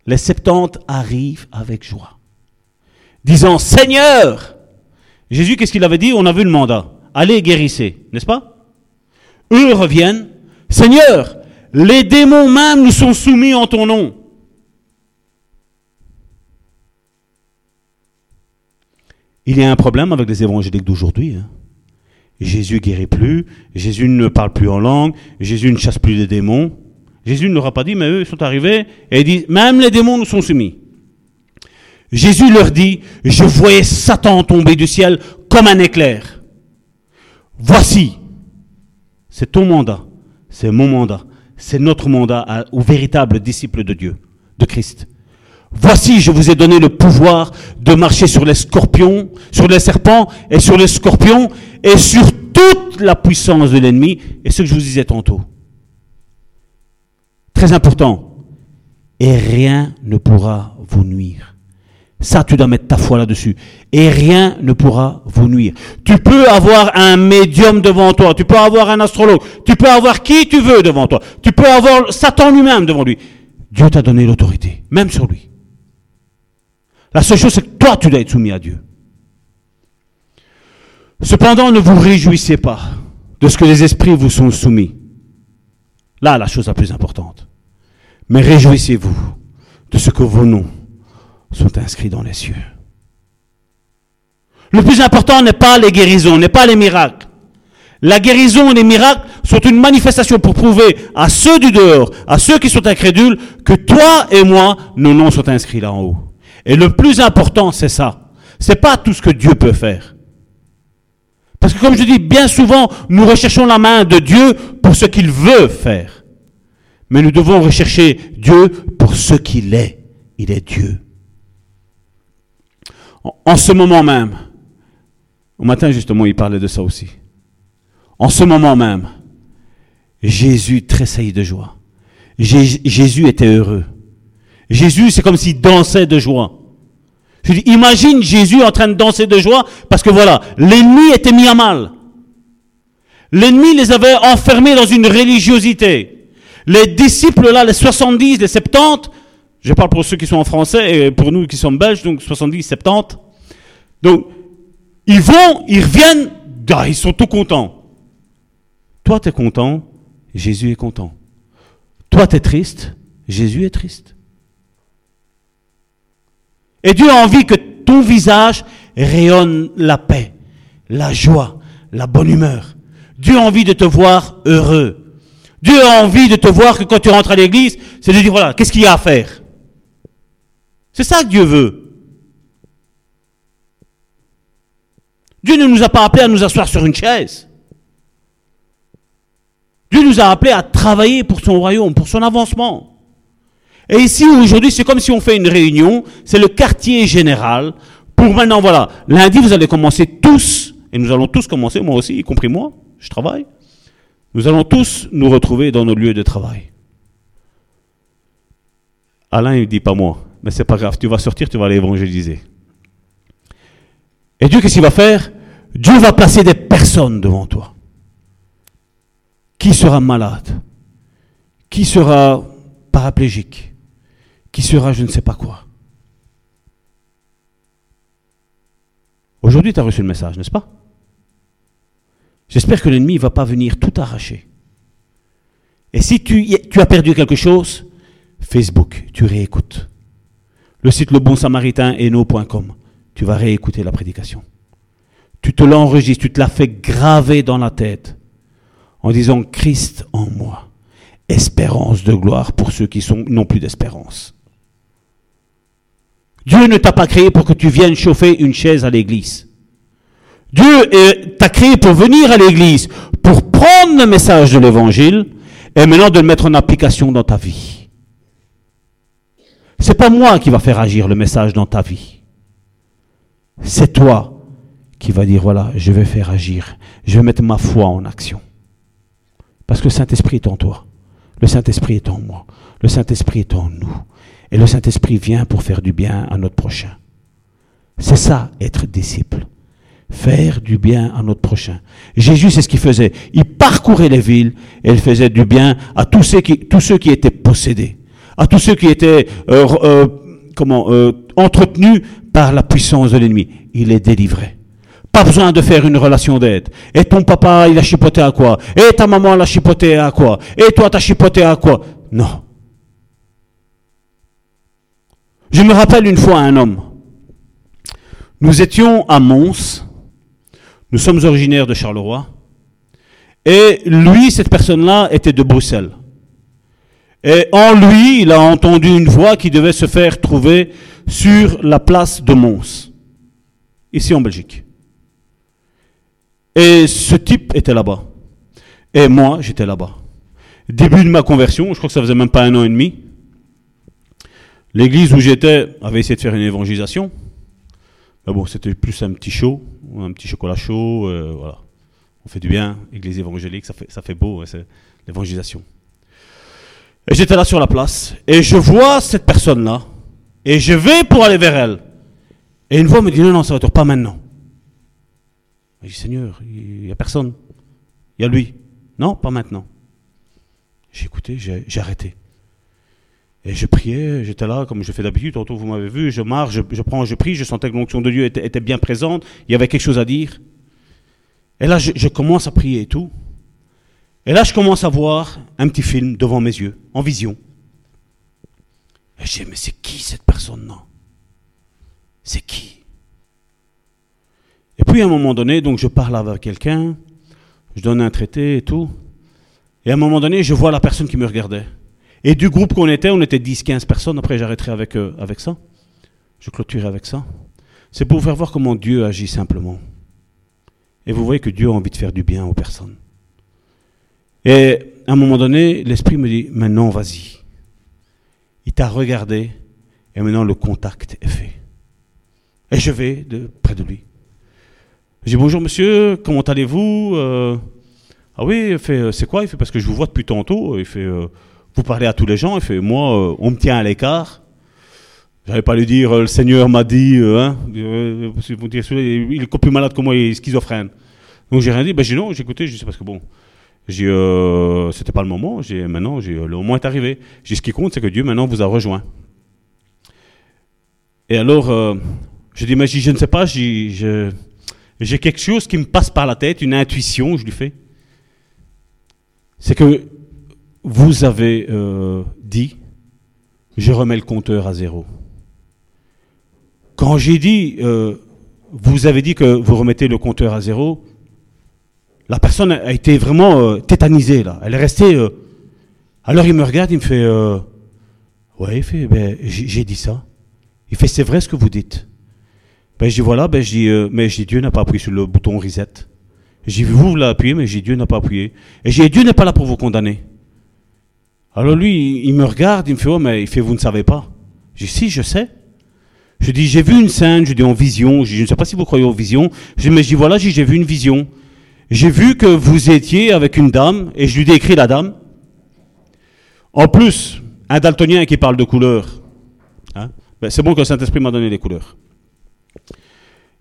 Les 70 arrivent avec joie. Disant, Seigneur, Jésus, qu'est-ce qu'il avait dit? On a vu le mandat allez guérissez, n'est-ce pas? Eux reviennent, Seigneur, les démons même nous sont soumis en ton nom. Il y a un problème avec les évangéliques d'aujourd'hui. Hein. Jésus guérit plus, Jésus ne parle plus en langue, Jésus ne chasse plus les démons. Jésus ne leur a pas dit, mais eux sont arrivés et ils disent, même les démons nous sont soumis. Jésus leur dit, je voyais Satan tomber du ciel comme un éclair. Voici, c'est ton mandat, c'est mon mandat, c'est notre mandat aux véritables disciples de Dieu, de Christ. Voici, je vous ai donné le pouvoir de marcher sur les scorpions, sur les serpents et sur les scorpions et sur toute la puissance de l'ennemi. Et ce que je vous disais tantôt. Très important. Et rien ne pourra vous nuire. Ça, tu dois mettre ta foi là-dessus. Et rien ne pourra vous nuire. Tu peux avoir un médium devant toi, tu peux avoir un astrologue, tu peux avoir qui tu veux devant toi, tu peux avoir Satan lui-même devant lui. Dieu t'a donné l'autorité, même sur lui. La seule chose, c'est que toi, tu dois être soumis à Dieu. Cependant, ne vous réjouissez pas de ce que les esprits vous sont soumis. Là, la chose la plus importante. Mais réjouissez-vous de ce que vos noms sont inscrits dans les cieux. Le plus important n'est pas les guérisons, n'est pas les miracles. La guérison et les miracles sont une manifestation pour prouver à ceux du dehors, à ceux qui sont incrédules, que toi et moi, nos noms sont inscrits là en haut. Et le plus important, c'est ça. C'est pas tout ce que Dieu peut faire. Parce que comme je dis, bien souvent, nous recherchons la main de Dieu pour ce qu'il veut faire. Mais nous devons rechercher Dieu pour ce qu'il est. Il est Dieu en ce moment même, au matin justement, il parlait de ça aussi. En ce moment même, Jésus tressaillit de joie. Jésus était heureux. Jésus, c'est comme s'il dansait de joie. Je dis, imagine Jésus en train de danser de joie parce que voilà, l'ennemi était mis à mal. L'ennemi les avait enfermés dans une religiosité. Les disciples là, les 70, les 70, je parle pour ceux qui sont en français et pour nous qui sommes belges, donc 70, 70. Donc, ils vont, ils reviennent, ah, ils sont tout contents. Toi, tu es content, Jésus est content. Toi, tu es triste, Jésus est triste. Et Dieu a envie que ton visage rayonne la paix, la joie, la bonne humeur. Dieu a envie de te voir heureux. Dieu a envie de te voir que quand tu rentres à l'église, c'est de dire, voilà, qu'est-ce qu'il y a à faire? C'est ça que Dieu veut. Dieu ne nous a pas appelés à nous asseoir sur une chaise. Dieu nous a appelés à travailler pour son royaume, pour son avancement. Et ici, aujourd'hui, c'est comme si on fait une réunion, c'est le quartier général. Pour maintenant, voilà, lundi, vous allez commencer tous, et nous allons tous commencer, moi aussi, y compris moi, je travaille. Nous allons tous nous retrouver dans nos lieux de travail. Alain, il dit pas moi, mais c'est pas grave, tu vas sortir, tu vas aller évangéliser. Et Dieu, qu'est-ce qu'il va faire? Dieu va placer des personnes devant toi. Qui sera malade? Qui sera paraplégique? Qui sera je ne sais pas quoi? Aujourd'hui, tu as reçu le message, n'est-ce pas? J'espère que l'ennemi ne va pas venir tout arracher. Et si tu, tu, as perdu quelque chose, Facebook, tu réécoutes. Le site Le Bon Samaritain, eno.com, tu vas réécouter la prédication. Tu te l'enregistres, tu te l'as fait graver dans la tête en disant Christ en moi, espérance de gloire pour ceux qui n'ont plus d'espérance. Dieu ne t'a pas créé pour que tu viennes chauffer une chaise à l'église. Dieu t'a créé pour venir à l'église, pour prendre le message de l'évangile et maintenant de le mettre en application dans ta vie. C'est pas moi qui va faire agir le message dans ta vie. C'est toi qui va dire voilà, je vais faire agir, je vais mettre ma foi en action. Parce que le Saint-Esprit est en toi. Le Saint-Esprit est en moi. Le Saint-Esprit est en nous. Et le Saint-Esprit vient pour faire du bien à notre prochain. C'est ça, être disciple. Faire du bien à notre prochain. Jésus, c'est ce qu'il faisait. Il parcourait les villes et il faisait du bien à tous ceux qui étaient possédés, à tous ceux qui étaient euh, euh, comment, euh, entretenus par la puissance de l'ennemi. Il les délivrait. Pas besoin de faire une relation d'aide. Et ton papa, il a chipoté à quoi? Et ta maman, elle a chipoté à quoi? Et toi, t'as chipoté à quoi? Non. Je me rappelle une fois un homme. Nous étions à Mons. Nous sommes originaires de Charleroi. Et lui, cette personne-là, était de Bruxelles. Et en lui, il a entendu une voix qui devait se faire trouver sur la place de Mons, ici en Belgique. Et ce type était là-bas. Et moi, j'étais là-bas. Début de ma conversion, je crois que ça faisait même pas un an et demi. L'église où j'étais avait essayé de faire une évangélisation. Mais bon, c'était plus un petit show, un petit chocolat chaud, euh, voilà. On fait du bien, église évangélique, ça fait, ça fait beau, l'évangélisation. Et j'étais là sur la place, et je vois cette personne-là, et je vais pour aller vers elle. Et une voix me dit, non, non, ça va pas maintenant. Je dis, Seigneur, il n'y a personne. Il y a lui. Non, pas maintenant. J'ai écouté, j'ai arrêté. Et je priais, j'étais là comme je fais d'habitude, tantôt vous m'avez vu, je marche, je, prends, je prie, je sentais que l'onction de Dieu était, bien présente, il y avait quelque chose à dire. Et là, je, commence à prier et tout. Et là, je commence à voir un petit film devant mes yeux, en vision. Et je dis, mais c'est qui cette personne-là C'est qui? Et puis à un moment donné, donc je parle avec quelqu'un, je donne un traité et tout. Et à un moment donné, je vois la personne qui me regardait. Et du groupe qu'on était, on était 10-15 personnes. Après, j'arrêterai avec, euh, avec ça. Je clôturerai avec ça. C'est pour faire voir comment Dieu agit simplement. Et vous voyez que Dieu a envie de faire du bien aux personnes. Et à un moment donné, l'Esprit me dit, maintenant vas-y. Il t'a regardé et maintenant le contact est fait. Et je vais de, près de lui. Je dis bonjour monsieur, comment allez-vous euh, Ah oui, fait euh, c'est quoi? Il fait parce que je vous vois depuis tantôt. Il fait euh, vous parlez à tous les gens. Il fait moi on me tient à l'écart. J'allais pas lui dire, le Seigneur m'a dit, hein, il est plus malade que moi, il est schizophrène. Donc j'ai rien dit, ben j'ai non, j'ai écouté, je sais parce que bon, j'ai, euh, c'était pas le moment, maintenant, j'ai, le moment est arrivé. Ce qui compte, c'est que Dieu maintenant vous a rejoint. Et alors, euh, je dis, mais je, ne sais pas, j'ai, quelque chose qui me passe par la tête, une intuition, je lui fais. C'est que vous avez euh, dit, je remets le compteur à zéro. Quand j'ai dit, euh, vous avez dit que vous remettez le compteur à zéro, la personne a été vraiment euh, tétanisée là. Elle est restée. euh, alors il me regarde, il me fait, euh, ouais, il fait, ben j'ai dit ça. Il fait, c'est vrai ce que vous dites. Ben je dis voilà, ben je dis, euh, mais je dis Dieu n'a pas appuyé sur le bouton reset. J'ai vu vous, appuyé, mais j'ai Dieu n'a pas appuyé. Et j'ai Dieu n'est pas là pour vous condamner. Alors lui, il, me regarde, il me fait, oh mais il fait, vous ne savez pas. Je dis si, je sais. Je dis j'ai vu une scène, je dis en vision. Je, dis, je ne sais pas si vous croyez aux visions. Je dis mais je dis voilà, j'ai vu une vision. J'ai vu que vous étiez avec une dame, et je lui décris la dame. En plus, un daltonien qui parle de couleurs. Hein, ben, c'est bon que le Saint-Esprit m'a donné les couleurs.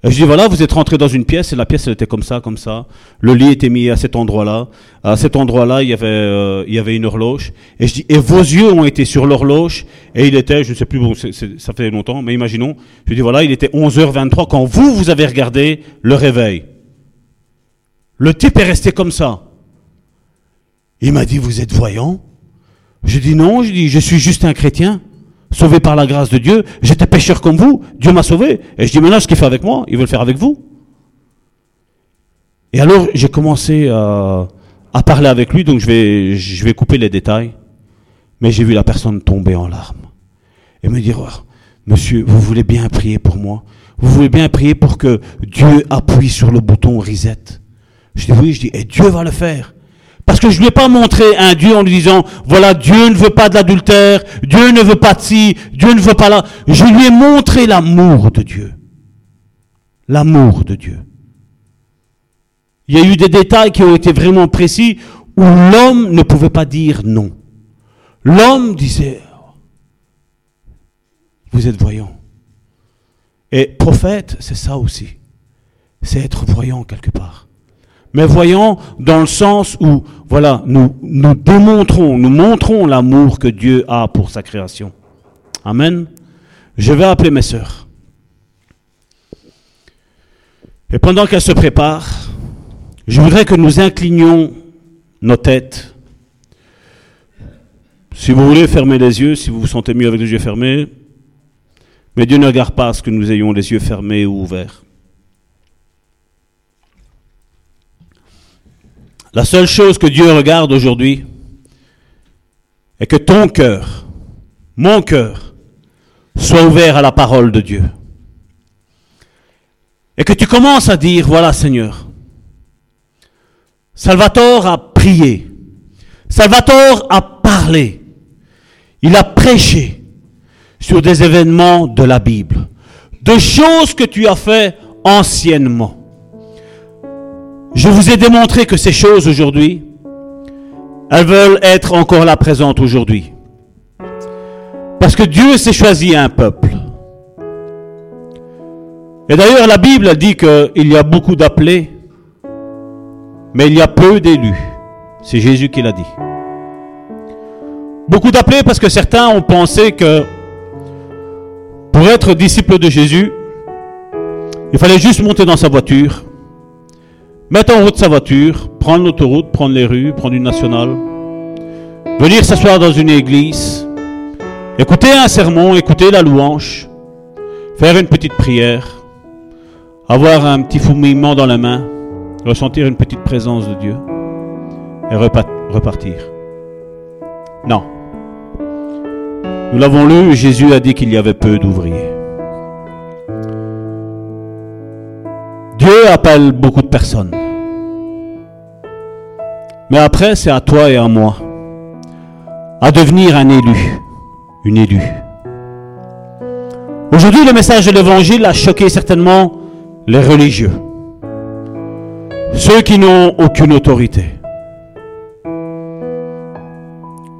Et je dis voilà, vous êtes rentré dans une pièce et la pièce elle était comme ça, comme ça. Le lit était mis à cet endroit-là. À cet endroit-là, il y avait euh, il y avait une horloge. Et je dis et vos yeux ont été sur l'horloge et il était, je ne sais plus, bon, ça fait longtemps, mais imaginons. Je dis voilà, il était 11h23 quand vous vous avez regardé le réveil. Le type est resté comme ça. Il m'a dit vous êtes voyant? Je dis non, je dis je suis juste un chrétien sauvé par la grâce de Dieu. J'étais pécheur comme vous. Dieu m'a sauvé. Et je dis maintenant, ce qu'il fait avec moi, il veut le faire avec vous. Et alors, j'ai commencé à, à parler avec lui, donc je vais, je vais couper les détails. Mais j'ai vu la personne tomber en larmes. Et me dire, Oh, monsieur, vous voulez bien prier pour moi? Vous voulez bien prier pour que Dieu appuie sur le bouton reset? Je dis oui, je dis, et Dieu va le faire. Parce que je ne lui ai pas montré un Dieu en lui disant, voilà, Dieu ne veut pas de l'adultère, Dieu ne veut pas de ci, Dieu ne veut pas là. Je lui ai montré l'amour de Dieu. L'amour de Dieu. Il y a eu des détails qui ont été vraiment précis où l'homme ne pouvait pas dire non. L'homme disait, vous êtes voyant. Et prophète, c'est ça aussi. C'est être voyant quelque part mais voyant dans le sens où, voilà, nous, nous démontrons, nous montrons l'amour que Dieu a pour sa création. Amen. Je vais appeler mes sœurs. Et pendant qu'elles se préparent, je voudrais que nous inclinions nos têtes. Si vous voulez fermer les yeux, si vous vous sentez mieux avec les yeux fermés, mais Dieu ne regarde pas à ce que nous ayons les yeux fermés ou ouverts. La seule chose que Dieu regarde aujourd'hui est que ton cœur, mon cœur, soit ouvert à la parole de Dieu. Et que tu commences à dire, voilà Seigneur, Salvatore a prié, Salvatore a parlé, il a prêché sur des événements de la Bible, de choses que tu as fait anciennement. Je vous ai démontré que ces choses aujourd'hui, elles veulent être encore là présentes aujourd'hui. Parce que Dieu s'est choisi un peuple. Et d'ailleurs, la Bible dit qu'il y a beaucoup d'appelés, mais il y a peu d'élus. C'est Jésus qui l'a dit. Beaucoup d'appelés parce que certains ont pensé que pour être disciple de Jésus, il fallait juste monter dans sa voiture, mettre en route sa voiture, prendre l'autoroute, prendre les rues, prendre une nationale, venir s'asseoir dans une église, écouter un sermon, écouter la louange, faire une petite prière, avoir un petit fourmillement dans la main, ressentir une petite présence de Dieu et repa- repartir. Non. Nous l'avons lu, Jésus a dit qu'il y avait peu d'ouvriers. Dieu appelle beaucoup de personnes. Mais après, c'est à toi et à moi à devenir un élu, une élue. Aujourd'hui, le message de l'évangile a choqué certainement les religieux, ceux qui n'ont aucune autorité.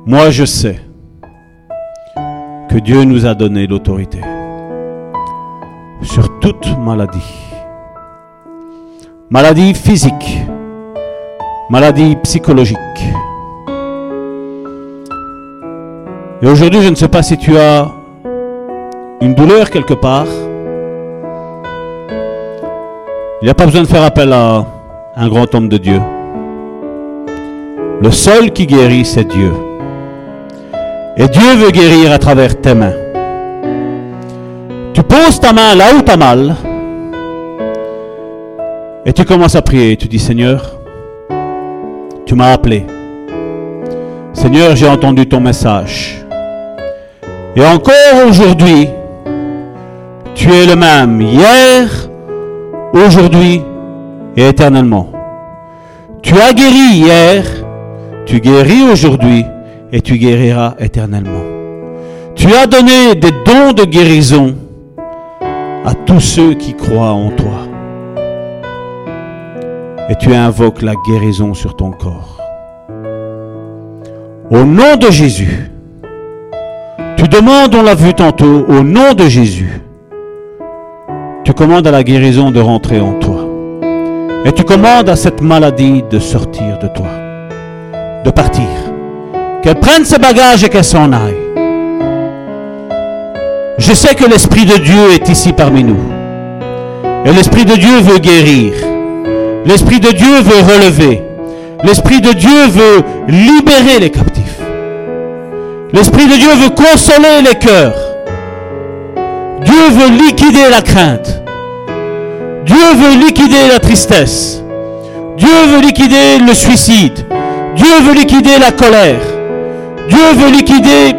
Moi, je sais que Dieu nous a donné l'autorité. sur toute maladie. Maladie physique, maladie psychologique. Et aujourd'hui, je ne sais pas si tu as une douleur quelque part. Il n'y a pas besoin de faire appel à un grand homme de Dieu. Le seul qui guérit, c'est Dieu. Et Dieu veut guérir à travers tes mains. Tu poses ta main là où tu as mal. Et tu commences à prier. Tu dis, Seigneur, tu m'as appelé. Seigneur, j'ai entendu ton message. Et encore aujourd'hui, tu es le même hier, aujourd'hui et éternellement. Tu as guéri hier, tu guéris aujourd'hui et tu guériras éternellement. Tu as donné des dons de guérison à tous ceux qui croient en toi. Et tu invoques la guérison sur ton corps. Au nom de Jésus, tu demandes, on l'a vu tantôt, au nom de Jésus, tu commandes à la guérison de rentrer en toi. Et tu commandes à cette maladie de sortir de toi, de partir. Qu'elle prenne ses bagages et qu'elle s'en aille. Je sais que l'Esprit de Dieu est ici parmi nous. Et l'Esprit de Dieu veut guérir. L'Esprit de Dieu veut relever. L'Esprit de Dieu veut libérer les captifs. L'Esprit de Dieu veut consoler les cœurs. Dieu veut liquider la crainte. Dieu veut liquider la tristesse. Dieu veut liquider le suicide. Dieu veut liquider la colère. Dieu veut liquider...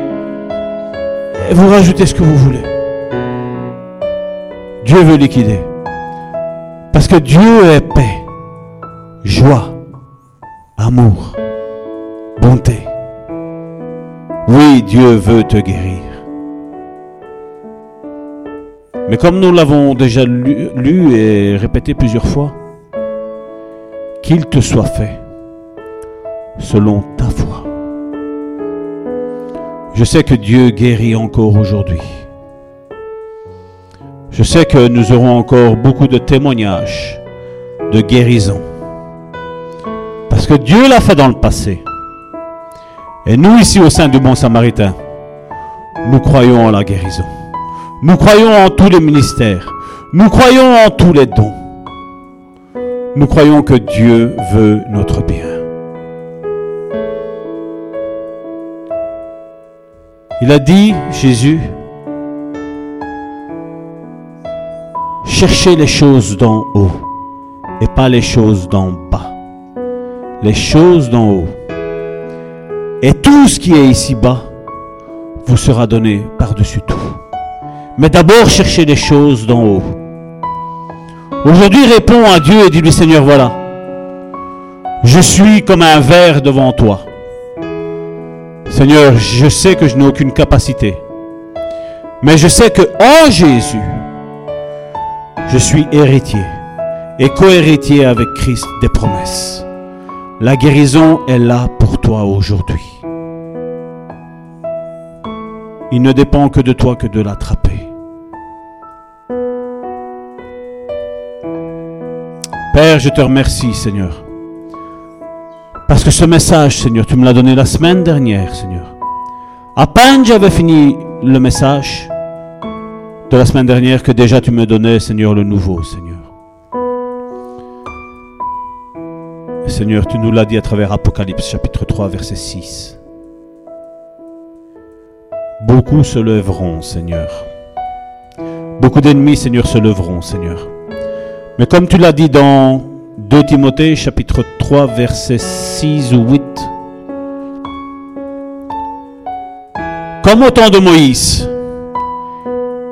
Et vous rajoutez ce que vous voulez. Dieu veut liquider. Parce que Dieu est paix, joie, amour, bonté. Oui, Dieu veut te guérir. Mais comme nous l'avons déjà lu, et répété plusieurs fois, qu'il te soit fait selon ta foi. Je sais que Dieu guérit encore aujourd'hui. Je sais que nous aurons encore beaucoup de témoignages de guérison. Que Dieu l'a fait dans le passé. Et nous ici au sein du Bon Samaritain, nous croyons en la guérison. Nous croyons en tous les ministères. Nous croyons en tous les dons. Nous croyons que Dieu veut notre bien. Il a dit, Jésus, cherchez les choses d'en haut et pas les choses d'en bas. Les choses d'en haut. Et tout ce qui est ici-bas vous sera donné par-dessus tout. Mais d'abord, cherchez les choses d'en haut. Aujourd'hui, réponds à Dieu et dis-lui, Seigneur, voilà. Je suis comme un verre devant toi. Seigneur, je sais que je n'ai aucune capacité. Mais je sais que en Jésus, je suis héritier et co-héritier avec Christ des promesses. La guérison est là pour toi aujourd'hui. Il ne dépend que de toi que de l'attraper. Père, je te remercie, Seigneur. Parce que ce message, Seigneur, tu me l'as donné la semaine dernière, Seigneur. À peine j'avais fini le message de la semaine dernière que déjà tu me donnais, Seigneur, le nouveau, Seigneur. Seigneur, tu nous l'as dit à travers Apocalypse chapitre 3, verset 6. Beaucoup se lèveront, Seigneur. Beaucoup d'ennemis, Seigneur, se lèveront, Seigneur. Mais comme tu l'as dit dans 2 Timothée chapitre 3 verset 6 ou 8, comme au temps de Moïse,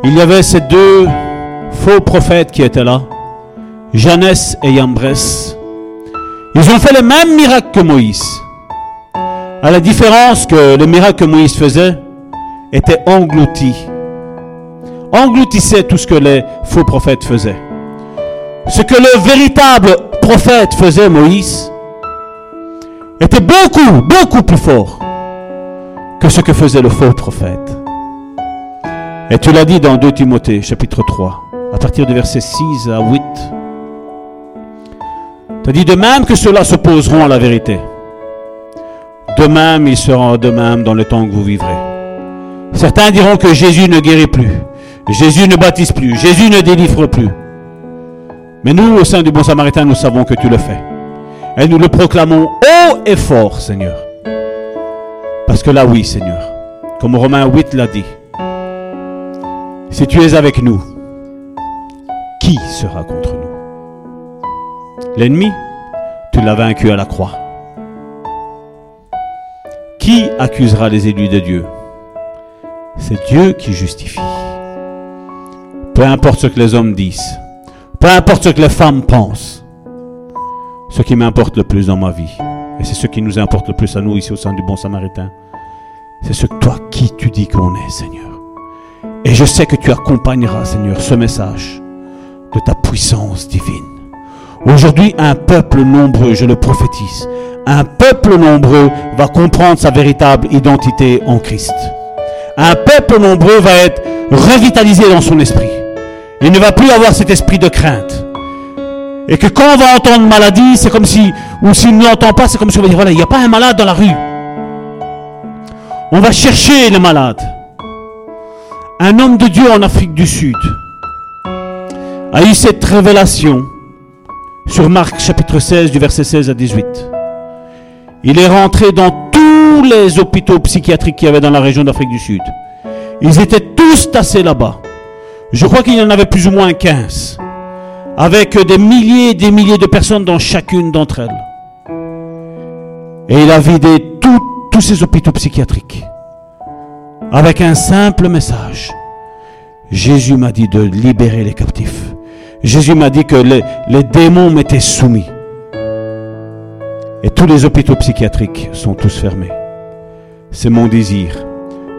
il y avait ces deux faux prophètes qui étaient là, Jeannès et Yambrès. Ils ont fait les mêmes miracles que Moïse. À la différence que le miracle que Moïse faisait était englouti. Engloutissait tout ce que les faux prophètes faisaient. Ce que le véritable prophète faisait, Moïse, était beaucoup, beaucoup plus fort que ce que faisait le faux prophète. Et tu l'as dit dans 2 Timothée chapitre 3, à partir du verset 6 à 8. Tu as dit de même que ceux-là s'opposeront à la vérité. De même, il sera de même dans le temps que vous vivrez. Certains diront que Jésus ne guérit plus. Jésus ne baptise plus. Jésus ne délivre plus. Mais nous, au sein du Bon Samaritain, nous savons que tu le fais. Et nous le proclamons haut et fort, Seigneur. Parce que là, oui, Seigneur, comme Romain 8 l'a dit, si tu es avec nous, qui sera contre nous L'ennemi, tu l'as vaincu à la croix. Qui accusera les élus de Dieu? C'est Dieu qui justifie. Peu importe ce que les hommes disent, peu importe ce que les femmes pensent, ce qui m'importe le plus dans ma vie, et c'est ce qui nous importe le plus à nous ici au sein du Bon Samaritain, c'est ce que toi, qui tu dis qu'on est, Seigneur. Et je sais que tu accompagneras, Seigneur, ce message de ta puissance divine. Aujourd'hui, un peuple nombreux, je le prophétise, un peuple nombreux va comprendre sa véritable identité en Christ. Un peuple nombreux va être revitalisé dans son esprit. Il ne va plus avoir cet esprit de crainte. Et que quand on va entendre maladie, c'est comme si, ou s'il ne l'entend pas, c'est comme si on va dire, voilà, il n'y a pas un malade dans la rue. On va chercher le malade. Un homme de Dieu en Afrique du Sud a eu cette révélation sur Marc chapitre 16 du verset 16 à 18. Il est rentré dans tous les hôpitaux psychiatriques qu'il y avait dans la région d'Afrique du Sud. Ils étaient tous tassés là-bas. Je crois qu'il y en avait plus ou moins 15. Avec des milliers et des milliers de personnes dans chacune d'entre elles. Et il a vidé tous ces hôpitaux psychiatriques. Avec un simple message. Jésus m'a dit de libérer les captifs. Jésus m'a dit que les, les démons m'étaient soumis. Et tous les hôpitaux psychiatriques sont tous fermés. C'est mon désir,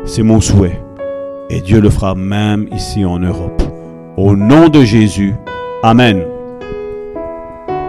c'est mon souhait. Et Dieu le fera même ici en Europe. Au nom de Jésus, Amen.